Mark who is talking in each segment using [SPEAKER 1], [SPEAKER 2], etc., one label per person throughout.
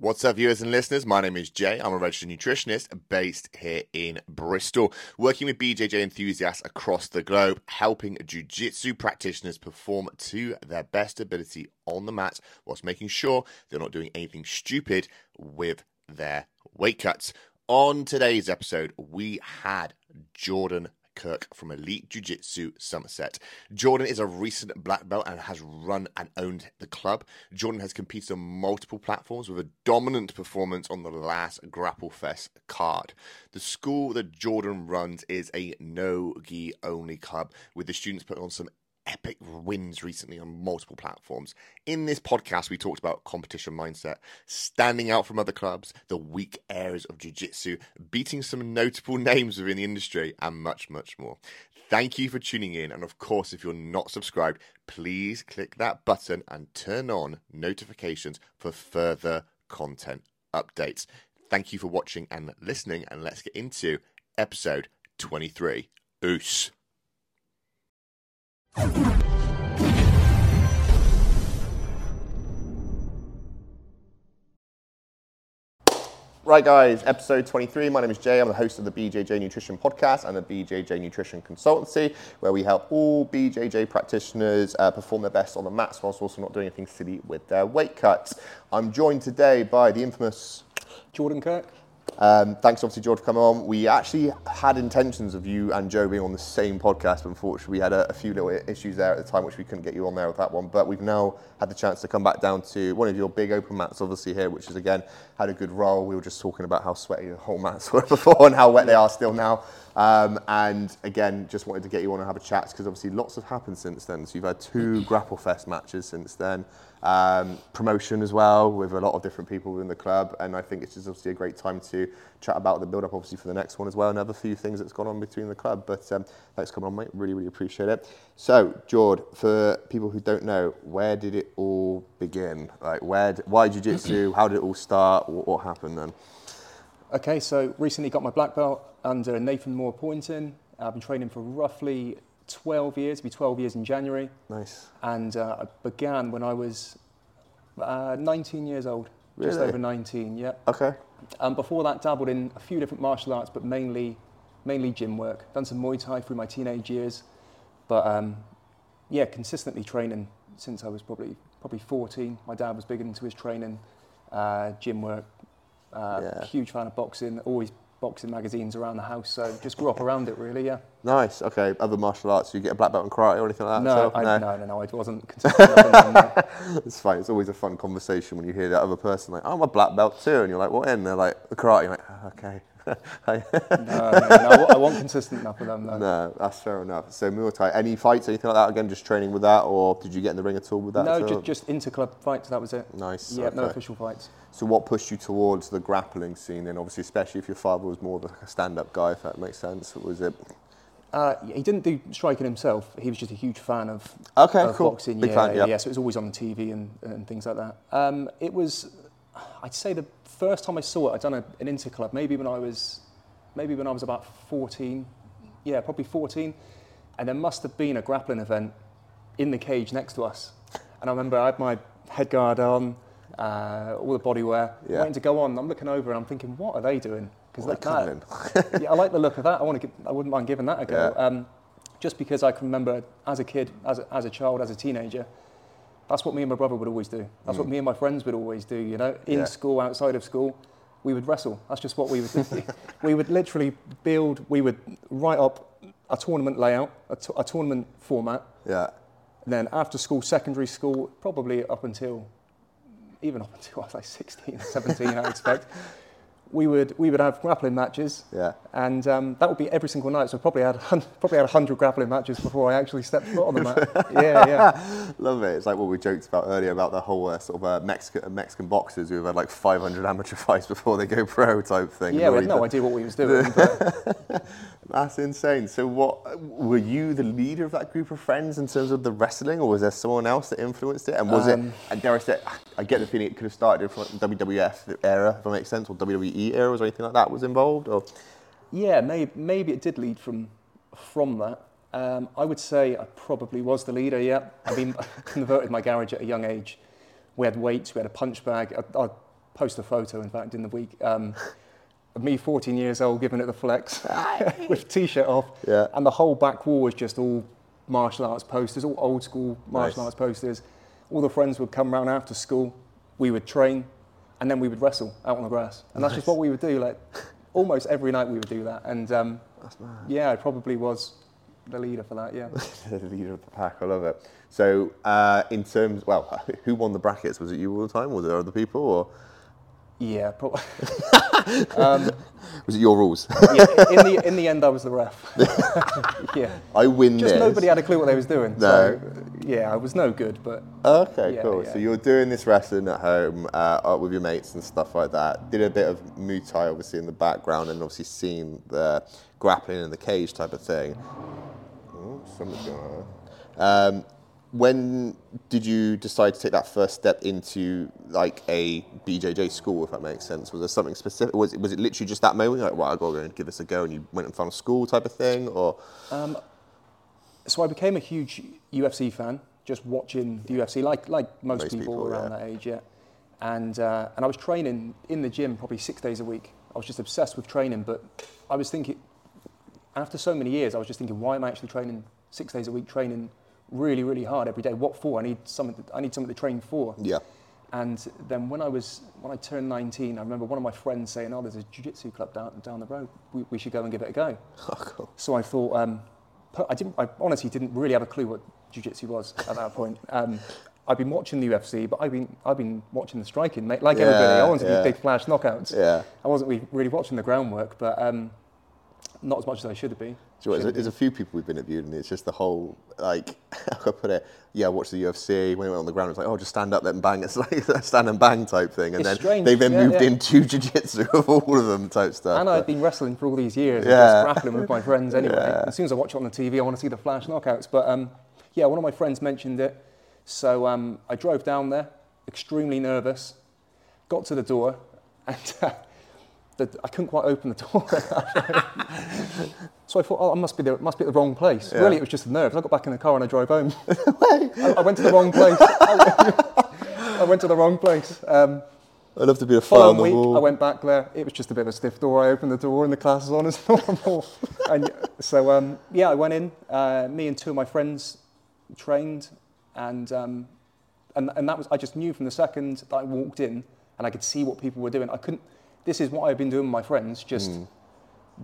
[SPEAKER 1] What's up, viewers and listeners? My name is Jay. I'm a registered nutritionist based here in Bristol, working with BJJ enthusiasts across the globe, helping jiu jitsu practitioners perform to their best ability on the mat whilst making sure they're not doing anything stupid with their weight cuts. On today's episode, we had Jordan Kirk from Elite Jiu Jitsu Somerset. Jordan is a recent black belt and has run and owned the club. Jordan has competed on multiple platforms with a dominant performance on the last Grapple Fest card. The school that Jordan runs is a no gi only club, with the students putting on some epic wins recently on multiple platforms. In this podcast, we talked about competition mindset, standing out from other clubs, the weak areas of jiu jitsu, beating some notable names within the industry, and much, much more. Thank you for tuning in. And of course, if you're not subscribed, please click that button and turn on notifications for further content updates. Thank you for watching and listening, and let's get into episode 23. Oos. Right, guys, episode 23. My name is Jay. I'm the host of the BJJ Nutrition Podcast and the BJJ Nutrition Consultancy, where we help all BJJ practitioners uh, perform their best on the mats whilst also not doing anything silly with their weight cuts. I'm joined today by the infamous
[SPEAKER 2] Jordan Kirk.
[SPEAKER 1] Um, thanks, obviously, Jord, for coming on. We actually had intentions of you and Joe being on the same podcast, but unfortunately, we had a, a, few little issues there at the time, which we couldn't get you on there with that one. But we've now had the chance to come back down to one of your big open mats, obviously, here, which is again had a good roll. We were just talking about how sweaty the whole mats were before and how wet they are still now. Um, and again, just wanted to get you on and have a chat because obviously lots have happened since then. So you've had two Grapple Fest matches since then um, promotion as well with a lot of different people within the club. And I think it's just obviously a great time to chat about the build up, obviously, for the next one as well. Another few things that's gone on between the club. But um, thanks for coming on, mate. Really, really appreciate it. So, Jord, for people who don't know, where did it all begin? Like, where, why jiu jitsu? How did it all start? What, what happened then?
[SPEAKER 2] Okay, so recently got my black belt under Nathan Moore Poynton. I've been training for roughly 12 years, be 12 years in January.
[SPEAKER 1] Nice.
[SPEAKER 2] And uh, I began when I was uh, 19 years old,
[SPEAKER 1] really?
[SPEAKER 2] just over 19, yeah.
[SPEAKER 1] Okay.
[SPEAKER 2] Um, before that, dabbled in a few different martial arts, but mainly, mainly gym work. Done some Muay Thai through my teenage years, but um, yeah, consistently training since I was probably probably 14. My dad was big into his training, uh, gym work. Uh, yeah. Huge fan of boxing. Always boxing magazines around the house, so just grew up around it really, yeah.
[SPEAKER 1] Nice, okay. Other martial arts, you get a black belt in karate or anything like that?
[SPEAKER 2] No, I, no. no, no, no, I wasn't
[SPEAKER 1] It's fine, it's always a fun conversation when you hear that other person like, oh, I'm a black belt too, and you're like, what in? They're like, karate, you're like, oh, okay.
[SPEAKER 2] No, no, no, I wasn't consistent enough with them. No.
[SPEAKER 1] no, that's fair enough. So Muay Thai, any fights, anything like that? Again, just training with that, or did you get in the ring at all with that?
[SPEAKER 2] No, just, just inter club fights. That was it.
[SPEAKER 1] Nice.
[SPEAKER 2] Yeah, okay. no official fights.
[SPEAKER 1] So what pushed you towards the grappling scene? Then, obviously, especially if your father was more of a stand-up guy, if that makes sense. Was it?
[SPEAKER 2] Uh, he didn't do striking himself. He was just a huge fan of,
[SPEAKER 1] okay,
[SPEAKER 2] of
[SPEAKER 1] cool.
[SPEAKER 2] boxing.
[SPEAKER 1] Big
[SPEAKER 2] yeah,
[SPEAKER 1] fan, yep.
[SPEAKER 2] yeah. So it was always on the TV and, and things like that. Um, it was, I'd say, the first time I saw it. I'd done a, an inter club, maybe when I was maybe when I was about 14, yeah, probably 14, and there must have been a grappling event in the cage next to us. And I remember I had my head guard on, uh, all the bodywear, yeah. waiting to go on. I'm looking over and I'm thinking, what are they doing?
[SPEAKER 1] Because that,
[SPEAKER 2] yeah, I like the look of that. I want to, I wouldn't mind giving that a go. Yeah. Um, just because I can remember as a kid, as a, as a child, as a teenager, that's what me and my brother would always do. That's mm. what me and my friends would always do. You know, in yeah. school, outside of school we would wrestle. That's just what we would do. we would literally build, we would write up a tournament layout, a, t- a tournament format.
[SPEAKER 1] Yeah.
[SPEAKER 2] And then after school, secondary school, probably up until, even up until I was like 16, 17, I expect we would we would have grappling matches.
[SPEAKER 1] Yeah.
[SPEAKER 2] And um, that would be every single night. So probably had probably had hundred grappling matches before I actually stepped foot on the mat. yeah, yeah.
[SPEAKER 1] Love it. It's like what we joked about earlier about the whole uh, sort of uh, Mexican Mexican boxers who have had like 500 amateur fights before they go pro type thing.
[SPEAKER 2] Yeah, we had no idea what we was doing.
[SPEAKER 1] That's insane. So what were you the leader of that group of friends in terms of the wrestling, or was there someone else that influenced it? And was um, it? And dare I say, I get the feeling it could have started from WWF era, if that makes sense, or WWE era or anything like that was involved? Or
[SPEAKER 2] yeah, maybe maybe it did lead from from that. Um, I would say I probably was the leader. Yeah, I mean, converted my garage at a young age. We had weights, we had a punch bag. I, I post a photo, in fact, in the week. Um, of me, 14 years old, giving it the flex with t-shirt off,
[SPEAKER 1] Yeah.
[SPEAKER 2] and the whole back wall was just all martial arts posters, all old school martial
[SPEAKER 1] Nice.
[SPEAKER 2] arts posters. All the friends would come round after school. We would train, and then we would wrestle out on the grass, and that's just what we would do. Like almost every night, we would do that. And um, yeah, I probably was the leader for that. Yeah.
[SPEAKER 1] the leader of the pack. I love it. So, uh, in terms, well, who won the brackets? Was it you all the time? Was it other people, or
[SPEAKER 2] Yeah, probably.
[SPEAKER 1] was it your rules?
[SPEAKER 2] yeah, in the in the end, I was the ref. yeah,
[SPEAKER 1] I win
[SPEAKER 2] just
[SPEAKER 1] this.
[SPEAKER 2] nobody had a clue what they was doing.
[SPEAKER 1] No.
[SPEAKER 2] So, yeah, I was no good, but
[SPEAKER 1] Okay,
[SPEAKER 2] Yeah,
[SPEAKER 1] cool.
[SPEAKER 2] yeah.
[SPEAKER 1] So you're doing this wrestling at home uh, uh, with your mates and stuff like that. Did a bit of Muay Thai obviously in the background, and obviously seen the grappling in the cage type of thing. Oh, something's going on. Um, when did you decide to take that first step into like a BJJ school, if that makes sense? Was there something specific? Was it, was it literally just that moment, like, well, I gotta go and give this a go, and you went and found a school type of thing, or
[SPEAKER 2] so I became a huge UFC fan, just watching the UFC, like like most,
[SPEAKER 1] Most
[SPEAKER 2] people,
[SPEAKER 1] people,
[SPEAKER 2] around
[SPEAKER 1] yeah.
[SPEAKER 2] that age, yeah. And uh, and I was training in the gym probably six days a week. I was just obsessed with training, but I was thinking, after so many years, I was just thinking, why am I actually training six days a week, training really, really hard every day? What for? I need something. To, I need something to train for.
[SPEAKER 1] yeah,
[SPEAKER 2] And then when I was when I turned 19, I remember one of my friends saying, "Oh, there's a jiu-jitsu club down down the road. We, we should go and give it a go."
[SPEAKER 1] oh, cool.
[SPEAKER 2] So I thought, um, I didn't. I honestly didn't really have a clue what jiu-jitsu was at that point. Um, I've been watching the UFC, but I've been I've been watching the striking, mate, like everybody. I wanted
[SPEAKER 1] yeah.
[SPEAKER 2] be big flash knockouts.
[SPEAKER 1] Yeah.
[SPEAKER 2] I wasn't re- really watching the groundwork, but um, not as much as I should have been.
[SPEAKER 1] Do you know what, there's, a, there's a few people we've been interviewed, and it's just the whole like how can I put it? Yeah, I watch the UFC. When he went on the ground, it's like, oh, just stand up, then bang. It's like a stand and bang type thing, and
[SPEAKER 2] It's
[SPEAKER 1] then
[SPEAKER 2] strange,
[SPEAKER 1] they then
[SPEAKER 2] yeah,
[SPEAKER 1] moved
[SPEAKER 2] yeah.
[SPEAKER 1] into jiu-jitsu of all of them type stuff.
[SPEAKER 2] And I've been wrestling for all these years, and
[SPEAKER 1] Yeah.
[SPEAKER 2] just grappling with my friends anyway.
[SPEAKER 1] Yeah.
[SPEAKER 2] As soon as I watch it on the TV, I want to see the flash knockouts. But um, yeah, one of my friends mentioned it, so um, I drove down there, extremely nervous, got to the door, and uh, the, I couldn't quite open the door. so I thought, oh, I must be there, must be at the wrong place.
[SPEAKER 1] Yeah.
[SPEAKER 2] Really, it was just the nerves. I got back in the car and I drove home. I, I went to the wrong place. I, went to the wrong place. Um,
[SPEAKER 1] I'd love to be a the
[SPEAKER 2] week,
[SPEAKER 1] wall.
[SPEAKER 2] I went back there. It was just a bit of a stiff door. I opened the door and the class was on as normal. and so, um, yeah, I went in. Uh, me and two of my friends trained, and, um, and and that was. I just knew from the second that I walked in, and I could see what people were doing. I couldn't. This is what I've been doing with my friends, just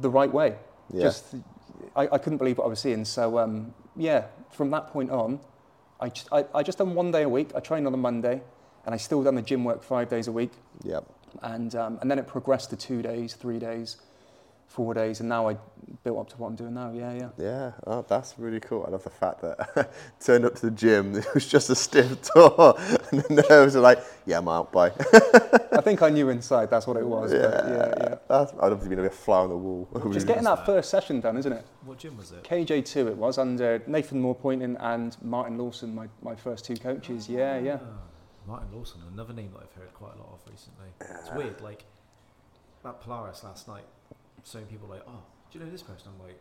[SPEAKER 2] the right way.
[SPEAKER 1] Yeah.
[SPEAKER 2] Just, I, I couldn't believe what I was seeing. So, um, yeah, from that point on, I just, I, I just done one day a week. I trained on a Monday, and I still done the gym work five days a week
[SPEAKER 1] Yep.
[SPEAKER 2] and um, and then it progressed to two days, three days, four days, and now I built up to what I'm doing now. Yeah, yeah.
[SPEAKER 1] Yeah, oh, that's really cool. I love the fact that turned up to the gym, it was just a stiff door, and the nerves are like, yeah, I'm out, bye.
[SPEAKER 2] I think I knew inside that's what it was. But yeah, yeah.
[SPEAKER 1] That's, I'd love to be a fly on the wall.
[SPEAKER 2] Just getting that first session done, isn't it?
[SPEAKER 3] What gym was it?
[SPEAKER 2] KJ2 it was under Nathan Moore Poynton and Martin Lawson, my, my first two coaches. Yeah, yeah.
[SPEAKER 3] Ah, Martin Lawson, another name that I've heard quite a lot of recently. It's weird, like at Polaris last night, so many people are like, oh, do you know this person? I'm like,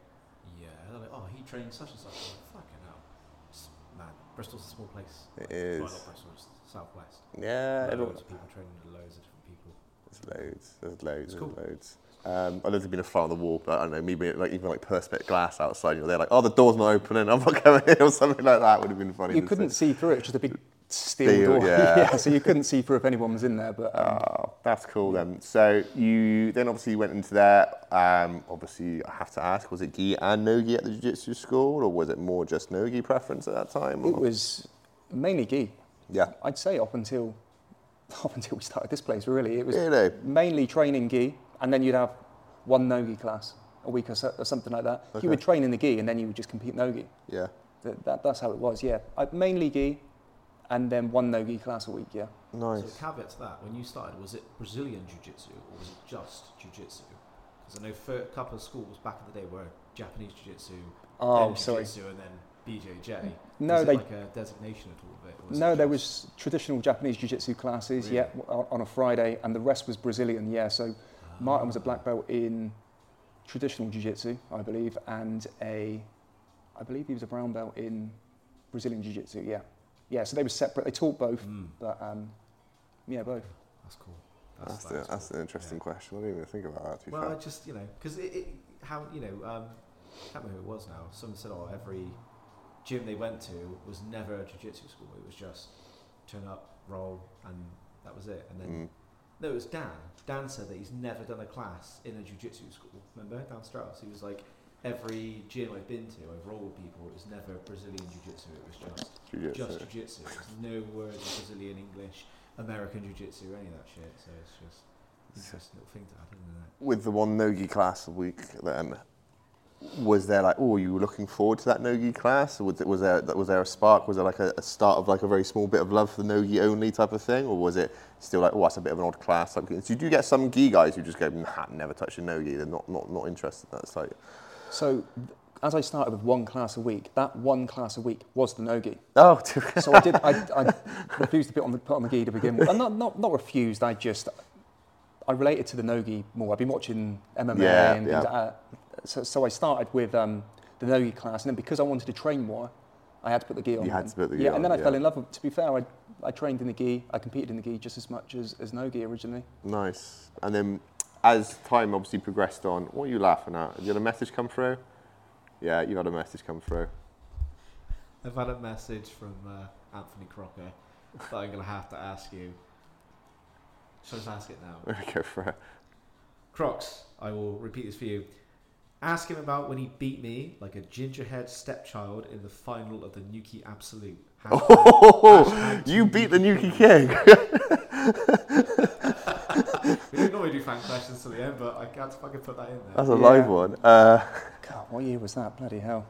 [SPEAKER 3] yeah. They're like, oh, he trains such and such. I'm like, fucking hell. It's mad. Bristol's a small place.
[SPEAKER 1] It
[SPEAKER 3] Well,
[SPEAKER 1] is.
[SPEAKER 3] not Bristol, it's southwest.
[SPEAKER 1] Yeah,
[SPEAKER 3] loads
[SPEAKER 1] everyone,
[SPEAKER 3] of people training with loads of different people.
[SPEAKER 1] there's loads, there's loads,
[SPEAKER 3] It's
[SPEAKER 1] there's
[SPEAKER 3] cool.
[SPEAKER 1] loads. Um, I'd love to be a fly on the wall, but I don't know, maybe like even like perspex glass outside, you know, they're like, oh, the door's not opening, I'm not going in, or something like that would have been funny.
[SPEAKER 2] You couldn't
[SPEAKER 1] see.
[SPEAKER 2] see through it, it's just a big steel,
[SPEAKER 1] Steel,
[SPEAKER 2] door.
[SPEAKER 1] yeah.
[SPEAKER 2] so you couldn't see through if anyone was in there. But um,
[SPEAKER 1] Oh, that's cool then. So you then obviously went into there. Um, obviously, I have to ask: was it gi and no gi at the jiu-jitsu school, or was it more just no gi preference at that time?
[SPEAKER 2] it
[SPEAKER 1] or-
[SPEAKER 2] was mainly gi.
[SPEAKER 1] Yeah.
[SPEAKER 2] I'd say up until up until we started this place, really. It was
[SPEAKER 1] Really?
[SPEAKER 2] mainly training gi, and then you'd have one no-gi class a week or, so, or something like that.
[SPEAKER 1] Okay.
[SPEAKER 2] You would train in the gi, and then you would just compete no-gi.
[SPEAKER 1] Yeah.
[SPEAKER 2] That, that, that's how it was, yeah. I, mainly gi, and then one no-gi class a week, yeah.
[SPEAKER 1] Nice.
[SPEAKER 3] So caveat to that, when you started, was it Brazilian Jiu-Jitsu or was it just Jiu-Jitsu? Because I know for a couple of schools back in the day were Japanese Jiu-Jitsu,
[SPEAKER 2] Oh,
[SPEAKER 3] then
[SPEAKER 2] sorry.
[SPEAKER 3] Jiu-Jitsu and then BJJ.
[SPEAKER 2] No,
[SPEAKER 3] was it
[SPEAKER 2] they-
[SPEAKER 3] like a designation at all of it? or was it
[SPEAKER 2] No, there was traditional Japanese jiu-jitsu classes,
[SPEAKER 3] Really?
[SPEAKER 2] yeah, on, on a Friday, and the rest was Brazilian, yeah. So Martin
[SPEAKER 3] Ah.
[SPEAKER 2] was a black belt in traditional jiu-jitsu, I believe, and a, I believe he was a brown belt in Brazilian jiu-jitsu, yeah. Yeah, so they were separate. They taught both,
[SPEAKER 3] Mm,
[SPEAKER 2] but um, yeah, both.
[SPEAKER 3] that's cool.
[SPEAKER 1] That's, the,
[SPEAKER 3] that's
[SPEAKER 1] that's
[SPEAKER 3] cool.
[SPEAKER 1] an interesting
[SPEAKER 3] Yeah.
[SPEAKER 1] question. I didn't even think about that. To be
[SPEAKER 3] Well, I just you know because it, it how you know um, I can't remember who it was now. Someone said, "Oh, every gym they went to was never a jiu-jitsu school. It was just turn up, roll, and that was it." And then
[SPEAKER 1] Mm.
[SPEAKER 3] no, it was Dan. Dan said that he's never done a class in a jiu-jitsu school. Remember Dan Strauss? He was like, every gym I've been to, I've rolled with people. It was never Brazilian jiu-jitsu. It was just
[SPEAKER 1] Jiu-jitsu.
[SPEAKER 3] just jiu-jitsu. There's no word of Brazilian English, American jiu-jitsu, or any of that shit. So it's just an interesting little thing to it?
[SPEAKER 1] With the one nogi class a week, then was there like, oh, you were looking forward to that nogi class? Was, it, was there was there a spark? Was there like a, a start of like a very small bit of love for the nogi only type of thing, or was it still like, oh, that's a bit of an odd class? Like, so you do get some gi guys who just go, nah, never touch a nogi. They're not not not interested. That's like,
[SPEAKER 2] So, as I started with one class a week, that one class a week was the no-gi.
[SPEAKER 1] oh,
[SPEAKER 2] So I did. I, I refused to put on the put on the gi to begin with. And not not not refused. I just I related to the nogi more. I've been watching MMA
[SPEAKER 1] Yeah,
[SPEAKER 2] and
[SPEAKER 1] yeah.
[SPEAKER 2] So, so I started with um, the nogi class, and then because I wanted to train more, I had to put the gi on.
[SPEAKER 1] You had to put the gi
[SPEAKER 2] yeah,
[SPEAKER 1] on,
[SPEAKER 2] and then I
[SPEAKER 1] yeah.
[SPEAKER 2] fell in love with. To be fair, I I trained in the gi. I competed in the gi just as much as as nogi originally.
[SPEAKER 1] nice. And then as time obviously progressed on, what are you laughing at? Have you had a message come through? Yeah, you've had a message come through.
[SPEAKER 3] I've had a message from uh, Anthony Crocker that I'm going to have to ask you. Shall I just ask it now?
[SPEAKER 1] Go for it.
[SPEAKER 3] Crocs, I will repeat this for you. Ask him about when he beat me like a gingerhead stepchild in the final of the Nuki Absolute. Hashtag-
[SPEAKER 1] Oh,
[SPEAKER 3] hashtag
[SPEAKER 1] you beat the
[SPEAKER 3] Nuki
[SPEAKER 1] King.
[SPEAKER 3] We don't normally do fan questions till the end, but I can't fucking put that in there.
[SPEAKER 1] That's a
[SPEAKER 2] Yeah.
[SPEAKER 1] live one. Uh,
[SPEAKER 2] God, what year was that? Bloody hell.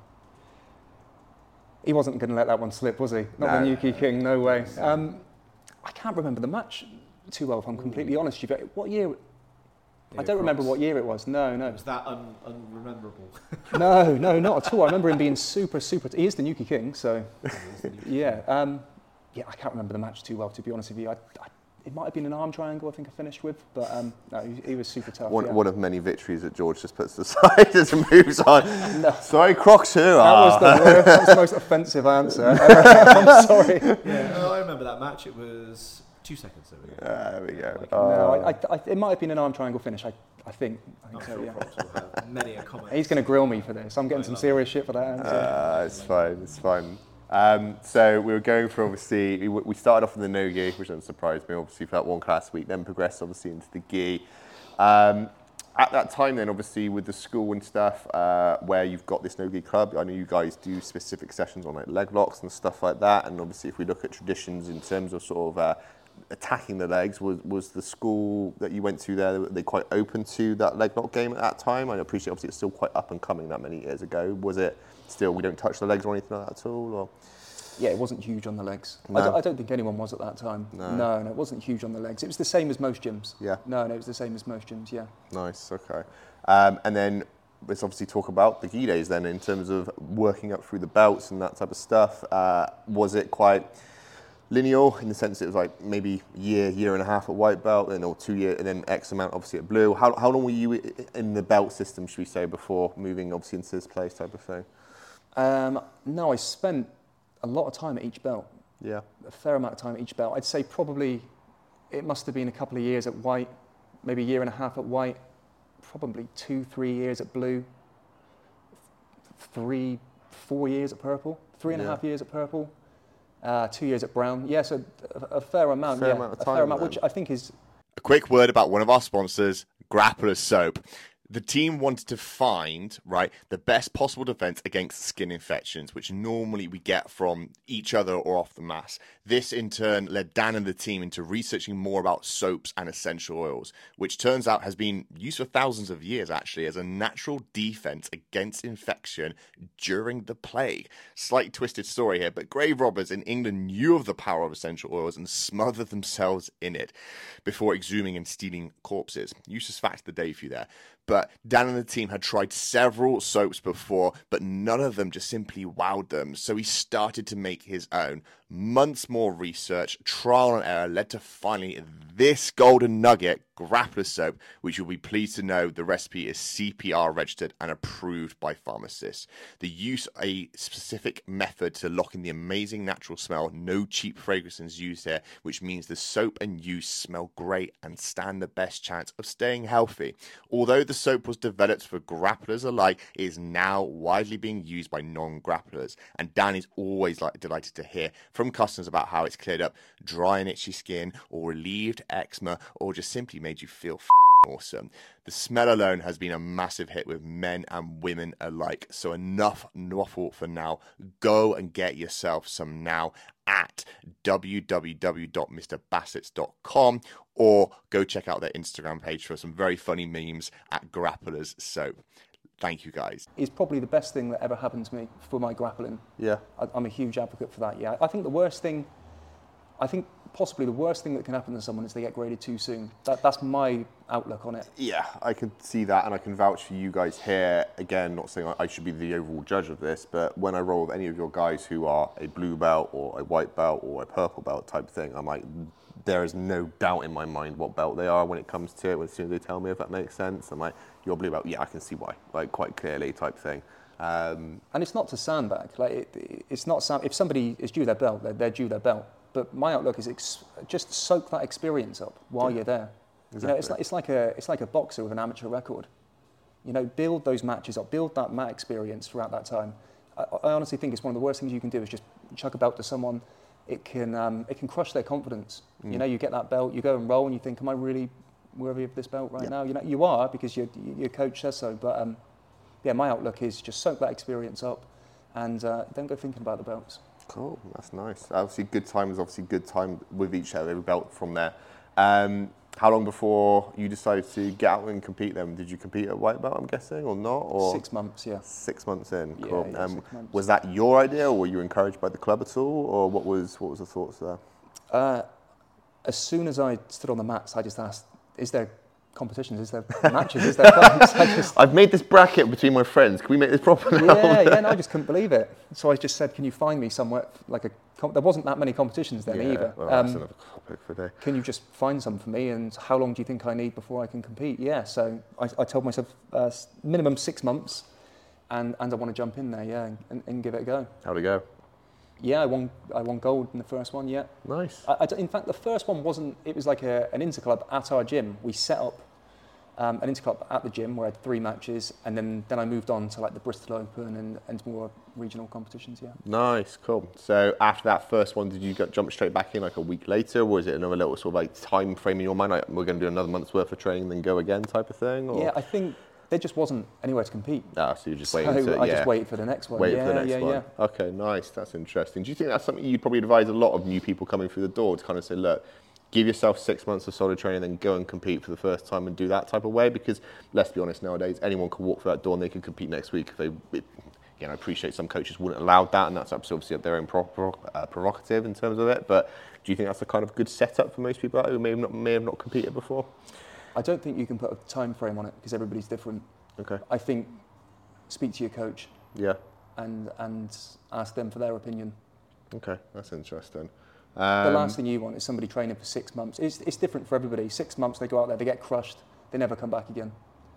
[SPEAKER 2] He wasn't going to let that one slip, was he? Not
[SPEAKER 1] No.
[SPEAKER 2] the Nuki King, no way. Um, I can't remember the match too well, if I'm completely honest you. What year? I don't remember what year it was. No, no.
[SPEAKER 3] It was that un- unrememberable.
[SPEAKER 2] No, no, not at all. I remember him being super, super. He is the Nuki King, so yeah. Um, yeah, I can't remember the match too well, to be honest with you. I, I, it might have been an arm triangle, I think I finished with, but um, no, he, he was super tough.
[SPEAKER 1] one,
[SPEAKER 2] yeah.
[SPEAKER 1] one of many victories that Jord just puts aside as he moves on.
[SPEAKER 2] No.
[SPEAKER 1] Sorry, Crocs here.
[SPEAKER 2] That was the worst, that was the most offensive answer. I'm sorry.
[SPEAKER 3] yeah, oh, I remember that match. It was two seconds. There we go.
[SPEAKER 1] There we go.
[SPEAKER 3] Like,
[SPEAKER 1] Oh.
[SPEAKER 2] No, I, I, I, it might have been an arm triangle finish. I, I think. I
[SPEAKER 3] I'm
[SPEAKER 2] think so,
[SPEAKER 3] sure
[SPEAKER 2] yeah.
[SPEAKER 3] Crocs will have many a comment.
[SPEAKER 2] He's going to grill me for this. I'm getting
[SPEAKER 3] I
[SPEAKER 2] some
[SPEAKER 3] love
[SPEAKER 2] serious shit for that answer.
[SPEAKER 1] Uh, it's fine. It's fine. Um, so we were going for obviously we, started off with the no gi, which doesn't surprise me. Obviously for that one class week, then progressed obviously into the gi. Um, at that time, then obviously with the school and stuff, uh, where you've got this no gi club, I know you guys do specific sessions on like leg locks and stuff like that. And obviously, if we look at traditions in terms of sort of uh, attacking the legs, was was the school that you went to there? Were they quite open to that leg lock game at that time? I appreciate obviously it's still quite up and coming that many years ago. Was it still we don't touch the legs or anything like that at all? Or
[SPEAKER 2] Yeah, it wasn't huge on the legs.
[SPEAKER 1] No.
[SPEAKER 2] I, don't, think anyone was at that time.
[SPEAKER 1] No.
[SPEAKER 2] no, no, it wasn't huge on the legs. It was the same as most gyms.
[SPEAKER 1] yeah.
[SPEAKER 2] No, no, it was the same as most gyms. Yeah.
[SPEAKER 1] Nice, okay. Um, and then let's obviously talk about the gi days then in terms of working up through the belts and that type of stuff. Uh, was it quite lineal in the sense it was like maybe year, year and a half at white belt and or two year and then X amount obviously at blue? How, how long were you in the belt system, should we say, before moving obviously into this place type of thing?
[SPEAKER 2] Um, no, I spent a lot of time at each belt.
[SPEAKER 1] Yeah.
[SPEAKER 2] A fair amount of time at each belt. I'd say probably it must have been a couple of years at white, maybe a year and a half at white, probably two, three years at blue, three, four years at purple, three and a half years at purple, uh, two years at brown. Yes, a, a, a fair amount.
[SPEAKER 1] Fair
[SPEAKER 2] yeah,
[SPEAKER 1] amount of
[SPEAKER 2] a
[SPEAKER 1] time
[SPEAKER 2] fair amount,
[SPEAKER 1] then.
[SPEAKER 2] which I think is
[SPEAKER 1] A quick word about one of our sponsors, Grappler Soap. The team wanted to find, right, the best possible defense against skin infections, which normally we get from each other or off the mass. This in turn led Dan and the team into researching more about soaps and essential oils, which turns out has been used for thousands of years actually as a natural defense against infection during the plague. Slightly twisted story here, but grave robbers in England knew of the power of essential oils and smothered themselves in it before exhuming and stealing corpses. Useless fact of the day for you there. But Dan and the team had tried several soaps before, but none of them just simply wowed them. So he started to make his own. Months more research, trial and error led to finally this golden nugget
[SPEAKER 4] grappler soap, which you'll be pleased to know the recipe is CPR registered and approved by pharmacists. They use a specific method to lock in the amazing natural smell, no cheap fragrances used here, which means the soap and use smell great and stand the best chance of staying healthy. Although the soap was developed for grapplers alike, it is now widely being used by non-grapplers. And Dan is always like delighted to hear from customers about how it's cleared up dry and itchy skin, or relieved eczema, or just simply made you feel awesome. The smell alone has been a massive hit with men and women alike. So enough waffle for now. Go and get yourself some now at www.mrbassetts.com or go check out their Instagram page for some very funny memes at Grapplers Soap. Thank you guys.
[SPEAKER 2] It's probably the best thing that ever happened to me for my grappling.
[SPEAKER 1] Yeah.
[SPEAKER 2] I, I'm a huge advocate for that. Yeah, I think the worst thing, I think possibly the worst thing that can happen to someone is they get graded too soon. That, that's my outlook on it.
[SPEAKER 1] Yeah, I can see that, and I can vouch for you guys here. Again, not saying I should be the overall judge of this, but when I roll with any of your guys who are a blue belt or a white belt or a purple belt type thing, I'm like, there is no doubt in my mind what belt they are when it comes to it. As soon as they tell me if that makes sense, I'm like, you're blue belt. Yeah, I can see why, like quite clearly type thing. Um,
[SPEAKER 2] And it's not to sandbag. Like it, it's not if somebody is due their belt, they're, they're due their belt. But my outlook is ex, just soak that experience up while you're there. You know, it's like, it's like a it's like a boxer with an amateur record. You know, build those matches up, build that mat experience throughout that time. I, I honestly think it's one of the worst things you can do is just chuck a belt to someone. It can um, it can crush their confidence. You know, you get that belt, you go and roll, and you think, am I really worthy of this belt right
[SPEAKER 1] Yeah.
[SPEAKER 2] now? You know, you are because your your coach says so. But um, yeah, my outlook is just soak that experience up, and uh, don't go thinking about the belts.
[SPEAKER 1] Cool, that's nice. Obviously, good time is obviously good time with each other, every belt from there. Um, how long before you decided to get out and compete? Then did you compete at white belt? I'm guessing, or not? Or
[SPEAKER 2] Six months, yeah.
[SPEAKER 1] Six months in.
[SPEAKER 2] Yeah,
[SPEAKER 1] Cool.
[SPEAKER 2] yeah,
[SPEAKER 1] um,
[SPEAKER 2] months.
[SPEAKER 1] Was that your idea, or were you encouraged by the club at all, or what was what was the thoughts there?
[SPEAKER 2] Uh, as soon as I stood on the mats, I just asked, "Is there competitions? Is there matches? Is there fights?" I just,
[SPEAKER 1] I've made this bracket between my friends. Can we make this proper now?
[SPEAKER 2] yeah, yeah, no, I just couldn't believe it. So I just said, "Can you find me somewhere like a?" Com- there wasn't that many competitions then
[SPEAKER 1] Yeah,
[SPEAKER 2] either.
[SPEAKER 1] Well, that's
[SPEAKER 2] Um,
[SPEAKER 1] another topic for day.
[SPEAKER 2] can you just find some for me? And how long do you think I need before I can compete? Yeah, so I, I told myself uh, minimum six months, and, and I want to jump in there, yeah, and, and give it a go.
[SPEAKER 1] How'd it go?
[SPEAKER 2] Yeah, I won, I won gold in the first one, yeah.
[SPEAKER 1] Nice.
[SPEAKER 2] I, I in fact, the first one wasn't, it was like a, an interclub at our gym. We set up um, an interclub at the gym where I had three matches, and then, then I moved on to like the Bristol Open and, and more regional competitions, yeah.
[SPEAKER 1] Nice, cool. So after that first one, did you go, jump straight back in like a week later, or was it another little sort of like time frame in your mind, like we're going to do another month's worth of training, then go again type of thing? Or?
[SPEAKER 2] Yeah, I think there just wasn't anywhere to compete.
[SPEAKER 1] Ah, so you're just
[SPEAKER 2] So
[SPEAKER 1] waiting
[SPEAKER 2] I
[SPEAKER 1] yeah.
[SPEAKER 2] just waited for the next one.
[SPEAKER 1] Wait
[SPEAKER 2] yeah,
[SPEAKER 1] for the next
[SPEAKER 2] yeah,
[SPEAKER 1] one.
[SPEAKER 2] yeah.
[SPEAKER 1] Okay, nice. That's interesting. Do you think that's something you'd probably advise a lot of new people coming through the door to kind of say, look, give yourself six months of solid training, then go and compete for the first time and do that type of way? Because let's be honest, nowadays anyone can walk through that door and they can compete next week if they. It, know, I appreciate some coaches wouldn't allow that, and that's obviously their own pro- pro- uh, prerogative in terms of it. But do you think that's a kind of good setup for most people out who may have not, may have not competed before?
[SPEAKER 2] I don't think you can put a time frame on it because everybody's different.
[SPEAKER 1] Okay.
[SPEAKER 2] I think speak to your coach
[SPEAKER 1] Yeah.
[SPEAKER 2] and, and ask them for their opinion.
[SPEAKER 1] Okay. That's interesting.
[SPEAKER 2] The
[SPEAKER 1] Um,
[SPEAKER 2] last thing you want is somebody training for six months. It's, it's different for everybody. Six months, they go out there, they get crushed, they never come back again.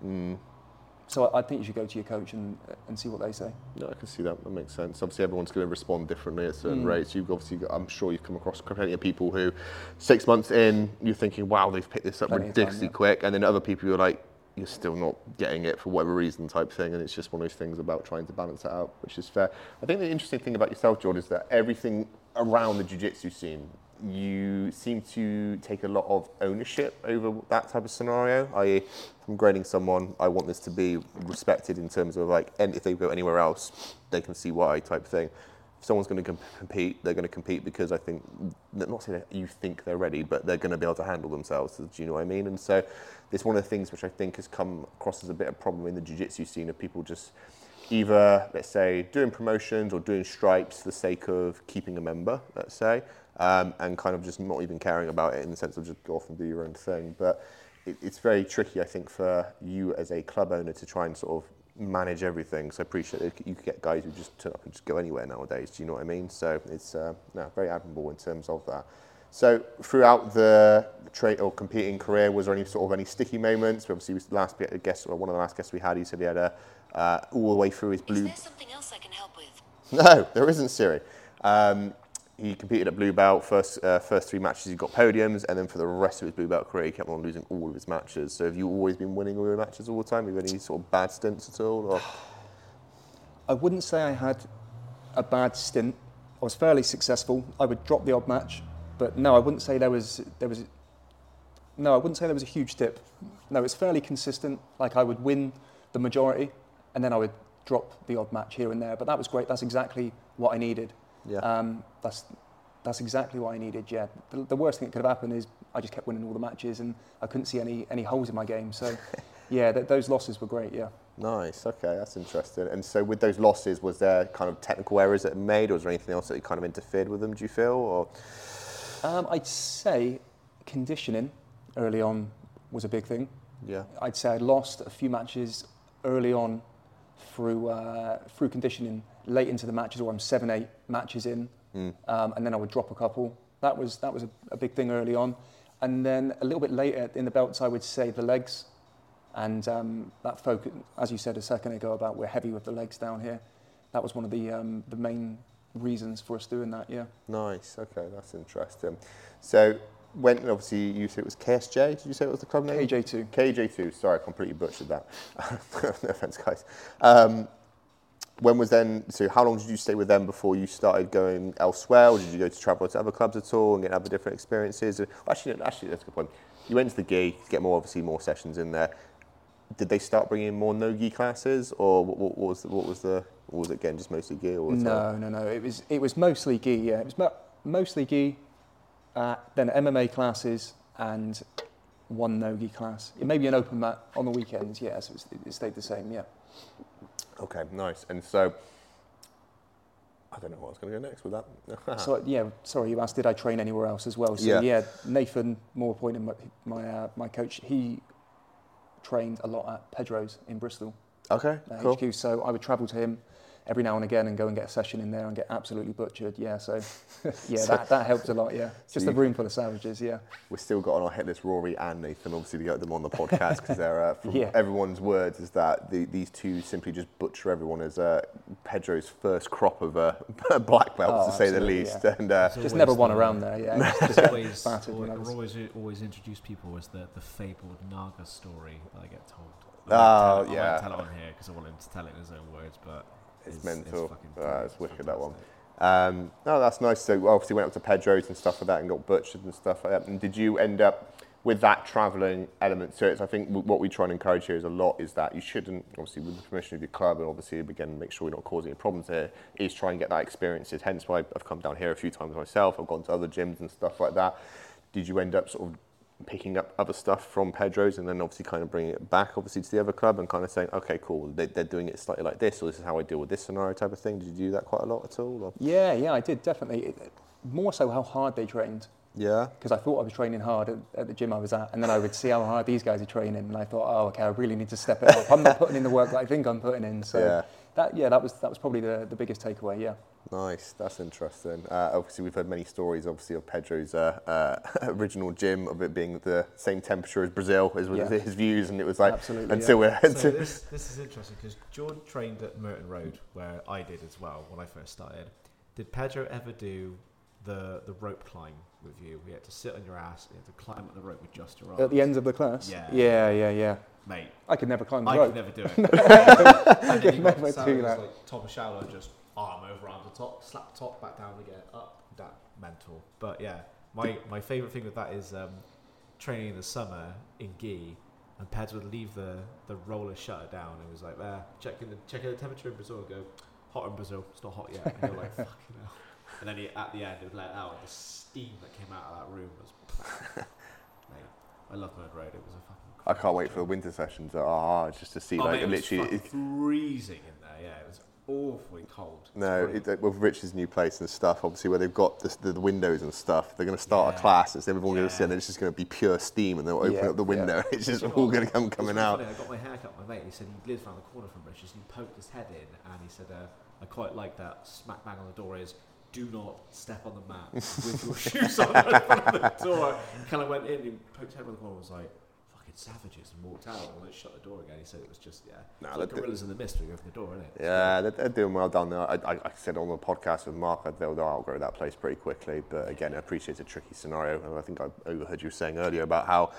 [SPEAKER 1] mm.
[SPEAKER 2] So I I think you should go to your coach and, and see what they say.
[SPEAKER 1] No, I can see that. That makes sense. Obviously, everyone's going to respond differently at certain
[SPEAKER 2] Mm.
[SPEAKER 1] rates. You've obviously, got, I'm sure you've come across plenty of people who, six months in, you're thinking, "Wow, they've picked this up
[SPEAKER 2] Plenty of time,
[SPEAKER 1] ridiculously
[SPEAKER 2] yeah.
[SPEAKER 1] quick," and then other people you're like, "You're still not getting it for whatever reason," type thing. And it's just one of those things about trying to balance it out, which is fair. I think the interesting thing about yourself, Jord, is that everything around the jiu-jitsu scene, you seem to take a lot of ownership over that type of scenario. I'm grading someone, I want this to be respected in terms of like, and if they go anywhere else, they can see why type thing. If someone's going to com- compete, they're going to compete because I think, not saying that you think they're ready, but they're going to be able to handle themselves. Do you know what I mean? And so, it's one of the things which I think has come across as a bit of a problem in the jiu-jitsu scene of people just either, let's say, doing promotions or doing stripes for the sake of keeping a member, let's say, um, and kind of just not even caring about it in the sense of just go off and do your own thing. But it, it's very tricky, I think, for you as a club owner to try and sort of manage everything. So I appreciate it. You could get guys who just turn up and just go anywhere nowadays. Do you know what I mean? So it's uh, no, very admirable in terms of that. So throughout the trade or competing career, was there any sort of any sticky moments? Obviously, was the last guest or one of the last guests we had, he said he had a uh, all the way through his blue.
[SPEAKER 5] Is there something else I can help with?
[SPEAKER 1] No, there isn't Siri. Um, he competed at blue belt. First, uh, first three matches he got podiums, and then for the rest of his blue belt career, he kept on losing all of his matches. So have you always been winning all your matches all the time? Have you had any sort of bad stints at all? Or?
[SPEAKER 2] I wouldn't say I had a bad stint. I was fairly successful. I would drop the odd match, but no, I wouldn't say there was there was. No, I wouldn't say there was a huge dip. No, it's fairly consistent. Like I would win the majority, and then I would drop the odd match here and there. But that was great. That's exactly what I needed.
[SPEAKER 1] Yeah.
[SPEAKER 2] Um, that's that's exactly what I needed. Yeah. The, the worst thing that could have happened is I just kept winning all the matches, and I couldn't see any any holes in my game. So, yeah, th- those losses were great. Yeah.
[SPEAKER 1] Nice. Okay, that's interesting. And so, with those losses, was there kind of technical errors that were made, or was there anything else that kind of interfered with them? Do you feel? Or
[SPEAKER 2] Um, I'd say conditioning early on was a big thing.
[SPEAKER 1] yeah,
[SPEAKER 2] I'd say I lost a few matches early on through uh, through conditioning late into the matches, or I'm seven, eight matches in, um, and then I would drop a couple. That was that was a, a big thing early on, and then a little bit later in the belts, I would say the legs, and um, that focus, as you said a second ago about we're heavy with the legs down here. That was one of the um, the main reasons for us doing that. Yeah.
[SPEAKER 1] nice. Okay, that's interesting. So, when obviously you said it was KSJ. Did you say it was the club name?
[SPEAKER 2] KJ2.
[SPEAKER 1] KJ2. Sorry, I completely butchered that. no offense, guys. Um, when was then? So, how long did you stay with them before you started going elsewhere, or did you go to travel to other clubs at all and get other different experiences? Actually, actually, that's a good point. You went to the gi, get more obviously more sessions in there. Did they start bringing in more no gi classes, or what, what, what was the, what was the what was it again? Just mostly gi, or
[SPEAKER 2] No, no, no. It was it was mostly gi. Yeah, it was mo- mostly gi. Uh, then MMA classes and one no gi class. It may be an open mat on the weekends. Yeah, so it, it stayed the same. Yeah.
[SPEAKER 1] Okay, nice. And so, I don't know what I was going to go next with that.
[SPEAKER 2] So yeah, sorry, you asked did I train anywhere else as well? So
[SPEAKER 1] Yeah.
[SPEAKER 2] yeah, Nathan Moorepoint, my my, uh, my coach, he trained a lot at Pedro's in Bristol.
[SPEAKER 1] okay,
[SPEAKER 2] uh,
[SPEAKER 1] cool.
[SPEAKER 2] HQ. So I would travel to him every now and again and go and get a session in there and get absolutely butchered. Yeah, so yeah, that, that helped a lot. Yeah, just a
[SPEAKER 1] you-
[SPEAKER 2] room full of savages. Yeah.
[SPEAKER 1] We've still got on our hit list Rory and Nathan, obviously, to get them on the podcast because they're, uh, from
[SPEAKER 2] Yeah.
[SPEAKER 1] everyone's words, is that the, these two simply just butcher everyone as uh, Pedro's first crop of uh, black belts,
[SPEAKER 2] Oh,
[SPEAKER 1] to say the least.
[SPEAKER 2] yeah.
[SPEAKER 1] And uh,
[SPEAKER 2] Just never won
[SPEAKER 3] the-
[SPEAKER 2] around there. Yeah.
[SPEAKER 3] It's
[SPEAKER 2] Just
[SPEAKER 3] always,
[SPEAKER 2] battered when I
[SPEAKER 3] always, always, always introduce people as the, the fabled Naga story that I get told.
[SPEAKER 1] Oh,
[SPEAKER 3] won't tell it- I
[SPEAKER 1] yeah.
[SPEAKER 3] won't tell it on here because I want him to tell it in his own words, but
[SPEAKER 1] It's mental.
[SPEAKER 3] fucking
[SPEAKER 1] Ah,
[SPEAKER 3] brilliant,
[SPEAKER 1] it's wicked, that one. Um, no, that's nice. So obviously went up to Pedro's and stuff like that and got butchered and stuff like that. And did you end up with that travelling element to it? So I think what we try and encourage here is a lot is that you shouldn't, obviously with the permission of your club and obviously again make sure you're not causing any problems here, is try and get that experiences. Hence why I've come down here a few times myself. I've gone to other gyms and stuff like that. Did you end up sort of picking up other stuff from Pedro's and then obviously kind of bringing it back obviously to the other club and kind of saying, okay, cool, they, they're doing it slightly like this or this is how I deal with this scenario type of thing. Did you do that quite a lot at all? Or?
[SPEAKER 2] Yeah, yeah, I did definitely. It- More so how hard they trained.
[SPEAKER 1] Yeah.
[SPEAKER 2] because I thought I was training hard at, at the gym I was at, and then I would see how hard these guys are training, and I thought, oh, okay, I really need to step it up. I'm not putting in the work that I think I'm putting in. So
[SPEAKER 1] Yeah.
[SPEAKER 2] that, yeah, that was that was probably the, the biggest takeaway. Yeah.
[SPEAKER 1] Nice, that's interesting. Uh, obviously, we've heard many stories, obviously, of Pedro's uh, uh, original gym of it being the same temperature as Brazil, is was
[SPEAKER 2] Yeah.
[SPEAKER 1] his views, and it was like
[SPEAKER 2] Absolutely,
[SPEAKER 1] until we're
[SPEAKER 3] So
[SPEAKER 1] until,
[SPEAKER 3] this, this is interesting because Jordan trained at Merton Road, where I did as well when I first started. Did Pedro ever do the the rope climb with you? We had to sit on your ass, you had to climb up the rope with just your arms.
[SPEAKER 2] At the end of the class.
[SPEAKER 3] Yeah.
[SPEAKER 2] Yeah, yeah, yeah.
[SPEAKER 3] Mate,
[SPEAKER 2] I could never climb the
[SPEAKER 3] I
[SPEAKER 2] rope.
[SPEAKER 3] could never do it. I
[SPEAKER 2] could never do that.
[SPEAKER 3] Like top of shower, just arm over arm to top, slap top, back down again, up, that mental. But yeah, my my favourite thing with that is um, training in the summer in gi, and Peds would leave the, the roller shutter down. and It was like there, checking the checking the temperature in Brazil, and go hot in Brazil, it's not hot yet. And you're like fucking hell. And then he, at the end, it would let out the steam that came out of that room was. mate, I love Merton Road. It was a fucking.
[SPEAKER 1] I can't wait for the winter sessions that are hard just to see
[SPEAKER 3] Oh,
[SPEAKER 1] like
[SPEAKER 3] mate, it
[SPEAKER 1] literally.
[SPEAKER 3] fucking
[SPEAKER 1] It,
[SPEAKER 3] freezing in there. Yeah, it was awfully cold.
[SPEAKER 1] No,
[SPEAKER 3] brilliant.
[SPEAKER 1] it, with Rich's new place and stuff, obviously where they've got the, the windows and stuff, they're going to start a class and so everyone's going to
[SPEAKER 3] Yeah.
[SPEAKER 1] sit and it's just going to be pure steam and they'll open
[SPEAKER 2] Yeah,
[SPEAKER 1] up the
[SPEAKER 2] yeah.
[SPEAKER 1] window and it's just
[SPEAKER 3] Do you know
[SPEAKER 1] all going to come coming out.
[SPEAKER 3] funny, I got my hair cut. My mate, he said he lives around the corner from Rich's. And he poked his head in, and he said, uh, "I quite like that." Smack bang on the door is, do not step on the mat with your shoes on in front of the door. Kind of went in and poked his head around the corner and was like, fucking savages, and walked out and then shut the door again. He said it was just, yeah,
[SPEAKER 1] Nah,
[SPEAKER 3] like gorillas in the mist when you open the door, isn't it?
[SPEAKER 1] Yeah, they're, they're doing well down there. I, I, I said on the podcast with Mark, they'll, they'll outgrow that place pretty quickly. But again, I appreciate it's a tricky scenario. And I think I overheard you saying earlier about how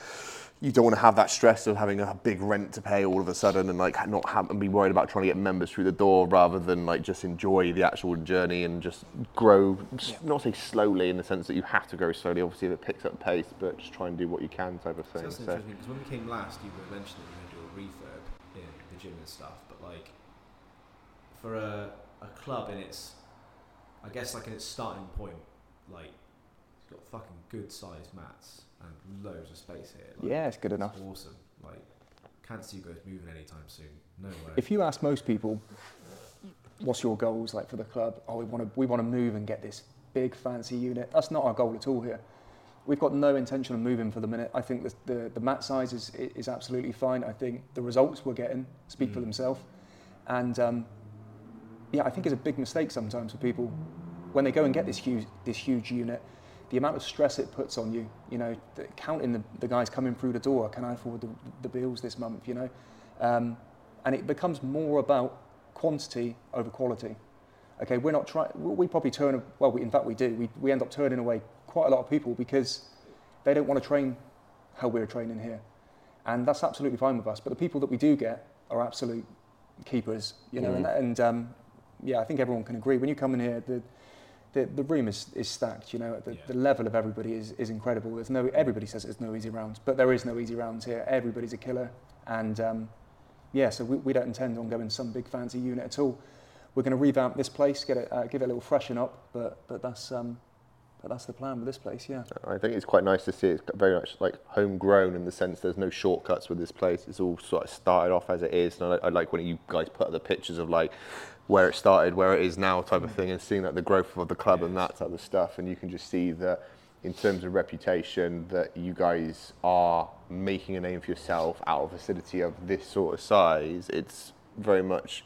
[SPEAKER 1] you don't want to have that stress of having a big rent to pay all of a sudden and like not have and be worried about trying to get members through the door rather than like just enjoy the actual journey and just grow, s- not say slowly in the sense that you have to grow slowly, obviously if it picks up pace, but just try and do what you can type of
[SPEAKER 3] So
[SPEAKER 1] thing.
[SPEAKER 3] that's
[SPEAKER 1] So,
[SPEAKER 3] interesting because when we came last, you were mentioning you were going to do a refurb in the gym and stuff, but like for a, a club in its, I guess like in its starting point, like it's got fucking good sized mats and loads of space here. Like,
[SPEAKER 2] Yeah, it's good
[SPEAKER 3] it's
[SPEAKER 2] enough.
[SPEAKER 3] Awesome. Like can't see you guys moving anytime soon. No way.
[SPEAKER 2] If you ask most people, what's your goals like for the club? Oh, we want to we want to move and get this big fancy unit. That's not our goal at all here. We've got no intention of moving for the minute. I think the the, the mat size is is absolutely fine. I think the results we're getting speak for
[SPEAKER 3] Mm.
[SPEAKER 2] themselves, and um, yeah, I think it's a big mistake sometimes for people when they go and get this huge this huge unit. The amount of stress it puts on you, you know, the, counting the, the guys coming through the door. Can I afford the, the bills this month? You know, um, and it becomes more about quantity over quality. Okay, we're not trying. We probably turn. Well, we, in fact, we do. We, we end up turning away quite a lot of people because they don't want to train how we're training here, and that's absolutely fine with us. But the people that we do get are absolute keepers. You know, and, and um, yeah, I think everyone can agree. When you come in here, the the, the room is, is stacked. You know, the,
[SPEAKER 3] Yeah.
[SPEAKER 2] the level of everybody is, is incredible. There's no everybody says there's no easy rounds, but there is no easy rounds here. Everybody's a killer, and um, yeah, so we, we don't intend on going some big fancy unit at all. We're going to revamp this place, get it, uh, give it a little freshen up, but but that's um, but that's the plan with this place. Yeah.
[SPEAKER 1] I think it's quite nice to see it's very much like homegrown in the sense there's no shortcuts with this place. It's all sort of started off as it is, and I, I like when you guys put the pictures of like where it started, where it is now, type of mm. thing, and seeing like the growth of the club and that type of stuff, and you can just see that in terms of reputation that you guys are making a name for yourself out of a facility of this sort of size. It's very much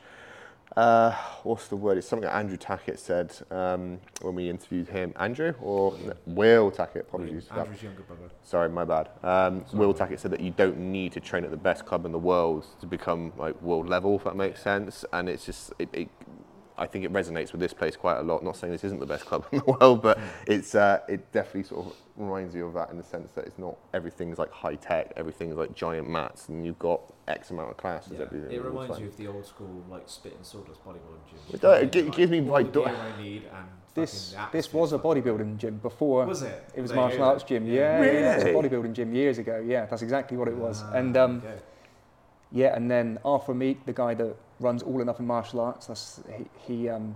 [SPEAKER 1] uh, what's the word? It's something that Andrew Tackett said um, when we interviewed him. Andrew or Will Tackett? Apologies.
[SPEAKER 3] Andrew's younger brother.
[SPEAKER 1] Sorry, my bad. Um, Will Tackett said that you don't need to train at the best club in the world to become like world level, if that makes sense. And it's just, it, it, I think it resonates with this place quite a lot. Not saying this isn't the best club in the world, but it's uh, it definitely sort of reminds you of that in the sense that it's not everything's like high tech, everything's like giant mats, and you've got X amount of classes.
[SPEAKER 3] Yeah.
[SPEAKER 1] everything
[SPEAKER 3] It reminds
[SPEAKER 1] time.
[SPEAKER 3] you of the old school like spit and sawdust bodybuilding gym.
[SPEAKER 1] It does, it gi- it gives me,
[SPEAKER 3] all
[SPEAKER 1] like, do-
[SPEAKER 3] I need and
[SPEAKER 2] This this was a bodybuilding gym before.
[SPEAKER 3] Was it?
[SPEAKER 2] It was
[SPEAKER 3] There
[SPEAKER 2] a
[SPEAKER 3] you
[SPEAKER 2] martial
[SPEAKER 3] go.
[SPEAKER 2] arts gym. Yeah, yeah, yeah, it was a
[SPEAKER 1] Really?
[SPEAKER 2] bodybuilding gym years ago. Yeah, that's exactly what it was.
[SPEAKER 3] Ah,
[SPEAKER 2] and um,
[SPEAKER 3] okay.
[SPEAKER 2] Yeah, and then Arthur Meek, the guy that runs All Enough in Martial Arts, that's, he, he um,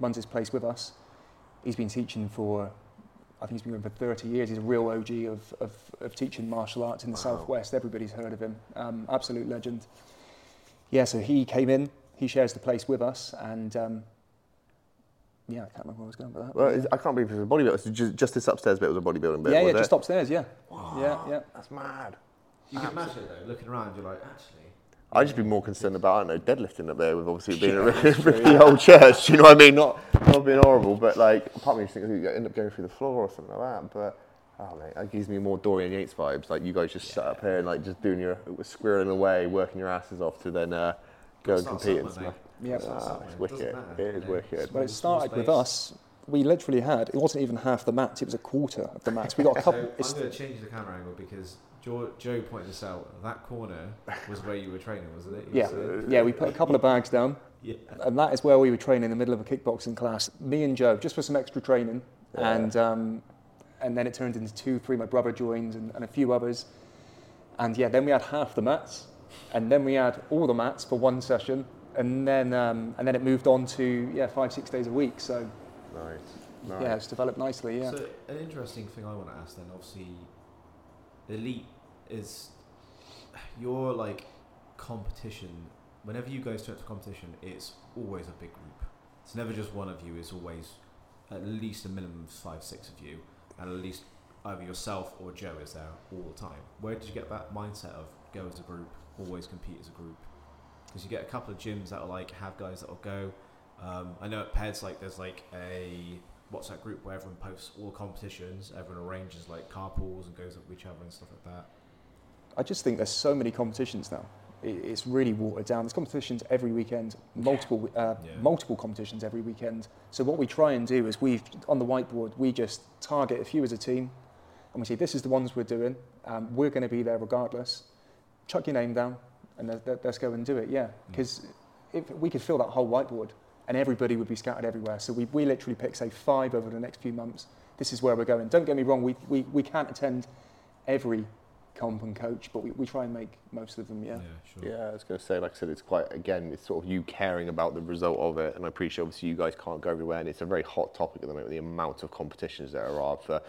[SPEAKER 2] runs his place with us. He's been teaching for, I think he's been going for 30 years. He's a real OG of, of, of teaching martial arts in the
[SPEAKER 1] Wow.
[SPEAKER 2] Southwest. Everybody's heard of him. Um, absolute legend. Yeah, so he came in, he shares the place with us, and um, yeah, I can't remember where I was going with that.
[SPEAKER 1] Well,
[SPEAKER 2] but
[SPEAKER 1] it's, I can't believe it was a bodybuilding. So just, just this upstairs bit was a bodybuilding bit.
[SPEAKER 2] yeah, yeah,
[SPEAKER 1] was
[SPEAKER 2] just upstairs, yeah. Yeah, yeah.
[SPEAKER 1] That's mad.
[SPEAKER 3] You can imagine it though, looking around, you're like, actually.
[SPEAKER 1] I'd just be more concerned about, I don't know, deadlifting up there with obviously being a really old church, you know what I mean? Not, not being horrible, but like, apart from me thinking you end up going through the floor or something like that, but, oh mate, that gives me more Dorian Yates vibes, like you guys just sat up here and like just doing your, squirreling away, working your asses off to then uh, go and compete and
[SPEAKER 3] somewhere,
[SPEAKER 1] stuff.
[SPEAKER 2] Yeah.
[SPEAKER 3] Start
[SPEAKER 1] Ah, it's wicked.
[SPEAKER 3] doesn't matter,
[SPEAKER 1] It is
[SPEAKER 3] you know.
[SPEAKER 1] wicked.
[SPEAKER 2] But it started with us. We literally had, it wasn't even half the mats, it was a quarter of the mats. We got a couple.
[SPEAKER 3] So I'm going to change the camera angle because Joe, Joe pointed this out. That corner was where you were training, wasn't it? You
[SPEAKER 2] Yeah,
[SPEAKER 3] were saying?
[SPEAKER 2] yeah, we put a couple of bags down,
[SPEAKER 3] Yeah.
[SPEAKER 2] and that is where we were training in the middle of a kickboxing class. Me and Joe, just for some extra training,
[SPEAKER 1] Yeah.
[SPEAKER 2] and um, and then it turned into two, three. My brother joined, and, and a few others, and yeah, then we had half the mats, and then we had all the mats for one session, and then um, and then it moved on to yeah, five, six days a week. So
[SPEAKER 1] Nice. nice.
[SPEAKER 2] yeah, it's developed nicely. Yeah,
[SPEAKER 3] So an interesting thing I want to ask then, obviously, elite is your like competition. Whenever you go straight to competition, it's always a big group. It's never just one of you. It's always at least a minimum of five, six of you, and at least either yourself or Joe is there all the time. Where did you get that mindset of go as a group, always compete as a group? Because you get a couple of gyms that are like have guys that will go. Um, I know at Peds like there's like a WhatsApp group where everyone posts all competitions. Everyone arranges like carpools and goes up with each other and stuff like that.
[SPEAKER 2] I just think there's so many competitions now. It, it's really watered down. There's competitions every weekend, multiple uh,
[SPEAKER 3] Yeah.
[SPEAKER 2] multiple competitions every weekend. So what we try and do is we on the whiteboard we just target a few as a team, and we say this is the ones we're doing. Um, we're going to be there regardless. Chuck your name down, and let- let- let's go and do it. Yeah, because if we could fill that whole whiteboard, and everybody would be scattered everywhere. So we we literally pick say five over the next few months. This is where we're going. Don't get me wrong. We we, we can't attend every comp and coach, but we, we try and make most of them. Yeah.
[SPEAKER 3] sure.
[SPEAKER 1] Yeah, I was going to say, like I said, it's quite, again, it's sort of you caring about the result of it. And I appreciate, obviously, you guys can't go everywhere. And it's a very hot topic at the moment, the amount of competitions there are for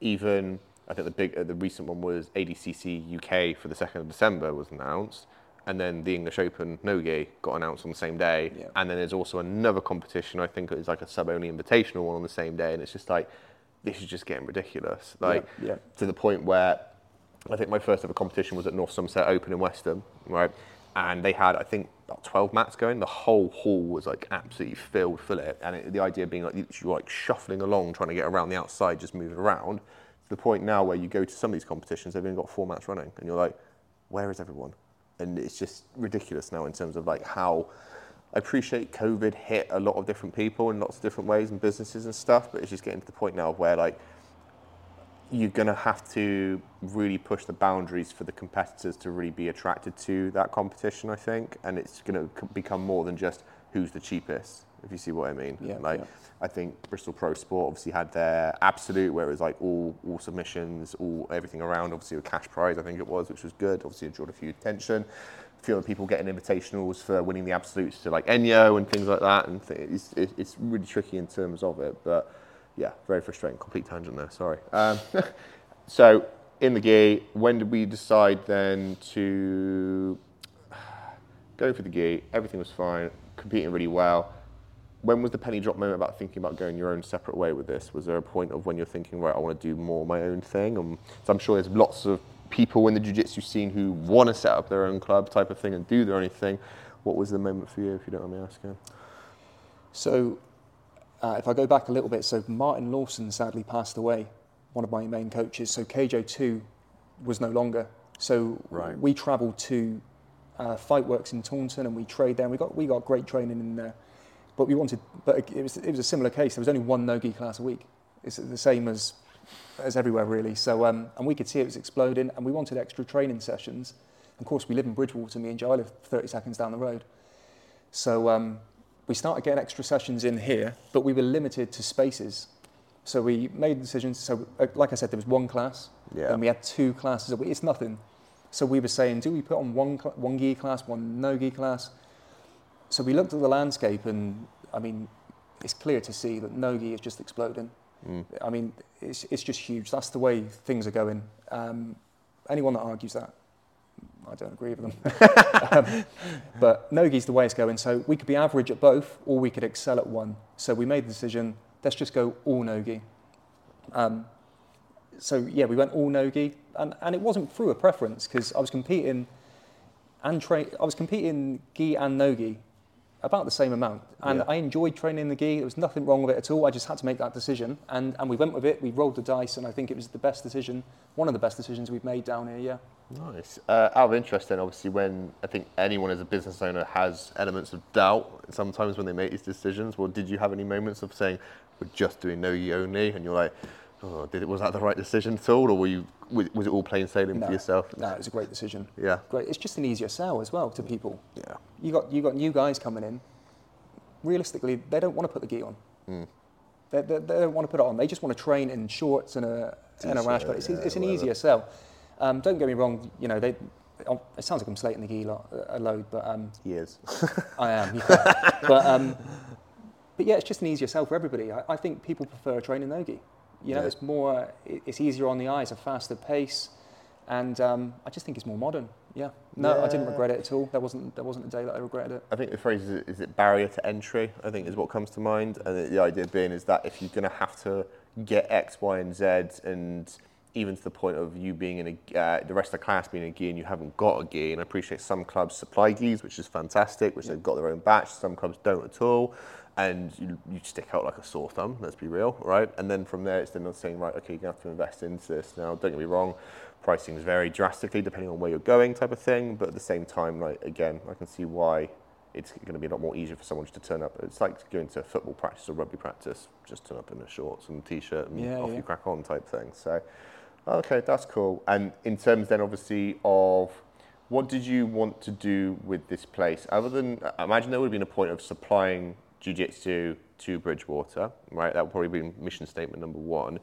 [SPEAKER 1] even, I think the big, uh, the recent one was ADCC UK for the 2nd of December was announced. And then the English Open Nogi got announced on the same day.
[SPEAKER 2] Yeah.
[SPEAKER 1] And then there's also another competition, I think it's like a sub only invitational one on the same day. And it's just like, this is just getting ridiculous. Like,
[SPEAKER 2] yeah.
[SPEAKER 1] to the point where I think my first ever competition was at North Somerset Open in Westham, right? And they had, I think, about 12 mats going. The whole hall was like absolutely filled full of it. And it, the idea being like you're like shuffling along, trying to get around the outside, just moving around. To the point now where you go to some of these competitions, they've only got four mats running, and you're like, where is everyone? And it's just ridiculous now in terms of like how I appreciate COVID hit a lot of different people in lots of different ways and businesses and stuff, but it's just getting to the point now where like you're going to have to really push the boundaries for the competitors to really be attracted to that competition, I think. And it's going to become more than just who's the cheapest, if you see what I mean.
[SPEAKER 2] Yeah,
[SPEAKER 1] like,
[SPEAKER 2] yeah.
[SPEAKER 1] I think Bristol Pro Sport obviously had their absolute, where it was like all, all submissions, all everything around, obviously a cash prize, I think it was, which was good. Obviously, it drew a few attention. A few other people getting invitationals for winning the absolutes to like Enyo and things like that. And th- it's, it's really tricky in terms of it. But yeah, very frustrating. Complete tangent there, sorry. Um, so, in the gi, when did we decide then to go for the gi? Everything was fine, competing really well. When was the penny drop moment about thinking about going your own separate way with this? Was there a point of when you're thinking, right, I want to do more my own thing? Um, so I'm sure there's lots of people in the jiu-jitsu scene who want to set up their own club type of thing and do their own thing. What was the moment for you, if you don't mind me asking?
[SPEAKER 2] So, uh, if I go back a little bit, so Martin Lawson sadly passed away, one of my main coaches. So KJ2 was no longer. So
[SPEAKER 1] Right.
[SPEAKER 2] we travelled to uh, Fightworks in Taunton and we trained there. And we got we got great training in there, but we wanted. But it was it was a similar case. There was only one no gi class a week. It's the same as as everywhere really. So um, and we could see it was exploding, and we wanted extra training sessions. Of course, we live in Bridgwater. Me and Joe I live 30 seconds down the road. So um, we started getting extra sessions in here, but we were limited to spaces. So we made decisions. So, uh, like I said, there was one class,
[SPEAKER 1] Yeah.
[SPEAKER 2] and we had two classes. It's nothing. So we were saying, do we put on one one gi class, one no gi class? So we looked at the landscape, and I mean, it's clear to see that no gi is just exploding.
[SPEAKER 1] Mm.
[SPEAKER 2] I mean, it's it's just huge. That's the way things are going. Um, anyone that argues that, I don't agree with them. um, but Nogi's the way it's going. So we could be average at both, or we could excel at one. So we made the decision. Let's just go all Nogi. Um, so yeah, we went all Nogi, and, and it wasn't through a preference because I was competing and train. I was competing gi and Nogi about the same amount, and
[SPEAKER 1] Yeah.
[SPEAKER 2] I enjoyed training the gi. There was nothing wrong with it at all. I just had to make that decision, and, and we went with it. We rolled the dice, and I think it was the best decision, one of the best decisions we've made down here. Yeah.
[SPEAKER 1] Nice. Uh, out of interest, then, obviously, when I think anyone as a business owner has elements of doubt sometimes when they make these decisions, well, did you have any moments of saying, we're just doing no gi only? And you're like, oh, did it, was that the right decision at all? Or were you, was was it all plain sailing
[SPEAKER 2] No,
[SPEAKER 1] for yourself?
[SPEAKER 2] No, it was a great decision.
[SPEAKER 1] Yeah.
[SPEAKER 2] Great. It's just an easier sell as well to people.
[SPEAKER 1] Yeah.
[SPEAKER 2] You got you got new guys coming in. Realistically, they don't want to put the gi on.
[SPEAKER 1] Mm.
[SPEAKER 2] They, they, they don't want to put it on. They just want to train in shorts and a and a rash. But it's,
[SPEAKER 1] T-shirt,
[SPEAKER 2] it's an
[SPEAKER 1] yeah,
[SPEAKER 2] easier sell. Um, don't get me wrong. You know they. oh, It sounds like I'm slating the gi lot, a load, but um,
[SPEAKER 1] He is.
[SPEAKER 2] I am. Yeah. but um, but yeah, it's just an easier sell for everybody. I, I think people prefer training nogi. You know,
[SPEAKER 1] Yeah.
[SPEAKER 2] it's more, it's easier on the eyes, a faster pace, and um, I just think it's more modern. Yeah. No, I didn't regret it at all. There wasn't there wasn't a day that I regretted it.
[SPEAKER 1] I think the phrase is, is it barrier to entry, I think is what comes to mind. And the, idea being is that if you're going to have to get X, Y, and Z, and even to the point of you being in a, uh, the rest of the class being a gi and you haven't got a gi, and I appreciate some clubs supply gis, which is fantastic, which they've got their own batch, some clubs don't at all. And you, you stick out like a sore thumb, let's be real, right? And then from there, it's then not saying, right, okay, you're going to have to invest into this. Now, don't get me wrong, pricing is very drastically depending on where you're going type of thing, but at the same time, like, again, I can see why it's going to be a lot more easier for someone just to turn up. It's like going to a football practice or rugby practice, just turn up in a shorts and t-shirt and
[SPEAKER 2] Yeah,
[SPEAKER 1] off
[SPEAKER 2] yeah.
[SPEAKER 1] you crack on type thing. So, okay, that's cool. And in terms then, obviously, of what did you want to do with this place? Other than, I imagine there would have been a point of supplying jiu-jitsu to Bridgwater, right? That would probably be mission statement number one.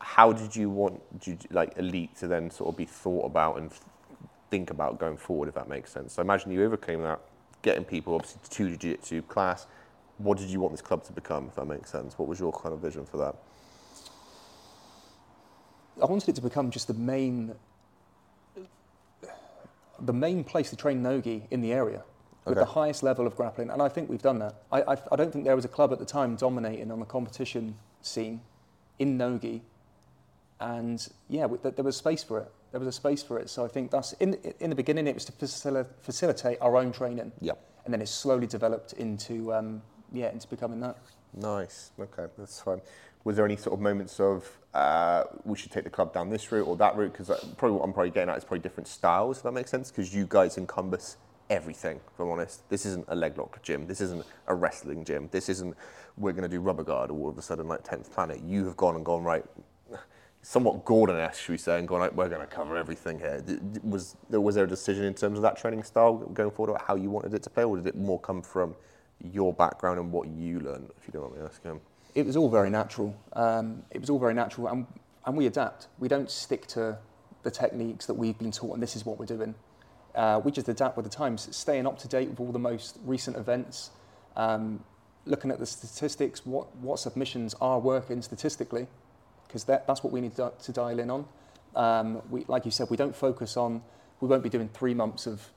[SPEAKER 1] How did you want like elite to then sort of be thought about and think about going forward, if that makes sense? So imagine you overcame that, getting people obviously to jiu-jitsu class. What did you want this club to become, if that makes sense? What was your kind of vision for that?
[SPEAKER 2] I wanted it to become just the main, the main place to train nogi in the area with
[SPEAKER 1] Okay.
[SPEAKER 2] the highest level of grappling, and I think we've done that. I, I, I don't think there was a club at the time dominating on the competition scene in nogi, and yeah, we, th- there was space for it. There was a space for it. So I think that's in in the beginning it was to facil- facilitate our own training,
[SPEAKER 1] Yep.
[SPEAKER 2] and then it slowly developed into um, yeah into becoming that.
[SPEAKER 1] Nice. Okay, that's fine. Was there any sort of moments of uh, we should take the club down this route or that route? Because probably what I'm probably getting at is probably different styles. If that makes sense, because you guys encompass everything. If I'm honest, this isn't a leg lock gym. This isn't a wrestling gym. This isn't we're going to do rubber guard all of a sudden like 10th planet. You have gone and gone right. Somewhat Gordon-esque, should we say, and gone like we're going to cover everything here. Was there was there a decision in terms of that training style going forward, about how you wanted it to play, or did it more come from your background and what you learned? If you don't want me asking.
[SPEAKER 2] it was all very natural. Um, it was all very natural, and, and we adapt. We don't stick to the techniques that we've been taught, and this is what we're doing. Uh, we just adapt with the times, staying up to date with all the most recent events, um, looking at the statistics, what, what submissions are working statistically, because that, that's what we need to, to dial in on. Um, we, like you said, we don't focus on, we won't be doing three months of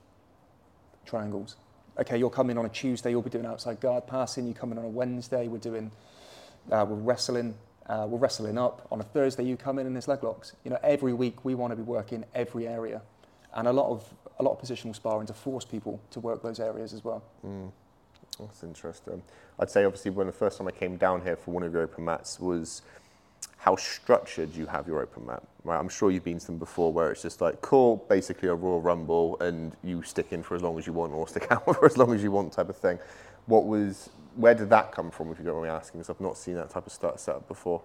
[SPEAKER 2] triangles. Okay, you're coming on a Tuesday, you'll be doing outside guard passing. You come in on a Wednesday, we're doing uh, we're wrestling. Uh, we're wrestling up on a Thursday. You come in and there's leg locks. You know, every week we want to be working every area, and a lot of a lot of positional sparring to force people to work those areas as well.
[SPEAKER 1] Mm. That's interesting. I'd say obviously when the first time I came down here for one of your open mats was how structured you have your open mat. Right, I'm sure you've been to them before where it's just like cool, basically a raw rumble, and you stick in for as long as you want or stick out for as long as you want type of thing. What was where did that come from? If you don't mind me asking, because I've not seen that type of start setup before.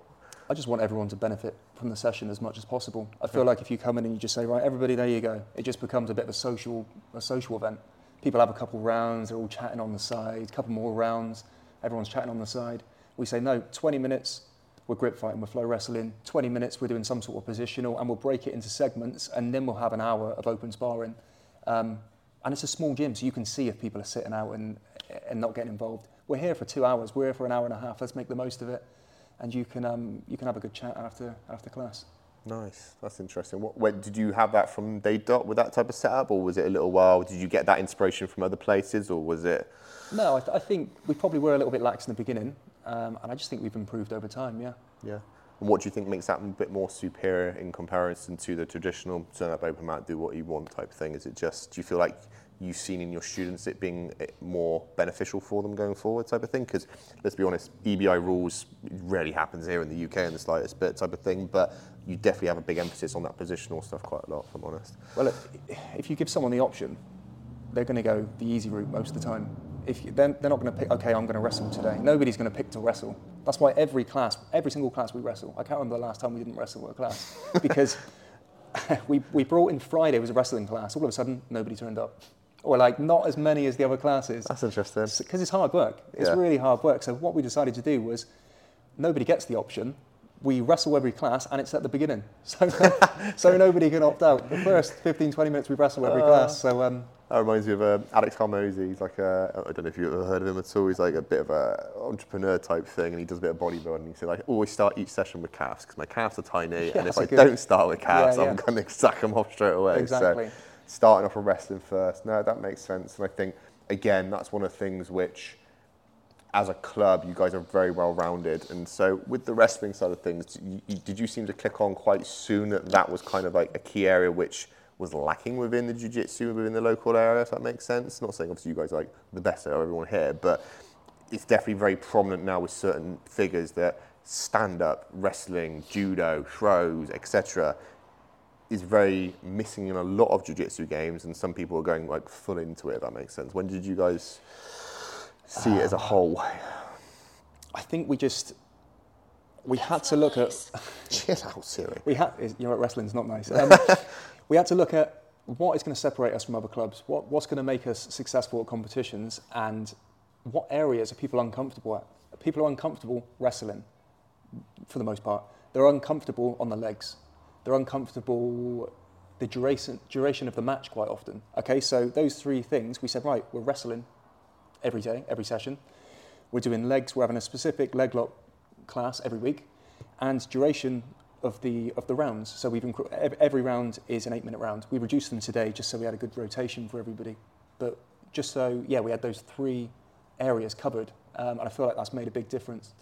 [SPEAKER 2] I just want everyone to benefit from the session as much as possible. I feel like if you come in and you just say, right, everybody, there you go, it just becomes a bit of a social, a social event. People have a couple rounds, they're all chatting on the side, a couple more rounds, everyone's chatting on the side. We say, no, 20 minutes, we're grip fighting, we're flow wrestling. 20 minutes, we're doing some sort of positional, and we'll break it into segments, and then we'll have an hour of open sparring. Um, and it's a small gym, so you can see if people are sitting out and, and not getting involved. We're here for two hours, we're here for an hour and a half, let's make the most of it. And you can, um, you can have a good chat after, after class.
[SPEAKER 1] Nice, that's interesting. What, where, did you have that from day dot with that type of setup, or was it a little while? Did you get that inspiration from other places, or was it?
[SPEAKER 2] No, I, th- I think we probably were a little bit lax in the beginning, um, and I just think we've improved over time, yeah.
[SPEAKER 1] Yeah. And what do you think makes that a bit more superior in comparison to the traditional turn up open mat, do what you want type thing? Is it just, do you feel like you've seen in your students it being eh, more beneficial for them going forward type of thing? Because let's be honest, EBI rules rarely happens here in the UK in the slightest bit type of thing, but you definitely have a big emphasis on that positional stuff quite a lot, if I'm honest.
[SPEAKER 2] Well, if, you give someone the option, they're going to go the easy route most of the time. If you, they're, they're not going to pick, okay, I'm going to wrestle today. Nobody's going to pick to wrestle. That's why every class, every single class we wrestle. I can't remember the last time we didn't wrestle at a class because we, we brought in Friday was a wrestling class. All of a sudden, nobody turned up. Or like not as many as the other classes.
[SPEAKER 1] That's interesting.
[SPEAKER 2] because it's hard work. It's
[SPEAKER 1] Yeah.
[SPEAKER 2] really hard work. So what we decided to do was nobody gets the option. We wrestle every class and it's at the beginning. So, so nobody can opt out. The first 15, 20 minutes we wrestle every class. So um,
[SPEAKER 1] That reminds me of uh, Alex Hormozi. He's like a, I don't know if you've ever heard of him at all. He's like a bit of a entrepreneur type thing, and he does a bit of bodybuilding. He said, I always start each session with calves because my calves are tiny,
[SPEAKER 2] Yeah,
[SPEAKER 1] and if I
[SPEAKER 2] good-
[SPEAKER 1] don't start with calves,
[SPEAKER 2] Yeah,
[SPEAKER 1] I'm going to sack them off straight away.
[SPEAKER 2] Exactly.
[SPEAKER 1] So starting off with wrestling first, no, that makes sense. And I think again, that's one of the things which. As a club, you guys are very well rounded, and so with the wrestling side of things, you, you, did you seem to click on quite soon that that was kind of like a key area which was lacking within the jiu-jitsu within the local area, if that makes sense. Not saying obviously you guys are like the best out of everyone here, but it's definitely very prominent now with certain figures that stand up wrestling, judo, throws, etc. is very missing in a lot of jiu-jitsu games and some people are going like full into it if that makes sense. When did you guys see it as a whole?
[SPEAKER 2] I think we just we had to look at
[SPEAKER 1] Chill out, Siri.
[SPEAKER 2] we had you know wrestling's not nice. Um, we had to look at what is going to separate us from other clubs, what, what's going to make us successful at competitions, and what areas are people uncomfortable at. People are uncomfortable wrestling, for the most part. They're uncomfortable on the legs. They're uncomfortable the duration duration of the match quite often. Okay, so those three things we said right. We're wrestling every day, every session. We're doing legs. We're having a specific leg lock class every week, and duration of the of the rounds. So we've every round is an eight minute round. We reduced them today just so we had a good rotation for everybody. But just so yeah, we had those three areas covered, um, and I feel like that's made a big difference.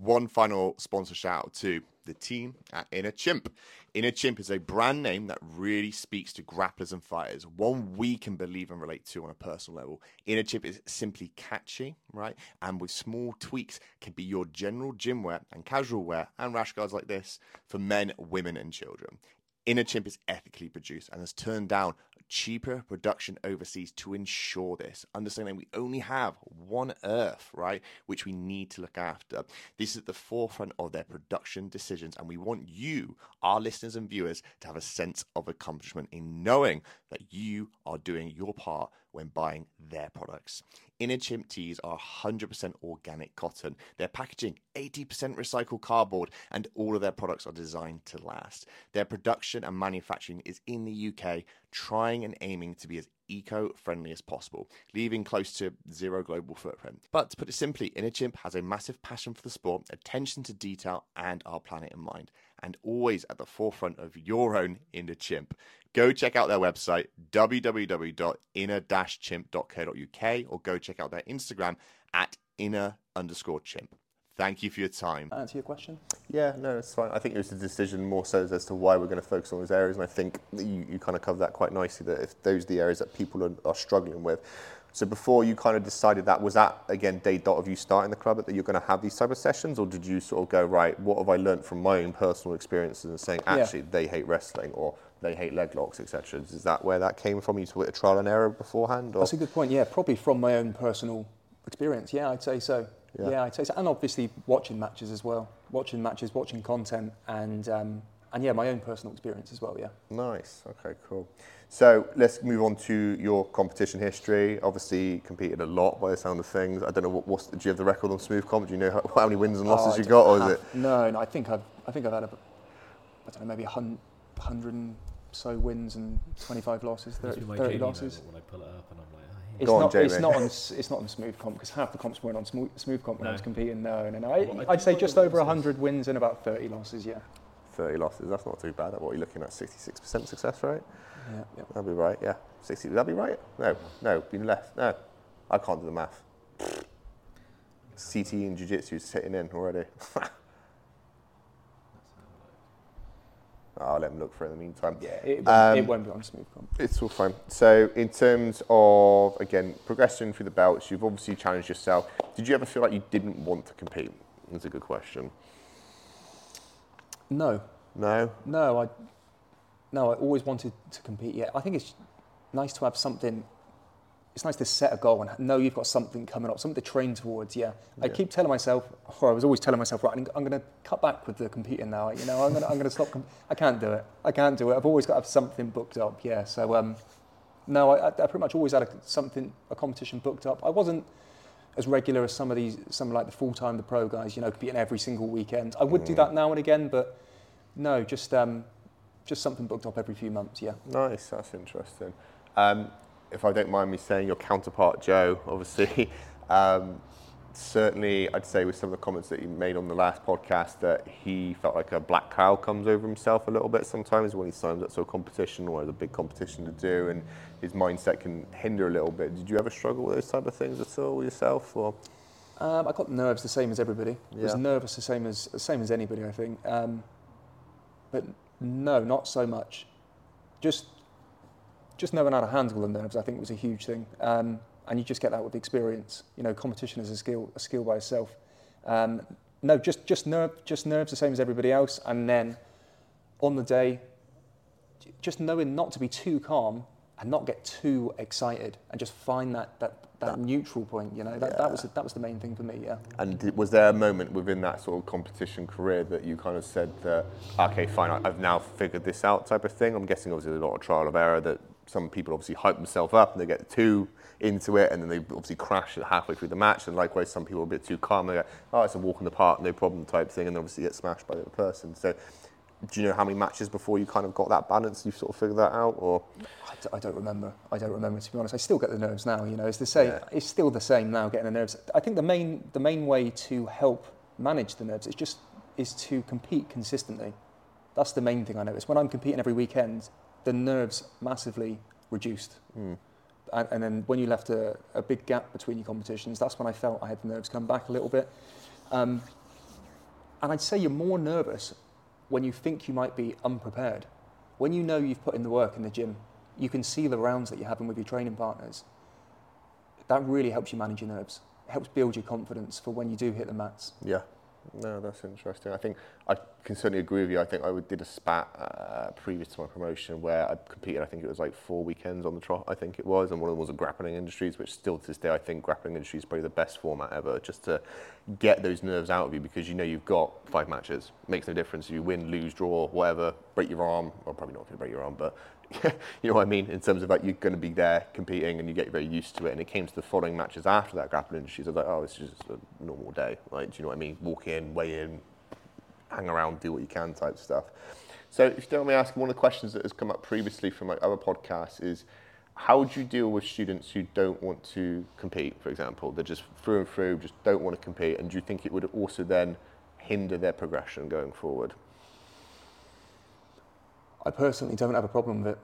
[SPEAKER 4] One final sponsor shout out to the team at Inner Chimp. Inner Chimp is a brand name that really speaks to grapplers and fighters, one we can believe and relate to on a personal level. Inner Chimp is simply catchy, right? And with small tweaks, can be your general gym wear and casual wear and rash guards like this for men, women, and children. Inner Chimp is ethically produced and has turned down cheaper production overseas to ensure this. Understanding we only have one Earth, right, which we need to look after. This is at the forefront of their production decisions, and we want you, our listeners and viewers, to have a sense of accomplishment in knowing that you are doing your part when buying their products. Inner Chimp tees are 100% organic cotton. Their packaging, 80% recycled cardboard, and all of their products are designed to last. Their production and manufacturing is in the UK, trying and aiming to be as eco friendly as possible, leaving close to zero global footprint. But to put it simply, Inner Chimp has a massive passion for the sport, attention to detail, and our planet in mind, and always at the forefront of your own Inner Chimp. Go check out their website, www.inner-chimp.co.uk, or go check out their Instagram at inner underscore chimp. Thank you for your time.
[SPEAKER 2] Answer your question.
[SPEAKER 1] Yeah, no, it's fine. I think it was a decision more so as to why we're going to focus on those areas, and I think you, you kind of covered that quite nicely. That if those are the areas that people are, are struggling with. So before you kind of decided that, was that again day dot of you starting the club that you're going to have these type of sessions, or did you sort of go right? What have I learned from my own personal experiences and saying
[SPEAKER 2] Yeah.
[SPEAKER 1] actually they hate wrestling or they hate leg locks, etc. Is that where that came from? You took a trial and error beforehand, or
[SPEAKER 2] That's a good point. Yeah, probably from my own personal experience. Yeah, I'd say so.
[SPEAKER 1] Yeah.
[SPEAKER 2] Yeah, I'd say so. And obviously watching matches as well, watching matches, watching content, and um, and yeah, my own personal experience as well. Yeah.
[SPEAKER 1] Nice. Okay, cool. So let's move on to your competition history. Obviously, competed a lot by the sound of things. I don't know what. What's, do you have the record on Smoothcomp? Do you know how, how many wins and oh, losses
[SPEAKER 2] Oh,
[SPEAKER 1] you
[SPEAKER 2] don't
[SPEAKER 1] got, or is it?
[SPEAKER 2] No, no. I think I've I think I've had a, I don't know, maybe a hun- hundred and so wins and 25 losses, 30,
[SPEAKER 3] my
[SPEAKER 2] 30 losses.
[SPEAKER 3] when I pull it up and I'm like, oh,
[SPEAKER 2] It's
[SPEAKER 1] Go on,
[SPEAKER 2] not. it's not on. It's not on Smoothcomp because half the comps weren't on smooth, Smoothcomp when I was competing. No, no, no.
[SPEAKER 3] Well, I
[SPEAKER 2] I,
[SPEAKER 3] think
[SPEAKER 2] I'd say just over
[SPEAKER 3] was
[SPEAKER 2] 100 wins and about 30 losses. Yeah.
[SPEAKER 1] 30 losses. That's not too bad. What are you looking at? 66% success rate?
[SPEAKER 2] Yeah. yeah.
[SPEAKER 1] That'd be right. Yeah. 60. Would that be right? No. No. Been left. No. I can't do the math. CT and Jiu-Jitsu is sitting in already. I'll let them look for it in the meantime.
[SPEAKER 2] Yeah. It, won't-
[SPEAKER 1] Um,
[SPEAKER 2] it won't be on Smoothcomp.
[SPEAKER 1] It's all fine. So, in terms of again progression through the belts, you've obviously challenged yourself. Did you ever feel like you didn't want to compete? That's a good question.
[SPEAKER 2] No,
[SPEAKER 1] No.
[SPEAKER 2] no. I no. I always wanted to compete. Yeah. I think it's nice to have something. It's nice to set a goal and know you've got something coming up, something to train towards. Yeah. I keep telling myself, or I was always telling myself, right, I'm, I'm going to cut back with the competing now. You know, I'm going to I'm going to stop. Com- I can't do it. I can't do it. I've always got to have something booked up. Yeah. So um, no, I, I I pretty much always had a, something a competition booked up. I wasn't as regular as some of these, some like the full time, the pro guys. You know, competing every single weekend. I would do
[SPEAKER 1] Mm.
[SPEAKER 2] that now and again, but no, just um, just something booked up every few months. Yeah.
[SPEAKER 1] Nice. That's interesting. Um, if I don't mind me saying, your counterpart Joe, obviously, um, certainly, I'd say with some of the comments that he made on the last podcast, that he felt like a black cloud comes over himself a little bit sometimes when he signs up to a competition or has a big competition to do, and his mindset can hinder a little bit. Did you ever struggle with those type of things at all yourself, or?
[SPEAKER 2] Um, I got nerves the same as everybody. I was nervous the same as the same as anybody, I think. Um, but no, not so much. Just just knowing how to handle the nerves, I think, was a huge thing. Um, and you just get that with experience. You know, competition is a skill, a skill by itself. Um, no, just just nerve, just nerves the same as everybody else, and then on the day, just knowing not to be too calm and not get too excited, and just find that that, that, neutral point. You know, that, that was that was the main thing for me. Yeah.
[SPEAKER 1] And was there a moment within that sort of competition career that you kind of said that, okay, fine, I've now figured this out type of thing? I'm guessing obviously there's a lot of trial of error that some people obviously hype themselves up and they get too into it and then they obviously crash halfway through the match. And likewise, some people are a bit too calm. They go, oh, it's a walk in the park, no problem type thing, and obviously get smashed by the other person. So do you know how many matches before you kind of got that balance? You sort of figured that out, or
[SPEAKER 2] I, d- I don't remember. I don't remember to be honest. I still get the nerves now. You know, it's the same.
[SPEAKER 1] Yeah.
[SPEAKER 2] It's still the same now. Getting the nerves. I think the main the main way to help manage the nerves is just is to compete consistently. That's the main thing I notice. When I'm competing every weekend, the nerves massively reduced. Hmm. And, and then when you left a, a big gap between your competitions, that's when I felt I had the nerves come back a little bit. Um, and I'd say you're more nervous when you think you might be unprepared. When you know you've put in the work in the gym, you can see the rounds that you're having with your training partners. That really helps you manage your nerves. It helps build your confidence for when you do hit the mats.
[SPEAKER 1] Yeah. No, that's interesting. I think I can certainly agree with you. I think I did a spat uh, previous to my promotion where I competed. I think it was like four weekends on the trot. I think it was, and one of them was a grappling industries, which still to this day I think grappling industry is probably the best format ever, just to get those nerves out of you because you know you've got five matches. It Makes no difference if you win, lose, draw, whatever. Break your arm, well probably not going to break your arm, but you know what I mean in terms of like you're going to be there competing and you get very used to it. And it came to the following matches after that grappling. I was like, oh, it's just a normal day. Like, do you know what I mean? Walk in, weigh in, hang around, do what you can type stuff. So if you don't mind me asking, one of the questions that has come up previously from like other podcasts is how do you deal with students who don't want to compete, for example? They're just through and through, just don't want to compete. And do you think it would also then hinder their progression going forward?
[SPEAKER 2] I personally don't have a problem with it.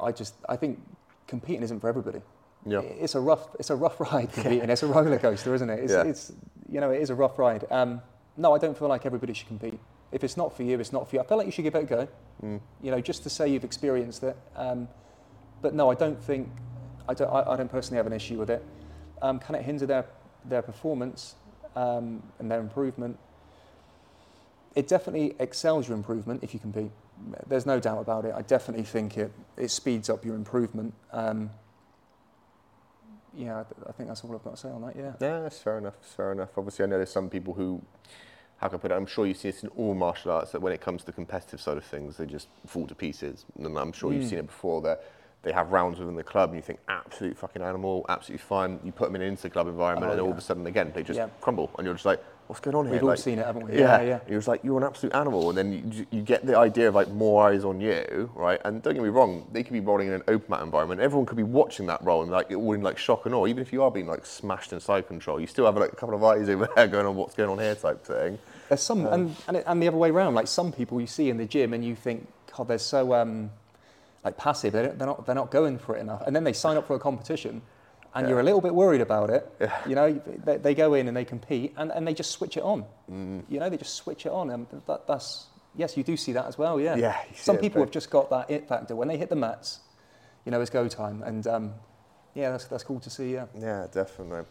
[SPEAKER 2] I- just I think competing isn't for everybody.
[SPEAKER 1] Yeah.
[SPEAKER 2] It's a rough it's a rough ride competing. it's a roller coaster, isn't it? It's,
[SPEAKER 1] Yeah.
[SPEAKER 2] it's you know it is a rough ride. Um, no, I don't feel like everybody should compete. If it's not for you, it's not for you. I feel like you should give it a go.
[SPEAKER 1] Mm.
[SPEAKER 2] You know, just to say you've experienced it. Um, but no, I don't think I don't I, I don't personally have an issue with it. Um, can it hinder their their performance um, and their improvement? It definitely excels your improvement if you compete. There's no doubt about it. I definitely think it, it speeds up your improvement. Um, yeah, I, I think that's all I've got to say on that. Yeah.
[SPEAKER 1] Yeah, that's fair enough. That's fair enough. Obviously, I know there's some people who, how can I put it? I'm sure you see this in all martial arts that when it comes to the competitive side of things, they just fall to pieces. And I'm sure you've
[SPEAKER 2] Mm.
[SPEAKER 1] seen it before that they have rounds within the club and you think absolute fucking animal, absolutely fine. You put them in an inter club environment
[SPEAKER 2] Oh,
[SPEAKER 1] and all of a sudden again they just
[SPEAKER 2] Yeah.
[SPEAKER 1] crumble and you're just like, what's going on here?
[SPEAKER 2] We've all seen it, haven't we?
[SPEAKER 1] Yeah,
[SPEAKER 2] Yeah, yeah.
[SPEAKER 1] You're just like, you're an absolute animal. And then you, you get the idea of like more eyes on you, right? And don't get me wrong, they could be rolling in an open mat environment. Everyone could be watching that roll and like it all in like shock and awe. Even if you are being like smashed in side control, you still have like a couple of eyes over there going on what's going on here type thing.
[SPEAKER 2] There's some, and, and, it- and the other way around, like some people you see in the gym and you think, God, they're so um, like passive, they're, they're, not, they're not going for it enough. And then they sign up for a competition and you're a little bit worried about it. You know, they, they go in and they compete and, and they just switch it on. You know, they just switch it on. And that, that's, yes, you do see that as well, yeah.
[SPEAKER 1] Yeah,
[SPEAKER 2] Some people have just got that it factor. When they hit the mats, you know, it's go time. And um, yeah, that's, that's cool to see, yeah.
[SPEAKER 1] Yeah, definitely.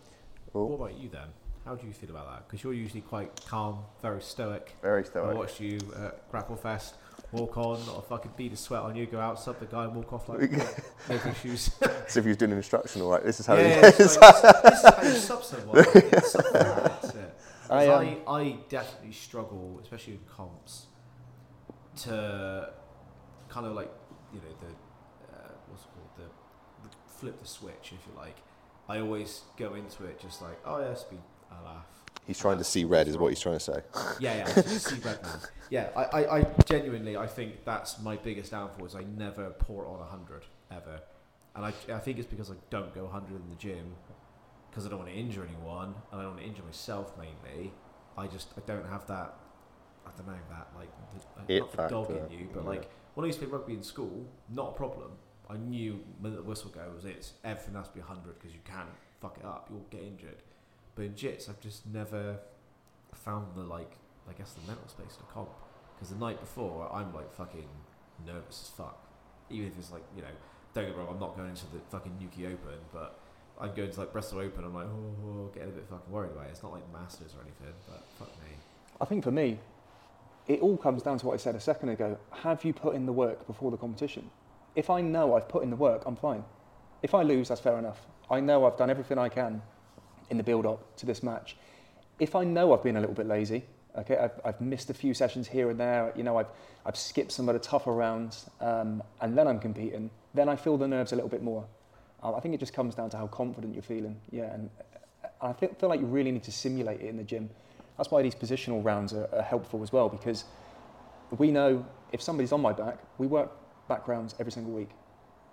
[SPEAKER 3] What
[SPEAKER 1] Oh,
[SPEAKER 3] about you then? How do you feel about that? Because you're usually quite calm, very stoic.
[SPEAKER 1] very stoic.
[SPEAKER 3] I watched you at GrappleFest walk on, not a fucking bead of sweat on you, go out, sub the guy, and walk off like no issues.
[SPEAKER 1] So if he was doing instructional, right, this is how
[SPEAKER 3] yeah,
[SPEAKER 1] he
[SPEAKER 3] yeah, it's like, this is how you sub someone. It's sub that, that's it. 'Cause
[SPEAKER 2] I,
[SPEAKER 3] I,
[SPEAKER 2] um,
[SPEAKER 3] I, definitely struggle, especially in comps, to kind of like, you know, the, uh, what's it called, the, the flip the switch, if you like. I always go into it just like, oh yeah, speed, I laugh.
[SPEAKER 4] He's trying to see red, is what he's trying to say.
[SPEAKER 3] Yeah, yeah, see red man. Yeah, I, I, I genuinely, I think that's my biggest downfall is I never pour on 100, ever. And I, I think it's because I don't go 100 in the gym because I don't want to injure anyone and I don't want to injure myself mainly. I just, I don't have that, I don't know, that, like, the,
[SPEAKER 1] uh,
[SPEAKER 3] not the dog in you, but
[SPEAKER 1] yeah.
[SPEAKER 3] like, when I used to play rugby in school, not a problem. I knew when the whistle goes, it's everything has to be 100 because you can't fuck it up, you'll get injured. But in jits, I've just never found the like, I guess the mental space to comp. Because the night before, I'm like fucking nervous as fuck. Even if it's like, you know, don't get me wrong, I'm not going into the fucking Nuki Open, but I'm going to like Bristol Open. I'm like, oh, oh, oh, getting a bit fucking worried about it. It's not like Masters or anything, but fuck me.
[SPEAKER 2] I think for me, it all comes down to what I said a second ago. Have you put in the work before the competition? If I know I've put in the work, I'm fine. If I lose, that's fair enough. I know I've done everything I can in the build up to this match. If I know I've been a little bit lazy, okay, I've, I've missed a few sessions here and there, you know, I've, I've skipped some of the tougher rounds, um, and then I'm competing, then I feel the nerves a little bit more. I think it just comes down to how confident you're feeling, yeah, and I feel, feel like you really need to simulate it in the gym. That's why these positional rounds are, are helpful as well because we know if somebody's on my back, we work back rounds every single week.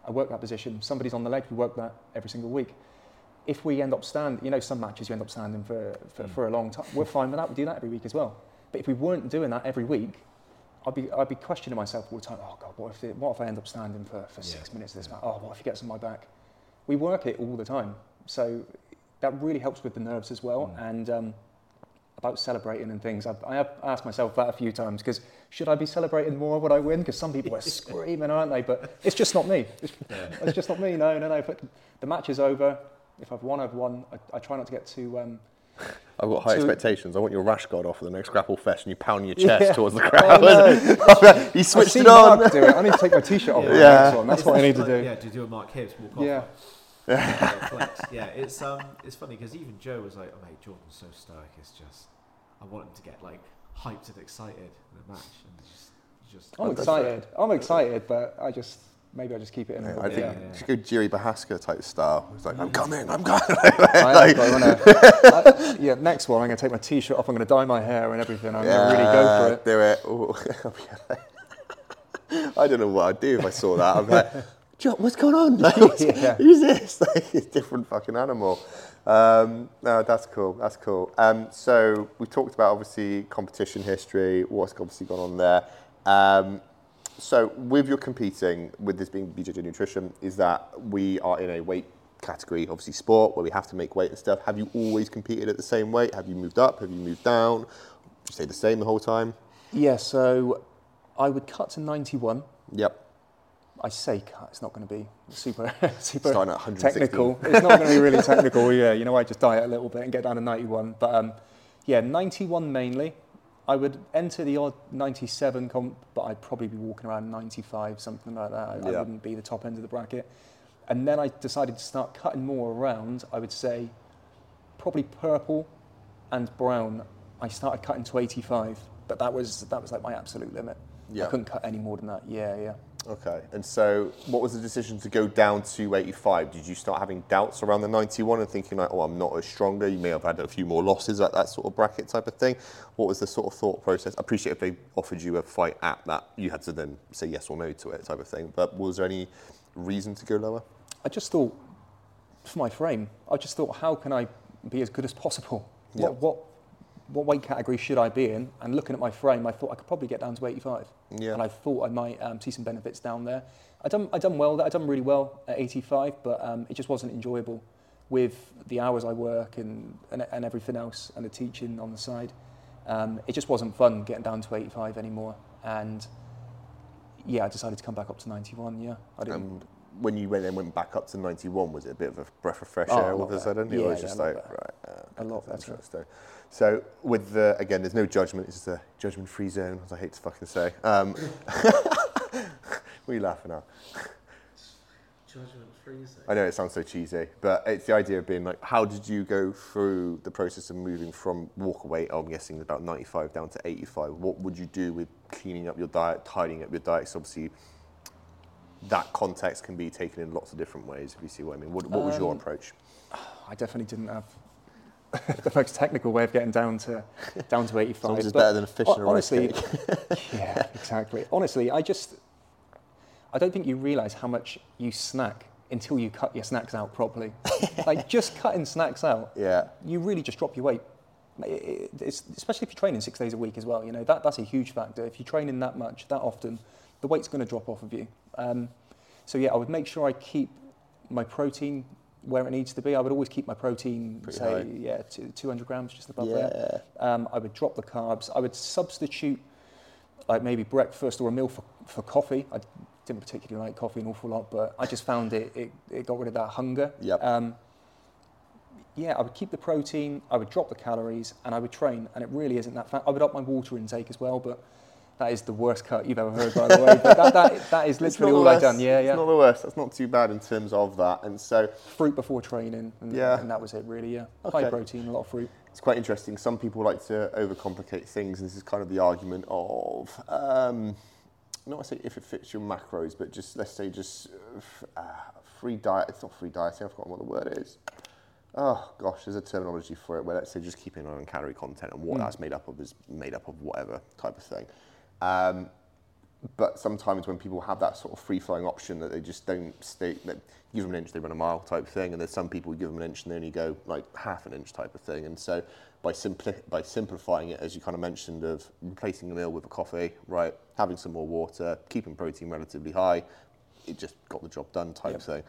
[SPEAKER 2] I work that position. Somebody's on the leg, we work that every single week. If we end up standing, you know, some matches you end up standing for, for,
[SPEAKER 3] Mm.
[SPEAKER 2] for a long time. We're fine with that. We do that every week as well. But if we weren't doing that every week, I'd be, I'd be questioning myself all the time. Oh God, what if, it, what if I end up standing for, for six minutes of this
[SPEAKER 3] Yeah.
[SPEAKER 2] match? Oh, what if he gets on my back? We work it all the time. So that really helps with the nerves as well.
[SPEAKER 3] Mm.
[SPEAKER 2] And um, about celebrating and things, I've, I have asked myself that a few times because should I be celebrating more when I win? Because some people are screaming, aren't they? But it's just not me. It's,
[SPEAKER 3] Yeah.
[SPEAKER 2] it's just not me. No, no, no. But the match is over. If I've won, I've won. I, I try not to get too. Um,
[SPEAKER 1] I've got high
[SPEAKER 2] So-
[SPEAKER 1] expectations. I want your rash guard off for the next GrappleFest and you pound your chest
[SPEAKER 2] Yeah.
[SPEAKER 1] towards the
[SPEAKER 2] Oh,
[SPEAKER 1] crowd.
[SPEAKER 2] no.
[SPEAKER 1] he
[SPEAKER 2] I've
[SPEAKER 1] switched
[SPEAKER 2] seen
[SPEAKER 1] it on.
[SPEAKER 2] Mark do it. I need to take my t-shirt off. for the
[SPEAKER 1] Yeah.
[SPEAKER 2] one. That's
[SPEAKER 3] It's
[SPEAKER 2] what I
[SPEAKER 3] just
[SPEAKER 2] need to
[SPEAKER 3] like-
[SPEAKER 2] do.
[SPEAKER 3] Yeah, to do a Mark Hibbs walk off.
[SPEAKER 2] Yeah.
[SPEAKER 3] like, flex. yeah, it's um, it's funny because even Joe was like, "Oh mate, Jordan's so stoic. It's just, I want him to get like hyped and excited in the match, and just, just."
[SPEAKER 2] I'm excited. I'm excited, but I just maybe I just keep it in. a
[SPEAKER 1] Yeah, I think
[SPEAKER 3] Yeah, yeah.
[SPEAKER 1] you should go Jerry Bahaska type style. It's like, I'm coming, I'm coming.
[SPEAKER 2] I am gonna, I- yeah, next one I'm going to take my t-shirt off. I'm going to dye my hair and everything. I'm going to really go for it.
[SPEAKER 1] Do it. I don't know what I'd do if I saw that. I'm like, John, what's going on? Like, what's-
[SPEAKER 2] Yeah.
[SPEAKER 1] Who's this? Like, it's a different fucking animal. Um, no, that's cool. That's cool. Um, so we talked about obviously competition history, what's obviously gone on there. Um, so with your competing, with this being BJJ Nutrition, is that we are in a weight category, obviously sport, where we have to make weight and stuff. Have you always competed at the same weight? Have you moved up? Have you moved down? Did you stay the same the whole time?
[SPEAKER 2] Yeah, so I would cut to 91.
[SPEAKER 1] Yep.
[SPEAKER 2] I say cut. It's not going to be super super technical. It's not going to be really technical. Yeah, you know, I just diet a little bit and get down to 91. But um, yeah, 91 mainly. I would enter the odd 97 comp, but I'd probably be walking around 95, something like that. I, I wouldn't be the top end of the bracket. And then I decided to start cutting more around. I would say probably purple and brown. I started cutting to 85, but that was that was like my absolute limit.
[SPEAKER 1] Yeah.
[SPEAKER 2] I couldn't cut any more than that. Yeah, yeah.
[SPEAKER 1] Okay. And so, what was the decision to go down to 85? Did you start having doubts around the 91 and thinking like, oh, I'm not as stronger? You may have had a few more losses at that sort of bracket type of thing. What was the sort of thought process? I appreciate if they offered you a fight at that, you had to then say yes or no to it type of thing. But was there any reason to go lower?
[SPEAKER 2] I just thought, for my frame, I just thought, how can I be as good as possible? What, what, what weight category should I be in? And looking at my frame, I thought I could probably get down to 85.
[SPEAKER 1] Yeah.
[SPEAKER 2] And I thought I might um, see some benefits down there. I done, I done well. I done really well at 85, but um, it just wasn't enjoyable with the hours I work and, and, and everything else and the teaching on the side. Um, it just wasn't fun getting down to 85 anymore. And yeah, I decided to come back up to 91. Yeah, I didn't.
[SPEAKER 1] And when you went then went back up to 91, was it a bit of a breath of fresh
[SPEAKER 2] Oh,
[SPEAKER 1] air all of a sudden? it
[SPEAKER 2] Yeah,
[SPEAKER 1] was
[SPEAKER 2] yeah,
[SPEAKER 1] just like, right.
[SPEAKER 2] A lot
[SPEAKER 1] that's
[SPEAKER 2] better.
[SPEAKER 1] interesting. So with the again, there's no judgment. It's just a judgment-free zone, as I hate to fucking say. Um, what are you laughing at?
[SPEAKER 3] Judgment freezing.
[SPEAKER 1] I know it sounds so cheesy, but it's the idea of being like, how did you go through the process of moving from walk weight, I'm guessing about 95 down to 85? What would you do with cleaning up your diet, tidying up your diet? 'Cause obviously, that context can be taken in lots of different ways, if you see what I mean. What, what was your
[SPEAKER 2] Um,
[SPEAKER 1] approach?
[SPEAKER 2] I definitely didn't have the most technical way of getting down to down to 85.
[SPEAKER 1] Sometimes it's
[SPEAKER 2] but
[SPEAKER 1] better than a fish and a rice
[SPEAKER 2] honestly,
[SPEAKER 1] cake.
[SPEAKER 2] yeah, exactly. Honestly, I just I don't think you realise how much you snack until you cut your snacks out properly. like just cutting snacks out,
[SPEAKER 1] Yeah.
[SPEAKER 2] you really just drop your weight. It- it- It's, especially if you're training six days a week as well. You know that that's a huge factor. If you're training that much, that often, the weight's going to drop off of you. Um, so yeah, I would make sure I keep my protein where it needs to be. I would always keep my protein,
[SPEAKER 1] Pretty
[SPEAKER 2] say,
[SPEAKER 1] high.
[SPEAKER 2] yeah, two- 200 grams just above there. Um, I would drop the carbs. I would substitute like maybe breakfast or a meal for, for coffee. I didn't particularly like coffee an awful lot, but I just found it, it, it got rid of that hunger.
[SPEAKER 1] Yep.
[SPEAKER 2] Um, yeah, I would keep the protein, I would drop the calories, and I would train. And it really isn't that fat. I would up my water intake as well, but that is the worst cut you've ever heard, by the way. But that, that, that is literally all I've done. Yeah, yeah.
[SPEAKER 1] It's not the worst. That's not too bad in terms of that. And so
[SPEAKER 2] Fruit before training, and,
[SPEAKER 1] Yeah.
[SPEAKER 2] and that was it really. Yeah,
[SPEAKER 1] Okay.
[SPEAKER 2] high protein, a lot of fruit.
[SPEAKER 1] it's quite interesting. Some people like to overcomplicate things, and this is kind of the argument of um, not say if it fits your macros, but just let's say just uh, free diet. It's not free dieting. I've forgotten what the word is. Oh gosh, there's a terminology for it where let's say just keeping an eye on calorie content and what that's made up of is made up of whatever type of thing. Um, but sometimes when people have that sort of free flowing option that they just don't stay, that give them an inch, they run a mile type thing, and there's some people who give them an inch and they only go like half an inch type of thing. And so by simpli- by simplifying it, as you kind of mentioned, of replacing a meal with a coffee, right, having some more water, keeping protein relatively high, it just got the job done type
[SPEAKER 2] Yep.
[SPEAKER 1] thing.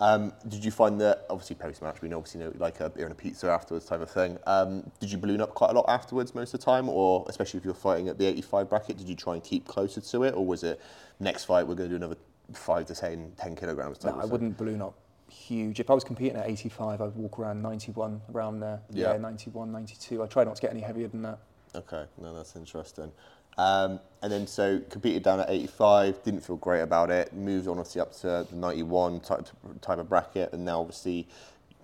[SPEAKER 1] Um, did you find that obviously post match we know obviously know like a beer and a pizza afterwards type of thing? Um, did you balloon up quite a lot afterwards most of the time, or especially if you're fighting at the 85 bracket, did you try and keep closer to it, or was it next fight we're going to do another five to 10, 10 kilograms type
[SPEAKER 2] No, I wouldn't balloon up huge. If I was competing at 85, I'd walk around 91, around there.
[SPEAKER 1] Yeah.
[SPEAKER 2] Yeah, 91, 92. I try not to get any heavier than that.
[SPEAKER 1] Okay, no, that's interesting. Um, and then so competed down at 85, didn't feel great about it. Moved on obviously up to the 91 type type of bracket, and now obviously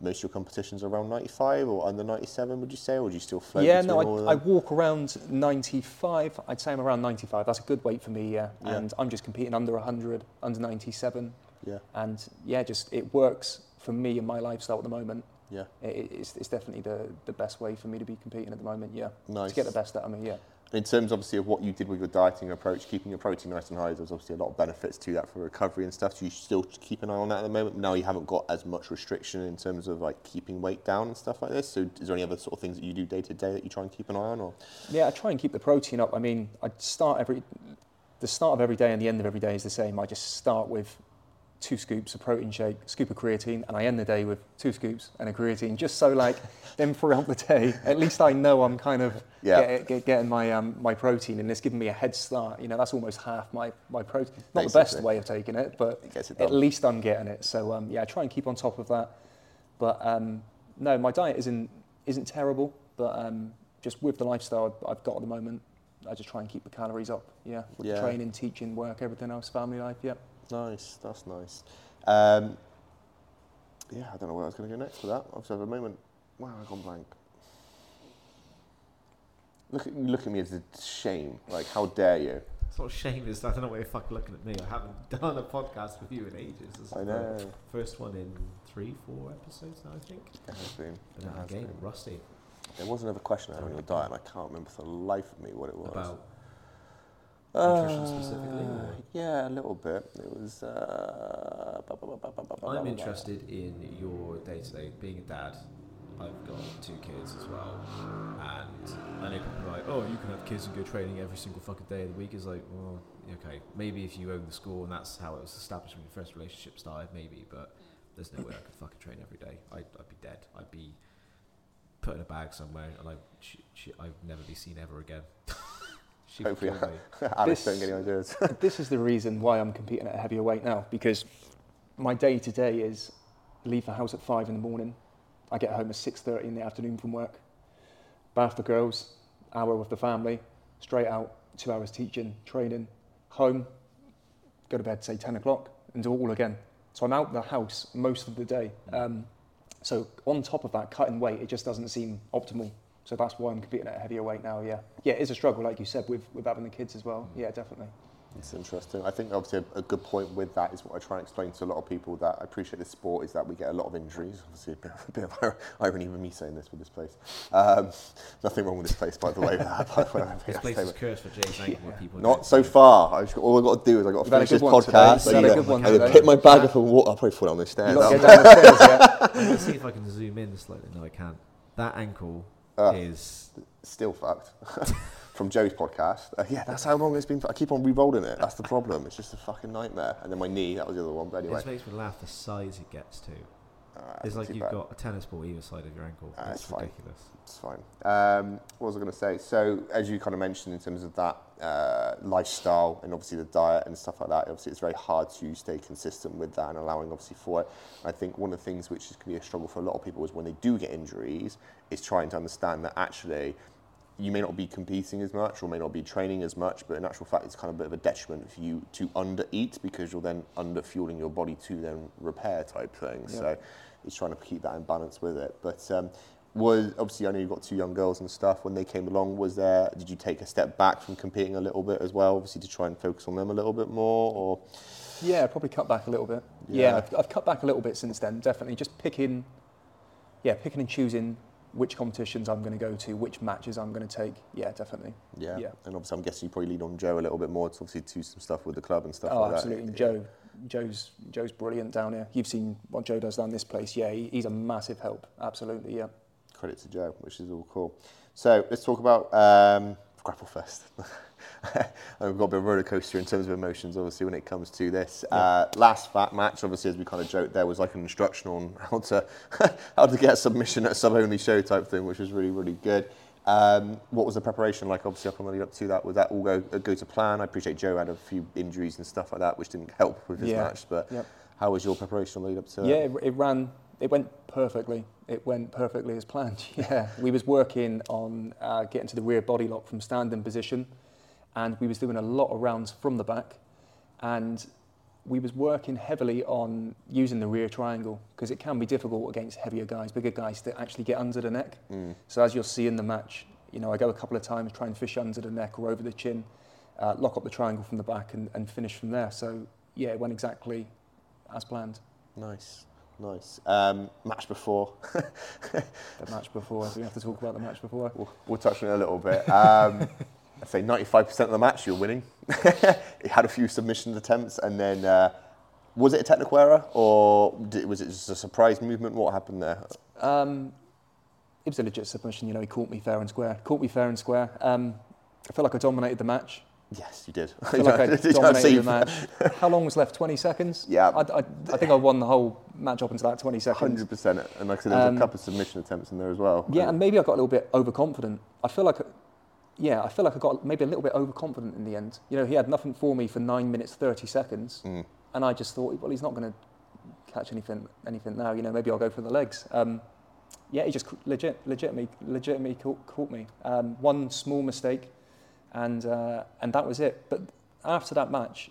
[SPEAKER 1] most of your competitions are around 95 or under 97. Would you say, or do you still float?
[SPEAKER 2] yeah, no, I, I walk around 95. I'd say I'm around 95. That's a good weight for me, yeah.
[SPEAKER 1] Yeah.
[SPEAKER 2] And I'm just competing under 100, under 97.
[SPEAKER 1] yeah,
[SPEAKER 2] And yeah, just it works for me and my lifestyle at the moment.
[SPEAKER 1] yeah,
[SPEAKER 2] It, it's, it's definitely the, the best way for me to be competing at the moment, yeah.
[SPEAKER 1] nice.
[SPEAKER 2] To get the best out of me, yeah.
[SPEAKER 1] In terms, obviously, of what you did with your dieting approach, keeping your protein nice and high, there's obviously a lot of benefits to that for recovery and stuff. Do you still keep an eye on that at the moment? Now you haven't got as much restriction in terms of like keeping weight down and stuff like this. So, is there any other sort of things that you do day to day that you try and keep an eye on? Or
[SPEAKER 2] Yeah, I try and keep the protein up. I mean, I start every, the start of every day and the end of every day is the same. I just start with two scoops of protein shake, scoop of creatine, and I end the day with two scoops and a creatine, just so like then throughout the day, at least I know I'm kind of
[SPEAKER 1] Yeah.
[SPEAKER 2] get, get, getting my um, my protein, and it's giving me a head start. You know, that's almost half my my protein. Not the best way of taking it, but
[SPEAKER 1] It it
[SPEAKER 2] at least I'm getting it. So um, yeah, I try and keep on top of that. But um, no, my diet isn't isn't terrible, but um, just with the lifestyle I've got at the moment, I just try and keep the calories up. Yeah, with
[SPEAKER 1] Yeah.
[SPEAKER 2] training, teaching, work, everything else, family life. Yeah.
[SPEAKER 1] Nice, that's nice. Um, yeah, I don't know where I was going to go next with that. Obviously, had a moment, wow, I've gone blank. Look at you look at me as a shame. Like, how dare you?
[SPEAKER 3] It's not shame. It's I don't know why you're fucking looking at me. I haven't done a podcast with you in ages. This
[SPEAKER 1] I know.
[SPEAKER 3] First one in three, four episodes now, I think.
[SPEAKER 1] It has been.
[SPEAKER 3] But
[SPEAKER 1] It has
[SPEAKER 3] again,
[SPEAKER 1] been.
[SPEAKER 3] rusty
[SPEAKER 1] There was another question I had on your diet, and I can't remember for the life of me what it was.
[SPEAKER 3] about nutrition specifically, or-
[SPEAKER 1] Yeah, a little bit. It was. Uh,
[SPEAKER 3] I'm interested in your day to day. Being a dad, I've got two kids as well, and I know people are like, "Oh, you can have kids and go training every single fucking day of the week." Is like, well, okay, maybe if you own the school and that's how it was established when your first relationship started, maybe. But there's no way I could fucking train every day. I'd, I'd be dead. I'd be put in a bag somewhere, and I, I'd never be seen ever again. she
[SPEAKER 1] Hopefully. Alex,
[SPEAKER 2] This-
[SPEAKER 1] don't get any ideas.
[SPEAKER 2] this is the reason why I'm competing at a heavier weight now because my day to day is leave the house at five in the morning. I get home at six thirty in the afternoon from work. Bath the girls, hour with the family, straight out, two hours teaching, training, home, go to bed say ten o'clock, and do it all again. So I'm out the house most of the day. Um, so on top of that, cutting weight, it just doesn't seem optimal. So that's why I'm competing at a heavier weight now. Yeah, yeah, it is a struggle, like you said, with with having the kids as well. Yeah, definitely.
[SPEAKER 1] It's interesting. I think obviously a, a good point with that is what I try and explain to a lot of people that I appreciate this sport is that we get a lot of injuries. Obviously, a bit, a bit of irony with me saying this with this place. Um, nothing wrong with this place, by the way. by the way,
[SPEAKER 3] This place is cursed for James Anchor, what people
[SPEAKER 1] Not so far. I just, all I've got to do is I've got to
[SPEAKER 2] You've had a
[SPEAKER 1] finish this
[SPEAKER 2] good one today.
[SPEAKER 1] podcast.
[SPEAKER 2] You've
[SPEAKER 1] I
[SPEAKER 2] had a
[SPEAKER 1] either,
[SPEAKER 2] good one
[SPEAKER 1] either
[SPEAKER 2] today.
[SPEAKER 1] pick my bag up and walk. I'll probably fall down the stairs.
[SPEAKER 2] You got to get down the stairs, yeah.
[SPEAKER 3] I'm gonna see if I can zoom in slightly. No, I can't. That ankle
[SPEAKER 1] Ah.
[SPEAKER 3] is
[SPEAKER 1] Still fucked. From Joe's podcast. Uh, yeah, that's how long it's been. I keep on re-rolling it. That's the problem. It's just a fucking nightmare. And then my knee, that was the other one. But anyway.
[SPEAKER 3] It makes me laugh the size it gets to.
[SPEAKER 1] Uh,
[SPEAKER 3] It's like you've
[SPEAKER 1] bad.
[SPEAKER 3] got a tennis ball either side of your ankle. That's
[SPEAKER 1] it's fine.
[SPEAKER 3] ridiculous.
[SPEAKER 1] It's fine. Um, what was I going to say? So, as you kind of mentioned in terms of that uh, lifestyle and obviously the diet and stuff like that, obviously it's very hard to stay consistent with that and allowing obviously for it. I think one of the things which is can be a struggle for a lot of people is when they do get injuries, is trying to understand that actually you may not be competing as much or may not be training as much, but in actual fact, it's kind of a bit of a detriment for you to under eat because you're then under fueling your body to then repair type thing.
[SPEAKER 2] Yeah.
[SPEAKER 1] So it's trying to keep that in balance with it. But um, was obviously I know you've got two young girls and stuff. When they came along, was there? Did you take a step back from competing a little bit as well, obviously to try and focus on them a little bit more? Or
[SPEAKER 2] Yeah, probably cut back a little bit.
[SPEAKER 1] Yeah.
[SPEAKER 2] Yeah, I've, I've cut back a little bit since then. Definitely, just picking, yeah, picking and choosing which competitions I'm going to go to, which matches I'm going to take. Yeah, definitely.
[SPEAKER 1] yeah,
[SPEAKER 2] Yeah.
[SPEAKER 1] and obviously I'm guessing you probably lean on Joe a little bit more to obviously do some stuff with the club and stuff
[SPEAKER 2] oh,
[SPEAKER 1] like
[SPEAKER 2] absolutely.
[SPEAKER 1] that.
[SPEAKER 2] Joe, Joe's Joe's brilliant down here. You've seen what Joe does down this place. Yeah, he, he's a massive help. Absolutely. Yeah.
[SPEAKER 1] Credit to Joe, which is all cool. So let's talk about um, Grapple Fest. We've got a bit of a roller coaster in terms of emotions, obviously, when it comes to this. Uh, last fat match, obviously, as we kind of joked, there was like an instruction on how to how to get a submission at a sub-only show type thing, which was really, really good. Um, what was the preparation like, obviously, up on the lead up to that? Would that all go go to plan? I appreciate Joe had a few injuries and stuff like that, which didn't help with his
[SPEAKER 2] Yeah.
[SPEAKER 1] match. But
[SPEAKER 2] Yep.
[SPEAKER 1] how was your preparation on the lead up to
[SPEAKER 2] Yeah,
[SPEAKER 1] it?
[SPEAKER 2] it, it ran. It went perfectly. It went perfectly as planned. Yeah, we was working on uh, getting to the rear body lock from standing position, and we was doing a lot of rounds from the back, and we was working heavily on using the rear triangle because it can be difficult against heavier guys, bigger guys to actually get under the neck.
[SPEAKER 1] Mm.
[SPEAKER 2] So as you'll see in the match, you know, I go a couple of times, try and fish under the neck or over the chin, uh, lock up the triangle from the back, and, and finish from there. So yeah, it went exactly as planned.
[SPEAKER 1] Nice, nice. Um, match before.
[SPEAKER 2] the match before. Do we have to talk about the match before?
[SPEAKER 1] We'll, we'll touch on it a little bit. Um, I'd say 95% of the match you're winning. it had a few submission attempts, and then uh, was it a technical error or did, was it just a surprise movement? What happened there?
[SPEAKER 2] Um, it was a legit submission. You know, he caught me fair and square. Caught me fair and square. Um, I feel like I dominated the match.
[SPEAKER 1] Yes, you did.
[SPEAKER 2] I feel like I dominated the match. How long was left? 20 seconds?
[SPEAKER 1] Yeah.
[SPEAKER 2] I, I, I think I won the whole match up into that 20 seconds.
[SPEAKER 1] 100%. And like I said, there was
[SPEAKER 2] Um,
[SPEAKER 1] a couple of submission attempts in there as well.
[SPEAKER 2] Yeah, and maybe I got a little bit overconfident. I feel like, yeah, I feel like I got maybe a little bit overconfident in the end. You know, he had nothing for me for nine minutes thirty seconds,
[SPEAKER 1] Mm.
[SPEAKER 2] and I just thought, well, he's not going to catch anything, anything now. You know, maybe I'll go for the legs. Um, yeah, he just legit, legitimately, legitimately caught, caught me. Um, one small mistake, and uh, and that was it. But after that match,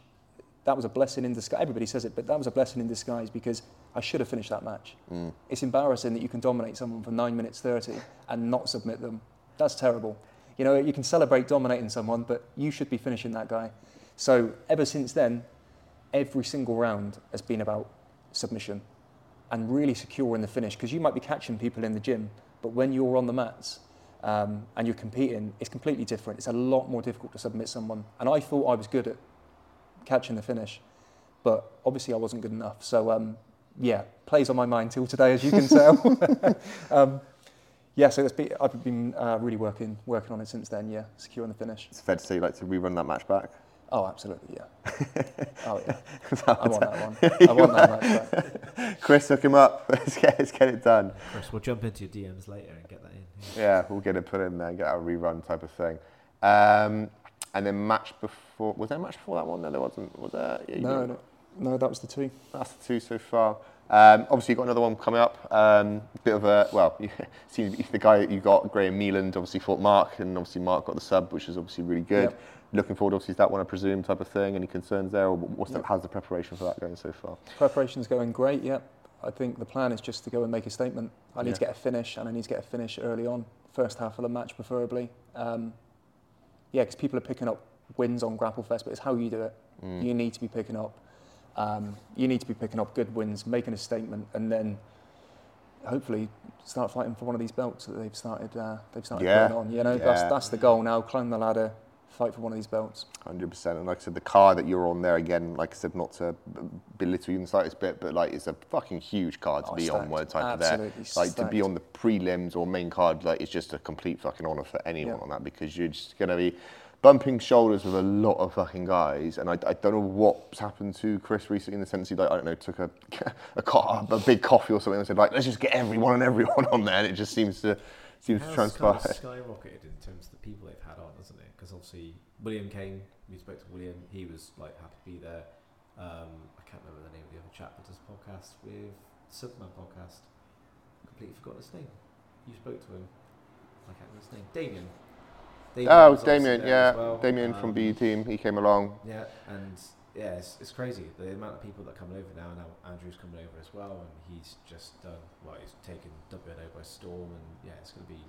[SPEAKER 2] that was a blessing in disguise. Everybody says it, but that was a blessing in disguise because I should have finished that match.
[SPEAKER 1] Mm.
[SPEAKER 2] It's embarrassing that you can dominate someone for nine minutes 30 and not submit them. That's terrible. You know, you can celebrate dominating someone, but you should be finishing that guy. So ever since then, every single round has been about submission and really securing the finish because you might be catching people in the gym, but when you're on the mats um, and you're competing, it's completely different. It's a lot more difficult to submit someone. And I thought I was good at catching the finish, but obviously I wasn't good enough. So um, yeah, plays on my mind till today, as you can tell. um, yeah, so it's been, I've been uh, really working working on it since then. Yeah, securing the finish.
[SPEAKER 1] It's fair to say you like to rerun that match back.
[SPEAKER 2] Oh, absolutely, yeah. oh yeah, I want that one. I want that match back.
[SPEAKER 1] Chris, hook him up. Let's get, let's get it done.
[SPEAKER 3] Chris, we'll jump into your DMs later and get that in. Yeah.
[SPEAKER 1] Yeah, we'll get it put in there, and get a rerun type of thing. Um, and then match before, was there a match before that one? No, there wasn't. Was there? Yeah, you
[SPEAKER 2] No,
[SPEAKER 1] got-
[SPEAKER 2] no, no, that was the two.
[SPEAKER 1] That's the two so far. Um, obviously, you've got another one coming up. Um, bit of a, well, you see the guy that you got, Graham Mealand, obviously fought Mark, and obviously Mark got the sub, which is obviously really good.
[SPEAKER 2] Yep.
[SPEAKER 1] Looking forward, obviously, to that one, I presume, type of thing. Any concerns there, or what's the, how's the preparation for that going so far?
[SPEAKER 2] Preparation's going great. Yeah, I think the plan is just to go and make a statement. I need
[SPEAKER 1] Yeah.
[SPEAKER 2] to get a finish, and I need to get a finish early on, first half of the match preferably. Um, yeah, because people are picking up wins on Grapple Fest, but it's how you do it.
[SPEAKER 1] Mm.
[SPEAKER 2] You need to be picking up. Um, you need to be picking up good wins, making a statement, and then hopefully start fighting for one of these belts that they've started. Uh, they've started
[SPEAKER 1] Yeah.
[SPEAKER 2] putting on. You know, that's
[SPEAKER 1] Yeah.
[SPEAKER 2] that's the goal now. Climb the ladder, fight for one of these belts.
[SPEAKER 1] Hundred percent, and like I said, the car that you're on there again, like I said, not to belittle you in the slightest bit, but like it's a fucking huge card to
[SPEAKER 2] Oh,
[SPEAKER 1] be on
[SPEAKER 2] stacked.
[SPEAKER 1] one type of there.
[SPEAKER 2] Absolutely
[SPEAKER 1] Like to be on the prelims or main card, like it's just a complete fucking honour for anyone
[SPEAKER 2] Yeah.
[SPEAKER 1] on that because you're just gonna be bumping shoulders with a lot of fucking guys, and I, I don't know what's happened to Chris recently in the sense he like I don't know took a a, co- a big coffee or something and said like let's just get everyone and everyone on there, and it just seems to seems to transpire.
[SPEAKER 3] kind of skyrocketed in terms of the people they've had on, hasn't it? Because obviously William came. We spoke to William. He was like happy to be there. Um, I can't remember the name of the other chap that does a podcast with Superman podcast. Completely forgot his name. You spoke to him. I can't remember his name. Damien. Damien
[SPEAKER 1] Oh,
[SPEAKER 3] was
[SPEAKER 1] Damien, yeah,
[SPEAKER 3] well.
[SPEAKER 1] Damien from
[SPEAKER 3] Um,
[SPEAKER 1] B Team, he came along.
[SPEAKER 3] Yeah, and yeah, it's, it's crazy the amount of people that are coming over now. Now Andrew's coming over as well, and he's just done well. He's taken WNO by storm, and yeah, it's going to be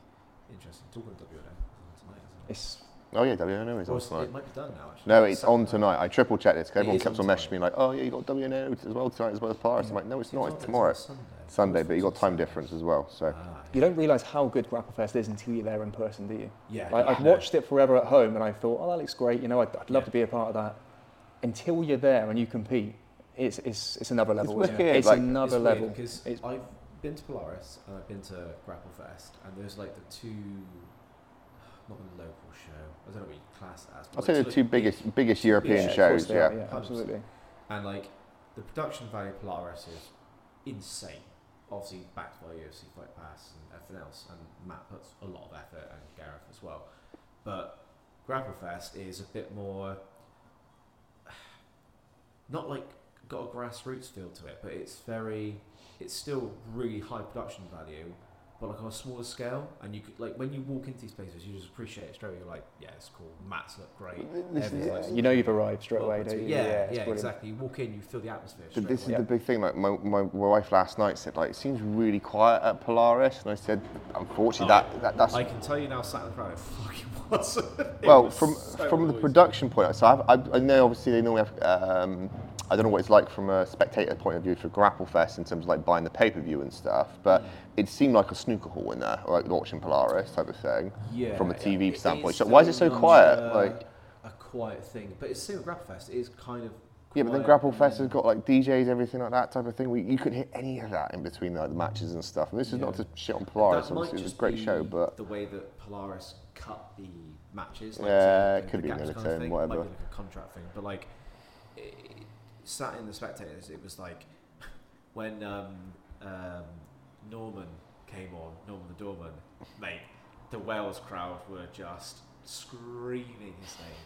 [SPEAKER 3] interesting. Talking to WNO tonight, isn't it?
[SPEAKER 2] It's
[SPEAKER 1] Oh yeah, WNO is
[SPEAKER 3] Or
[SPEAKER 1] on
[SPEAKER 3] it's-
[SPEAKER 1] tonight.
[SPEAKER 3] it might be done now. Actually.
[SPEAKER 1] No, it's on
[SPEAKER 3] Saturday.
[SPEAKER 1] tonight. I triple checked this. 'cause
[SPEAKER 3] It
[SPEAKER 1] Everyone
[SPEAKER 3] is
[SPEAKER 1] kept
[SPEAKER 3] on
[SPEAKER 1] on messaging me like, "Oh yeah, you got WNO as well tonight as well as Polaris." I'm like, "No, it's not.
[SPEAKER 3] on-
[SPEAKER 1] It's
[SPEAKER 3] on
[SPEAKER 1] tomorrow."
[SPEAKER 3] Sunday.
[SPEAKER 1] Sunday, but you got time difference as well. So
[SPEAKER 3] Ah,
[SPEAKER 2] you don't realise how good Grapplefest is until you're there in person, do you?
[SPEAKER 3] yeah,
[SPEAKER 2] Like,
[SPEAKER 3] yeah,
[SPEAKER 2] I've
[SPEAKER 3] no.
[SPEAKER 2] watched it forever at home, and I thought, oh, that looks great. You know, I'd, I'd love
[SPEAKER 3] Yeah.
[SPEAKER 2] to be a part of that. Until you're there and you compete, it's it's, it's another level. isn't
[SPEAKER 1] wicked,
[SPEAKER 2] it? It's
[SPEAKER 1] like-
[SPEAKER 2] another level.
[SPEAKER 3] because
[SPEAKER 2] It's-
[SPEAKER 3] I've been to Polaris and I've been to Grapplefest, and there's like the two, not a local show. I don't know what you class it as. but
[SPEAKER 1] I'd say the
[SPEAKER 3] two
[SPEAKER 1] two biggest biggest European
[SPEAKER 3] big-
[SPEAKER 2] of
[SPEAKER 1] shows.
[SPEAKER 2] they are,
[SPEAKER 1] Yeah.
[SPEAKER 2] yeah, absolutely.
[SPEAKER 3] And like the production value of Polaris is insane. Obviously backed by UFC Fight Pass and everything else, and Matt puts a lot of effort and Gareth as well. But Grapplefest is a bit more, not like got a grassroots feel to it, but it's very, it's still really high production value, but like on a smaller scale. And you could like when you walk into these places, you just appreciate it straight away. You're like, yeah, it's cool. Mats look great.
[SPEAKER 1] This is-
[SPEAKER 3] Everything's
[SPEAKER 2] You know you've arrived straight away, don't you?
[SPEAKER 3] together. Yeah, yeah, exactly. You walk in, you feel the atmosphere.
[SPEAKER 1] But
[SPEAKER 3] straight
[SPEAKER 1] this is
[SPEAKER 3] away.
[SPEAKER 1] the big thing. Like my, my wife last night said, like it seems really quiet at Polaris, and I said, unfortunately,
[SPEAKER 3] Oh,
[SPEAKER 1] that, that that's
[SPEAKER 3] I can tell you now, sat in the crowd, it fucking was. It
[SPEAKER 1] well
[SPEAKER 3] was
[SPEAKER 1] from
[SPEAKER 3] so
[SPEAKER 1] from the production point. So I've, I, I know obviously they normally have. Um, I don't know what it's like from a spectator point of view for Grapplefest in terms of like buying the pay per view and stuff, but it seemed like a snooker hall in there, or like watching Polaris type of thing.
[SPEAKER 3] Yeah,
[SPEAKER 1] from a TV
[SPEAKER 3] it
[SPEAKER 1] standpoint. So why is it so
[SPEAKER 3] very
[SPEAKER 1] quiet?
[SPEAKER 3] uh,
[SPEAKER 1] Like
[SPEAKER 3] a quiet thing, but it's same with Grapplefest. It is kind of
[SPEAKER 1] yeah, but then
[SPEAKER 3] quiet
[SPEAKER 1] Grapplefest has got like DJs, everything like that type of thing. We, you couldn't hear any of that in between like, the matches and stuff. And this is not
[SPEAKER 3] Yeah.
[SPEAKER 1] to shit on Polaris.
[SPEAKER 3] That might
[SPEAKER 1] Obviously, it was a
[SPEAKER 3] just
[SPEAKER 1] great
[SPEAKER 3] be
[SPEAKER 1] show, but
[SPEAKER 3] the way that Polaris cut the matches.
[SPEAKER 1] Yeah,
[SPEAKER 3] to-
[SPEAKER 1] it could be another
[SPEAKER 3] kind of
[SPEAKER 1] term,
[SPEAKER 3] thing,
[SPEAKER 1] whatever.
[SPEAKER 3] Might be like a contract thing, but like sat in the spectators, it was like when um, um, Norman came on, Norman the Doorman, mate. The Wales crowd were just screaming his name.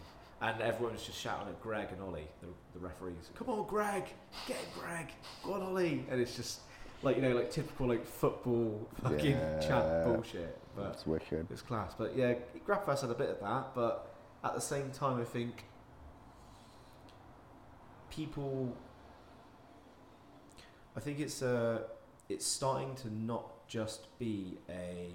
[SPEAKER 3] And everyone was just shouting at Greg and Ollie, the, the referees. Come on, Greg! Get Greg! Go on, Ollie! And it's just like you know, like typical like football fucking
[SPEAKER 1] Yeah.
[SPEAKER 3] chat bullshit. But
[SPEAKER 1] that's wicked.
[SPEAKER 3] it's class. But yeah, Grapplefest had a bit of that, but at the same time, I think people. I think it's uh, it's starting to not just be a.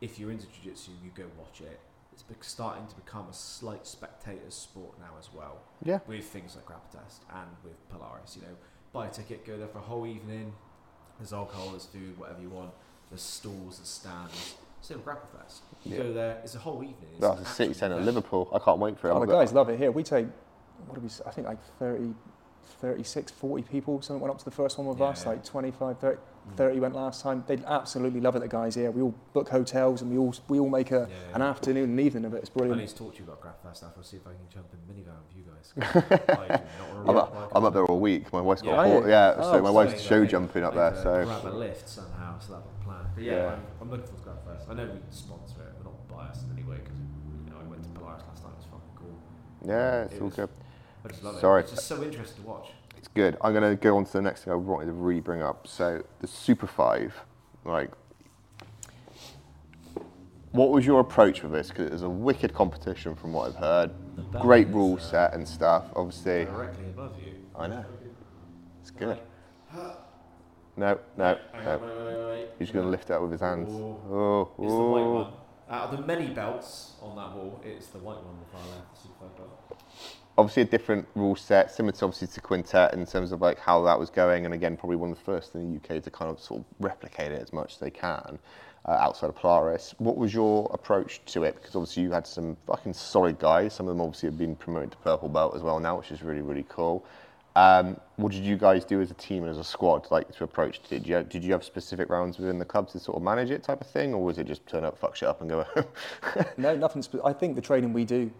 [SPEAKER 3] If you're into jiu-jitsu, you go watch it. It's starting to become a slight spectator sport now as well.
[SPEAKER 1] Yeah.
[SPEAKER 3] With things like Grapple Fest and with Polaris, you know, buy a ticket, go there for a whole evening. There's alcohol, there's food, whatever you want. There's stalls, there's stands. Same with Grapple Fest. You
[SPEAKER 1] Yeah.
[SPEAKER 3] go there, it's a whole evening. It's
[SPEAKER 1] That's
[SPEAKER 3] an
[SPEAKER 1] the city centre,
[SPEAKER 3] event.
[SPEAKER 1] Liverpool. I can't wait for it.
[SPEAKER 2] Oh,
[SPEAKER 1] I'm
[SPEAKER 2] the guys love it here. We take, what do we say? I think like 30, 36, 40 people. Something went up to the first one with
[SPEAKER 3] Yeah,
[SPEAKER 2] us,
[SPEAKER 3] yeah.
[SPEAKER 2] like 25, 30,
[SPEAKER 3] Mm.
[SPEAKER 2] 30 went last time. They absolutely love it, the guys here. We all book hotels and we all, we all make a,
[SPEAKER 3] Yeah, yeah.
[SPEAKER 2] an afternoon and evening of it. It's
[SPEAKER 3] I need
[SPEAKER 2] brilliant.
[SPEAKER 3] to talk to you about Grapple I'll see if I can jump in the minivan with you guys. I do not wanna
[SPEAKER 1] I'm, up, I'm up there all week. My wife's got
[SPEAKER 3] Yeah.
[SPEAKER 1] a hor- yeah.
[SPEAKER 2] Oh,
[SPEAKER 1] so my wife's show jumping up there. So
[SPEAKER 3] Grab a lift somehow, so that's the plan. But yeah,
[SPEAKER 1] Yeah.
[SPEAKER 3] I'm, I'm looking forward to Grapple Fest. I know we sponsor it, we're not biased in any way because you know I went to Polaris last night. It was fucking cool.
[SPEAKER 1] yeah, it's
[SPEAKER 3] It
[SPEAKER 1] all
[SPEAKER 3] was-
[SPEAKER 1] good.
[SPEAKER 3] I just love
[SPEAKER 1] Sorry.
[SPEAKER 3] it. It's just so interesting to watch.
[SPEAKER 1] It's good. I'm going to go on to the next thing I wanted to really bring up. So the Super Five, like, what was your approach with this? Because it was a wicked competition from what I've heard. Great rule set and stuff. Obviously,
[SPEAKER 3] Directly above you.
[SPEAKER 1] I know. It's good. No, no,
[SPEAKER 3] Hang
[SPEAKER 1] no.
[SPEAKER 3] wait, wait, wait, wait.
[SPEAKER 1] He's going to lift it up with his hands.
[SPEAKER 3] Ooh.
[SPEAKER 1] Oh,
[SPEAKER 3] It's the white
[SPEAKER 1] oh.
[SPEAKER 3] one. Out of the many belts on that wall, it's the white one, the far left, the Super Five belt.
[SPEAKER 1] Obviously, a different rule set, similar to obviously to Quintet in terms of like how that was going, and again, probably one of the first in the UK to kind of sort of replicate it as much as they can uh, outside of Polaris. What was your approach to it? Because obviously you had some fucking solid guys. Some of them obviously have been promoted to purple belt as well now, which is really really cool. Um, what did you guys do as a team and as a squad, like to approach? It? Did you did you have specific rounds within the clubs to sort of manage it, type of thing, or was it just turn up, fuck shit up, and go home?
[SPEAKER 2] No, nothing. Spe- I think the training we do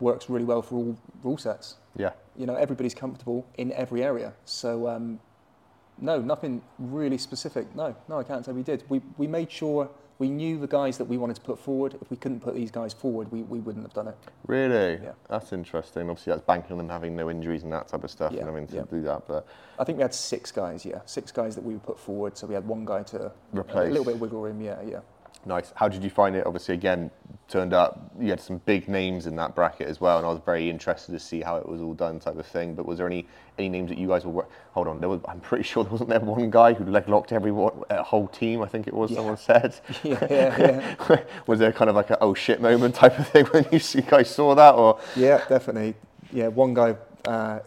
[SPEAKER 2] works really well for all rule sets.
[SPEAKER 1] yeah,
[SPEAKER 2] You know, everybody's comfortable in every area. So, um, no, nothing really specific. No, no, I can't say we did. We, we made sure we knew the guys that we wanted to put forward. If we couldn't put these guys forward, we, we wouldn't have done it.
[SPEAKER 1] really.
[SPEAKER 2] Yeah.
[SPEAKER 1] That's interesting. Obviously, that's banking on them having no injuries and that type of stuff.
[SPEAKER 2] Yeah,
[SPEAKER 1] and I mean, to
[SPEAKER 2] yeah.
[SPEAKER 1] do that, but
[SPEAKER 2] I think we had six guys, yeah, six guys that we would put forward. So we had one guy to
[SPEAKER 1] Replace.
[SPEAKER 2] a little bit of wiggle room. Yeah, yeah.
[SPEAKER 1] Nice. How did you find it? Obviously, again, turned up. You had some big names in that bracket as well, and I was very interested to see how it was all done, type of thing. But was there any any names that you guys were? wor- Hold on, there was. I'm pretty sure there wasn't there one guy who leg locked everyone, a whole team. I think it was.
[SPEAKER 2] Yeah.
[SPEAKER 1] Someone said.
[SPEAKER 2] Yeah, yeah, yeah.
[SPEAKER 1] was there kind of like a oh shit moment type of thing when you, see, guys saw that, or
[SPEAKER 2] Yeah, definitely. Yeah, one guy, uh,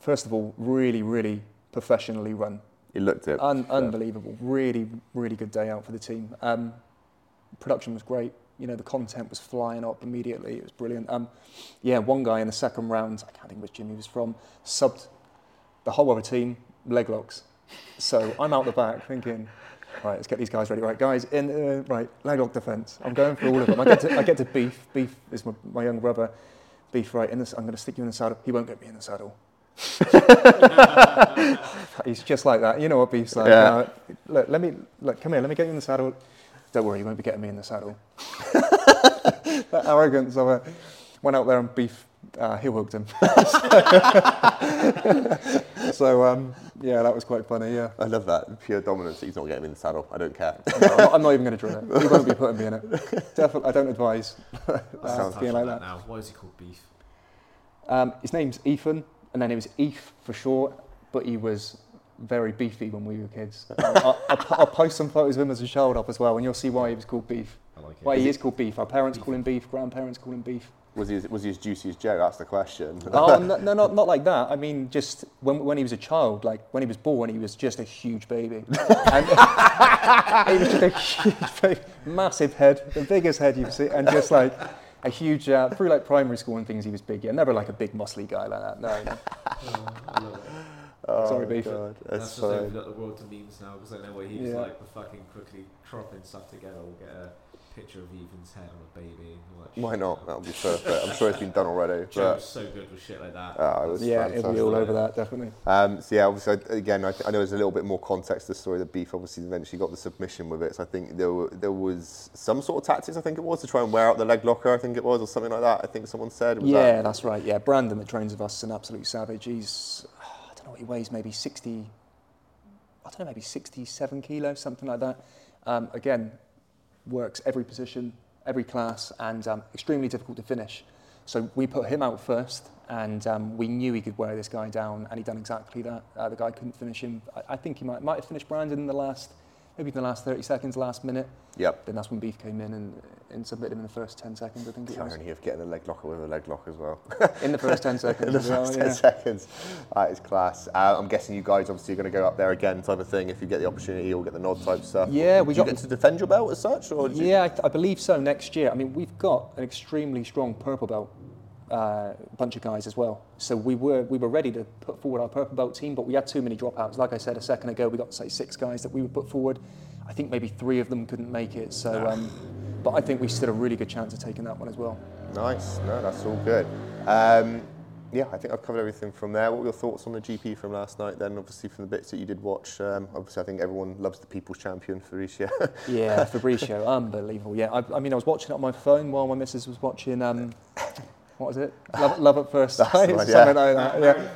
[SPEAKER 2] first of all, really, really professionally run.
[SPEAKER 1] you looked at?
[SPEAKER 2] Un- unbelievable. Really, really good day out for the team. Um, production was great. You know, the content was flying up immediately. It was brilliant. Um, yeah, one guy in the second round, I can't think which gym he was from, subbed the whole other team leg locks. So I'm out the back thinking, right, let's get these guys ready. Right, guys, in uh, right leg lock defense. I'm going for all of them. I get to, I get to beef. Beef is my, my young brother. Beef, right? In this, I'm going to stick you in the saddle. He won't get me in the saddle. He's just like that. You know what Beef's like.
[SPEAKER 1] Yeah.
[SPEAKER 2] Uh, look, let me look. Come here. Let me get you in the saddle. Don't worry, you won't be getting me in the saddle. that arrogance of it. Went out there and Beef uh, heel hooked him. so um, yeah, that was quite funny. Yeah.
[SPEAKER 1] I love that pure dominance. He's not getting me in the saddle. I don't care.
[SPEAKER 2] No, I'm, not, I'm not even going to drill it. He won't be putting me in it. Definitely, I don't advise uh,
[SPEAKER 3] Sounds
[SPEAKER 2] being like that.
[SPEAKER 3] Now, why is he called Beef?
[SPEAKER 2] Um, his name's Ethan, and then it was Eth for short, but he was very beefy when we were kids. I'll, I'll, I'll post some photos of him as a child up as well, and you'll see why he was called Beef.
[SPEAKER 3] I like it.
[SPEAKER 2] Why he is called Beef. Our parents call him Beef, grandparents call him Beef.
[SPEAKER 1] Was he, was he as juicy as Joe? That's the question.
[SPEAKER 2] oh, no, no, not, not like that. I mean, just when, when he was a child, like when he was born, he was just a huge baby. and, he was just a huge baby, massive head, the biggest head you've seen, and just like a huge, uh, through like primary school and things, he was big. Yeah, never like a big muscly guy like that. No, no.
[SPEAKER 3] Oh, I love it.
[SPEAKER 2] Sorry, Beef.
[SPEAKER 1] God,
[SPEAKER 3] That's,
[SPEAKER 1] that's
[SPEAKER 3] just
[SPEAKER 1] fine.
[SPEAKER 3] opened up the world to memes now because I know where he's
[SPEAKER 2] Yeah.
[SPEAKER 3] like the fucking quickly cropping stuff together. We'll get a picture of Ethan's head on a baby. And all that
[SPEAKER 1] Why
[SPEAKER 3] shit.
[SPEAKER 1] not? That would be perfect. I'm sure it's been done already.
[SPEAKER 3] Joe's
[SPEAKER 1] But
[SPEAKER 3] so good with shit like that.
[SPEAKER 1] Ah, it was
[SPEAKER 2] Yeah,
[SPEAKER 1] fantastic.
[SPEAKER 2] it'll be all over that, definitely.
[SPEAKER 1] Um, so yeah, obviously, I- again, I, th- I know there's a little bit more context to the story. That Beef obviously eventually got the submission with it. So I think there were, there was some sort of tactics. I think it was to try and wear out the leg locker. I think it was, or something like that. I think someone said. Was
[SPEAKER 2] yeah,
[SPEAKER 1] that-
[SPEAKER 2] that's right. Yeah, Brandon that trains with us is an absolute savage. He's, I don't know he weighs, maybe 60, I don't know, maybe 67 kilos, something like that. Um, again, works every position, every class, and um, extremely difficult to finish. So we put him out first, and um, we knew he could wear this guy down, and he done exactly that. Uh, the guy couldn't finish him. I, I think he might might have finished Brandon in the last, maybe in the last 30 seconds, last minute.
[SPEAKER 1] Yep.
[SPEAKER 2] Then that's when Beef came in and, and submitted him in the first 10 seconds, I think it
[SPEAKER 1] The
[SPEAKER 2] was.
[SPEAKER 1] irony of getting a leg locker with a leg lock as well.
[SPEAKER 2] In the first 10 seconds.
[SPEAKER 1] in the
[SPEAKER 2] as well,
[SPEAKER 1] first
[SPEAKER 2] yeah.
[SPEAKER 1] 10 seconds. That is class. Uh, I'm guessing you guys obviously are going to go up there again, type of thing. If you get the opportunity, or get the nod type stuff.
[SPEAKER 2] Yeah, we
[SPEAKER 1] you
[SPEAKER 2] got-
[SPEAKER 1] get to defend your belt as such, or did you-
[SPEAKER 2] Yeah, I, th- I believe so. Next year, I mean, we've got an extremely strong purple belt uh, bunch of guys as well. So we were we were ready to put forward our purple belt team, but we had too many dropouts. Like I said a second ago, we got say six guys that we would put forward. I think maybe three of them couldn't make it. So, um, but I think we stood a really good chance of taking that one as well.
[SPEAKER 1] Nice. No, that's all good. Um, yeah, I think I've covered everything from there. What were your thoughts on the GP from last night? Then, obviously, from the bits that you did watch, um, obviously, I think everyone loves the people's champion, Felicia.
[SPEAKER 2] Yeah, Fabricio, unbelievable. Yeah, I, I mean, I was watching it on my phone while my missus was watching. Um, what was it? Love, Love at First
[SPEAKER 1] That's
[SPEAKER 2] Sight,
[SPEAKER 1] the one,
[SPEAKER 2] something
[SPEAKER 1] yeah.
[SPEAKER 2] like that. Yeah.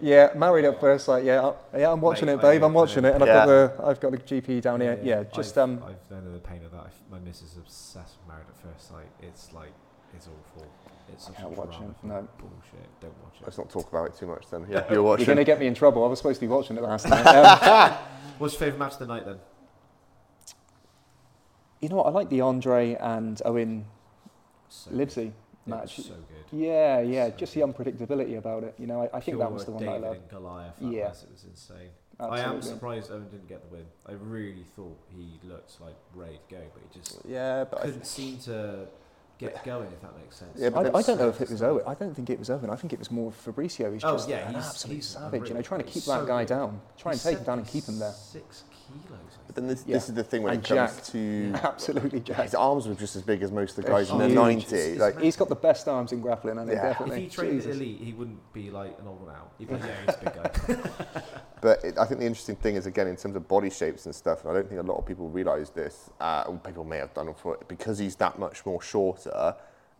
[SPEAKER 2] Yeah, married at first sight. Yeah, I- yeah, I'm watching
[SPEAKER 3] Mate,
[SPEAKER 2] it, babe.
[SPEAKER 3] I-
[SPEAKER 2] I'm watching it, and I've got the I've got the GP down here. Yeah, just
[SPEAKER 3] I've,
[SPEAKER 2] um,
[SPEAKER 3] I've known the pain of that. I've- My missus is obsessed with Married at First Sight. It's like it's awful. It's such
[SPEAKER 2] Can't
[SPEAKER 3] a
[SPEAKER 2] watch
[SPEAKER 3] drama
[SPEAKER 2] it,
[SPEAKER 3] film.
[SPEAKER 2] no.
[SPEAKER 3] bullshit. Don't watch it.
[SPEAKER 1] Let's not talk about it too much then. Yeah, you're watching.
[SPEAKER 2] you're
[SPEAKER 1] watching.
[SPEAKER 2] going to get me in trouble. I was supposed to be watching it last night. Um,
[SPEAKER 3] What's your favourite match of the night then?
[SPEAKER 2] you know what? I like the Andre and Owen
[SPEAKER 3] So
[SPEAKER 2] Livesey
[SPEAKER 3] It was
[SPEAKER 2] match.
[SPEAKER 3] so good.
[SPEAKER 2] Yeah, yeah,
[SPEAKER 3] So
[SPEAKER 2] just the unpredictability about it. You know, I, I think that was the
[SPEAKER 3] Pure
[SPEAKER 2] one that I
[SPEAKER 3] David
[SPEAKER 2] loved.
[SPEAKER 3] and Goliath. That
[SPEAKER 2] Yeah.
[SPEAKER 3] was, it was insane. I am surprised Owen didn't get the win. I really thought he looked like ready to go, but he just
[SPEAKER 1] Yeah, but
[SPEAKER 3] couldn't seem to get going, if that makes sense.
[SPEAKER 1] Yeah, but
[SPEAKER 2] I, I don't know if it was Owen. I don't think it was Owen. I think it was more Fabricio. He's
[SPEAKER 3] Oh,
[SPEAKER 2] just
[SPEAKER 3] yeah,
[SPEAKER 2] an
[SPEAKER 3] he's-
[SPEAKER 2] absolute
[SPEAKER 3] he's
[SPEAKER 2] savage. You know, trying to
[SPEAKER 3] He's
[SPEAKER 2] keep
[SPEAKER 3] so
[SPEAKER 2] that guy
[SPEAKER 3] good.
[SPEAKER 2] down, try and
[SPEAKER 3] He's
[SPEAKER 2] take him down and keep him there.
[SPEAKER 3] Six kilos. I
[SPEAKER 1] But
[SPEAKER 3] think.
[SPEAKER 1] then this,
[SPEAKER 2] Yeah.
[SPEAKER 1] this is the thing when
[SPEAKER 2] And
[SPEAKER 1] it comes
[SPEAKER 2] jacked.
[SPEAKER 1] to
[SPEAKER 2] Absolutely,
[SPEAKER 1] his arms were just as big as most of the
[SPEAKER 2] They're
[SPEAKER 1] guys in the
[SPEAKER 2] huge.
[SPEAKER 1] 90. Like,
[SPEAKER 2] He's got the best arms in grappling, and
[SPEAKER 1] Yeah.
[SPEAKER 2] yeah.
[SPEAKER 3] If
[SPEAKER 2] definitely.
[SPEAKER 3] he trained
[SPEAKER 2] Jesus.
[SPEAKER 3] elite, he wouldn't be like an old one out. He'd be like, yeah, he's a big guy.
[SPEAKER 1] But it, I think the interesting thing is again in terms of body shapes and stuff, and I don't think a lot of people realise this. Uh, people may have done it for it because he's that much more shorter.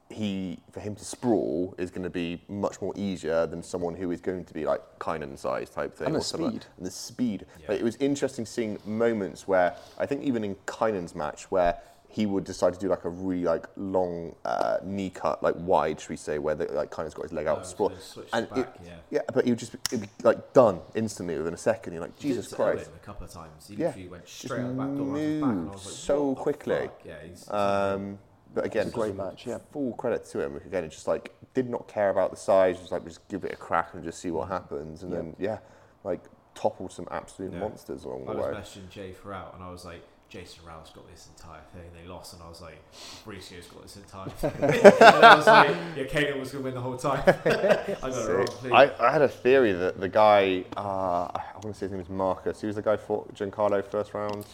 [SPEAKER 1] He for him to sprawl is going to be much more easier than someone who is going to be like Kynan size type thing.
[SPEAKER 2] And the
[SPEAKER 1] or something.
[SPEAKER 2] speed.
[SPEAKER 1] And the speed.
[SPEAKER 3] Yeah.
[SPEAKER 1] But it was interesting seeing moments where I think even in Kynan's match where he would decide to do like a really like long uh, knee cut, like wide, should we say, where the, like Kynan's got his leg out
[SPEAKER 3] Oh,
[SPEAKER 1] to
[SPEAKER 3] so
[SPEAKER 1] sprawl, and
[SPEAKER 3] back,
[SPEAKER 1] it,
[SPEAKER 3] yeah.
[SPEAKER 1] yeah, but he would just it'd be like done instantly within a second. You're like, Jesus Christ.
[SPEAKER 3] A couple of times. He
[SPEAKER 1] Yeah.
[SPEAKER 3] literally went straight out the back door onto his back, and I was like,
[SPEAKER 1] so quickly.
[SPEAKER 3] fuck? Yeah, he's,
[SPEAKER 1] Um, but again,
[SPEAKER 2] great match, yeah.
[SPEAKER 1] Full credit to him. Again, it just like did not care about the size. Just like just give it a crack and just see what happens. And
[SPEAKER 2] Yeah.
[SPEAKER 1] then yeah, like toppled some absolute
[SPEAKER 3] Yeah.
[SPEAKER 1] monsters along the way.
[SPEAKER 3] I was
[SPEAKER 1] way.
[SPEAKER 3] messaging Jay throughout, and I was like, Jason Rouse got this entire thing. They lost, and I was like, Mauricio's got this entire thing. and I was like, yeah, Kynan was going to win the whole time. I got it wrong. Please.
[SPEAKER 1] I, I had a theory that the guy, uh, I want to say his name was Marcus. He was the guy for Giancarlo first round.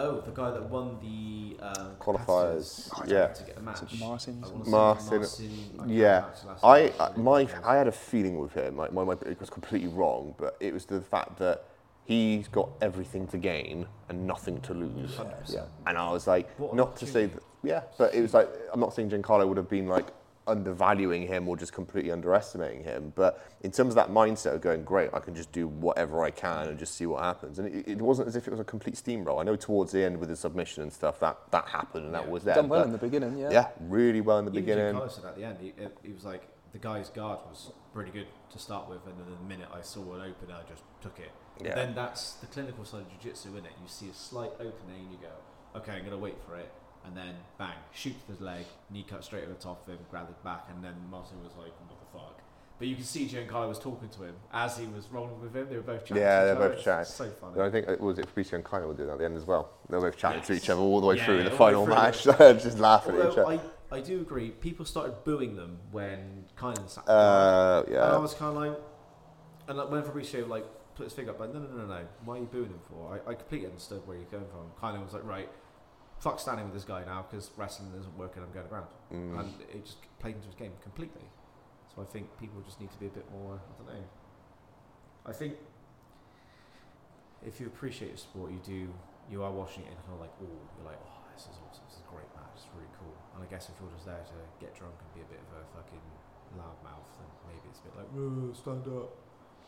[SPEAKER 3] Oh, the guy that won the um,
[SPEAKER 1] Qualifiers,
[SPEAKER 3] competitors
[SPEAKER 1] yeah.
[SPEAKER 3] to get the match.
[SPEAKER 2] Martin?
[SPEAKER 3] I wanna say
[SPEAKER 1] Martin,
[SPEAKER 3] Martin- I
[SPEAKER 1] Yeah,
[SPEAKER 3] pronounce his last
[SPEAKER 1] I, I my I had a feeling with him. Like my, my it was completely wrong, but it was the fact that he's got everything to gain and nothing to lose.
[SPEAKER 3] 100%.
[SPEAKER 2] Yeah.
[SPEAKER 1] And I was like,
[SPEAKER 3] What
[SPEAKER 1] not to say that, yeah, but it was like, I'm not saying Giancarlo would have been like undervaluing him or just completely underestimating him, but in terms of that mindset of going, great, I can just do whatever I can and just see what happens. And it, it wasn't as if it was a complete steamroll. I know towards the end with the submission and stuff, that, that happened and that
[SPEAKER 3] Yeah.
[SPEAKER 1] was there.
[SPEAKER 2] Done well
[SPEAKER 1] but
[SPEAKER 2] in the beginning, yeah.
[SPEAKER 1] yeah, really well in the
[SPEAKER 3] Even
[SPEAKER 1] beginning.
[SPEAKER 3] Giancarlo said at the end, he, he was like, the guy's guard was pretty good to start with, and then the minute I saw an opener, I just took it.
[SPEAKER 1] Yeah.
[SPEAKER 3] Then that's the clinical side of jiu-jitsu, in it? You see a slight opening, you go, okay, I'm going to wait for it, and then bang, shoot his leg, knee cut straight over the top of him, grab it back, and then Martin was like, what the fuck? But you can see Giancarlo was talking to him as he was rolling with him. They were both chatting.
[SPEAKER 1] Yeah, they're
[SPEAKER 3] each other.
[SPEAKER 1] both
[SPEAKER 3] It's
[SPEAKER 1] chatting.
[SPEAKER 3] So funny.
[SPEAKER 1] I think it was it Fabricio and were doing that at the end as well. They were both chatting to each other all the way
[SPEAKER 3] Yeah,
[SPEAKER 1] through
[SPEAKER 3] yeah,
[SPEAKER 1] the final
[SPEAKER 3] way
[SPEAKER 1] match, just laughing at each other.
[SPEAKER 3] I, I do agree, people started booing them when Kynan sat
[SPEAKER 1] Uh,
[SPEAKER 3] And I was kind of like, and like when Fabricio like put his finger up, like, no, no, no, no, no, why are you booing him for? I, I completely understood where you're going from. Kind was like, right, fuck standing with this guy now because wrestling isn't working. I'm going to around,
[SPEAKER 1] Mm.
[SPEAKER 3] and it just played into his game completely. So I think people just need to be a bit more. I don't know. I think if you appreciate the sport, you do. You are watching it and kind of like, oh, you're like, oh, this is awesome. This is a great match. It's really cool. And I guess if you're just there to get drunk and be a bit of a fucking loudmouth, then maybe it's a bit like, "Whoa, stand up,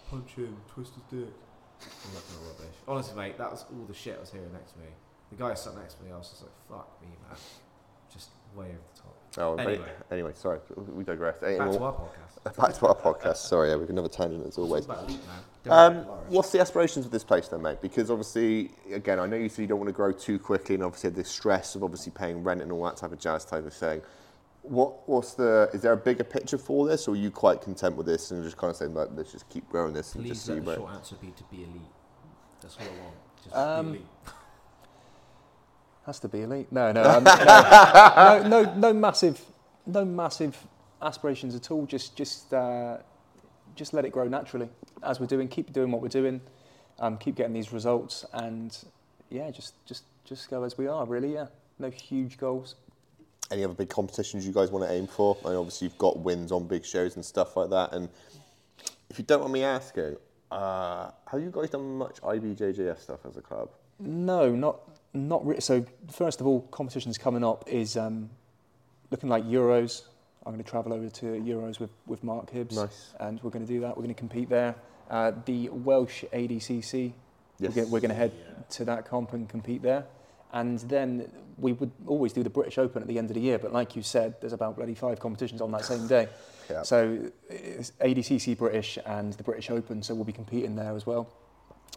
[SPEAKER 3] punch him, twist his dick. All that kind of rubbish. Honestly, mate, that was all the shit I was hearing next to me. The guy sat next to me, I was just like, fuck me, man. Just way over the top.
[SPEAKER 1] Oh, anyway.
[SPEAKER 3] Anyway.
[SPEAKER 1] sorry, we digress.
[SPEAKER 3] Back
[SPEAKER 1] Anyway,
[SPEAKER 3] to our podcast.
[SPEAKER 1] back to our podcast. Sorry, yeah, we've another tangent as always.
[SPEAKER 3] It's all about elite, man. Don't
[SPEAKER 1] Um, what's the aspirations of this place then, mate? Because obviously, again, I know you said you don't want to grow too quickly, and obviously the stress of obviously paying rent and all that type of jazz type of thing. What what's the? Is there a bigger picture for this, or are you quite content with this and just kind of saying, like, let's just keep growing this and just
[SPEAKER 3] Please
[SPEAKER 1] see
[SPEAKER 3] let the
[SPEAKER 1] where?
[SPEAKER 3] short answer be to be elite. That's what I want. Just
[SPEAKER 2] Um,
[SPEAKER 3] be elite.
[SPEAKER 2] Has to be elite. No, no, um, no, no, no, no massive, no massive aspirations at all. Just, just, uh, just let it grow naturally as we're doing. Keep doing what we're doing. Um, keep getting these results, and yeah, just, just, just go as we are. Really, yeah. No huge goals.
[SPEAKER 1] Any other big competitions you guys want to aim for? I know obviously you've got wins on big shows and stuff like that. And if you don't want me asking, uh, have you guys done much IBJJF stuff as a club?
[SPEAKER 2] No, not not really. So first of all, competitions coming up is um, looking like Euros. I'm going to travel over to Euros with, with Mark Hibbs,
[SPEAKER 1] Nice.
[SPEAKER 2] and we're going to do that. We're going to compete there. Uh, the Welsh ADCC,
[SPEAKER 1] Yes.
[SPEAKER 2] we're, going, we're going to head to that comp and compete there. And then we would always do the British Open at the end of the year, but like you said, there's about bloody five competitions on that same day.
[SPEAKER 1] Yeah.
[SPEAKER 2] So it's ADCC British and the British Open, so we'll be competing there as well.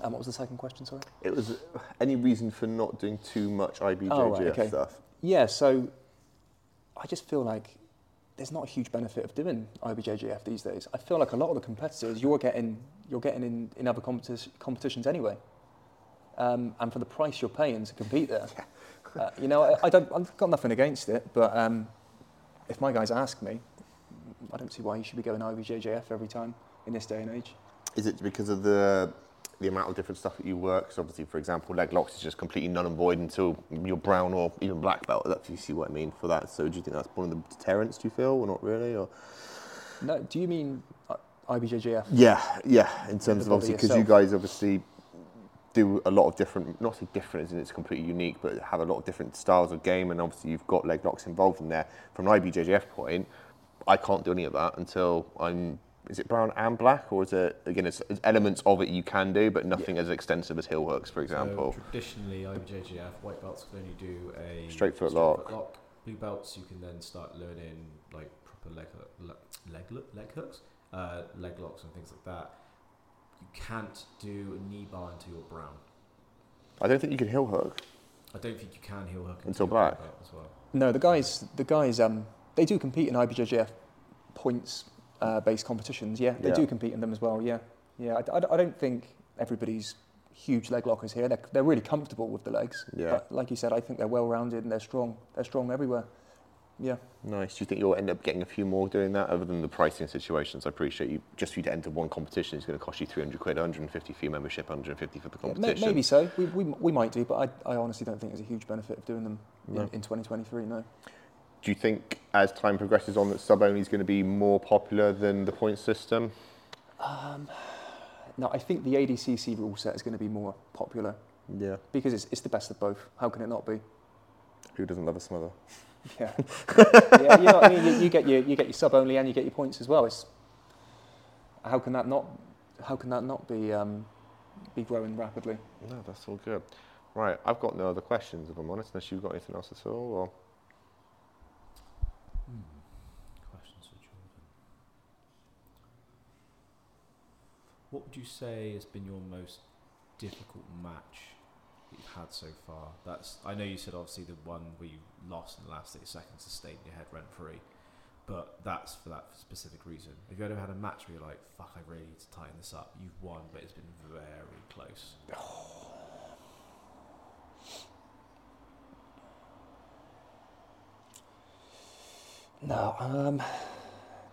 [SPEAKER 2] And what was the second question, sorry?
[SPEAKER 1] It was any reason for not doing too much IBJJF
[SPEAKER 2] Oh, right, okay.
[SPEAKER 1] stuff?
[SPEAKER 2] Yeah, so I just feel like there's not a huge benefit of doing IBJJF these days. I feel like a lot of the competitors you're getting you're getting in, in other competi- competitions anyway, um, and for the price you're paying to compete there, uh, you know I, I don't I've got nothing against it, but um, if my guys ask me, I don't see why you should be going IBJJF every time in this day and age.
[SPEAKER 1] Is it because of the the amount of different stuff that you work? Because obviously, for example, leg locks is just completely null and void until you're brown or even black belt. If you see what I mean for that. So do you think that's one of the deterrents? Do you feel, or not really? Or
[SPEAKER 2] No, do you mean uh, IBJJF?
[SPEAKER 1] yeah, yeah. In terms of obviously, because you guys obviously do a lot of different, not say different as in it's completely unique, but have a lot of different styles of game, and obviously you've got leg locks involved in there. From an IBJJF point, I can't do any of that until I'm. Is it brown and black, or is it again? It's, it's elements of it you can do, but nothing as extensive as heel hooks, for example.
[SPEAKER 3] So traditionally, IBJJF white belts can only do a
[SPEAKER 1] Straight foot lock.
[SPEAKER 3] Blue belts, you can then start learning like proper leg hook, le- leg leg hooks, uh, leg locks, and things like that. You can't do a knee bar until you're brown.
[SPEAKER 1] I don't think you can heel hook.
[SPEAKER 3] I don't think you can heel hook
[SPEAKER 1] Until
[SPEAKER 3] you're
[SPEAKER 1] black?
[SPEAKER 3] as well.
[SPEAKER 2] No, the guys, the guys, um, they do compete in IBJJF points uh, based competitions. Yeah, they
[SPEAKER 1] Yeah.
[SPEAKER 2] do compete in them as well. Yeah, yeah. I, I, I don't think everybody's huge leg lockers here. They're, they're really comfortable with the legs.
[SPEAKER 1] Yeah.
[SPEAKER 2] But like you said, I think they're well rounded and they're strong. They're strong everywhere. Yeah.
[SPEAKER 1] Nice. Do you think you'll end up getting a few more doing that, other than the pricing situations? I appreciate you. Just for you to enter one competition is going to cost you 300 quid, 150 for your membership, 150 for the
[SPEAKER 2] Yeah,
[SPEAKER 1] competition.
[SPEAKER 2] maybe so. We, we, we might do, but I, I honestly don't think there's a huge benefit of doing them
[SPEAKER 1] No.
[SPEAKER 2] in, in 2023. No.
[SPEAKER 1] Do you think, as time progresses on, that sub only is going to be more popular than the point system?
[SPEAKER 2] No, I think the ADCC rule set is going to be more popular
[SPEAKER 1] Yeah.
[SPEAKER 2] because it's, it's the best of both. How can it not be?
[SPEAKER 1] Who doesn't love a smother?
[SPEAKER 2] Yeah, yeah. You know what I mean? You, you get your you get your sub only and you get your points as well. It's how can that not how can that not be um, be growing rapidly?
[SPEAKER 1] No, that's all good. Right, I've got no other questions, if I'm honest, unless you've got anything else at all. Or
[SPEAKER 3] Questions for Jordan. What would you say has been your most difficult match that you've had so far? That's I know you said obviously the one where you lost in the last 30 seconds to stay in your head rent free, but that's for that specific reason. Have you ever had a match where you're like, fuck, I really need to tighten this up? You've won, but it's been very close.
[SPEAKER 2] No, um,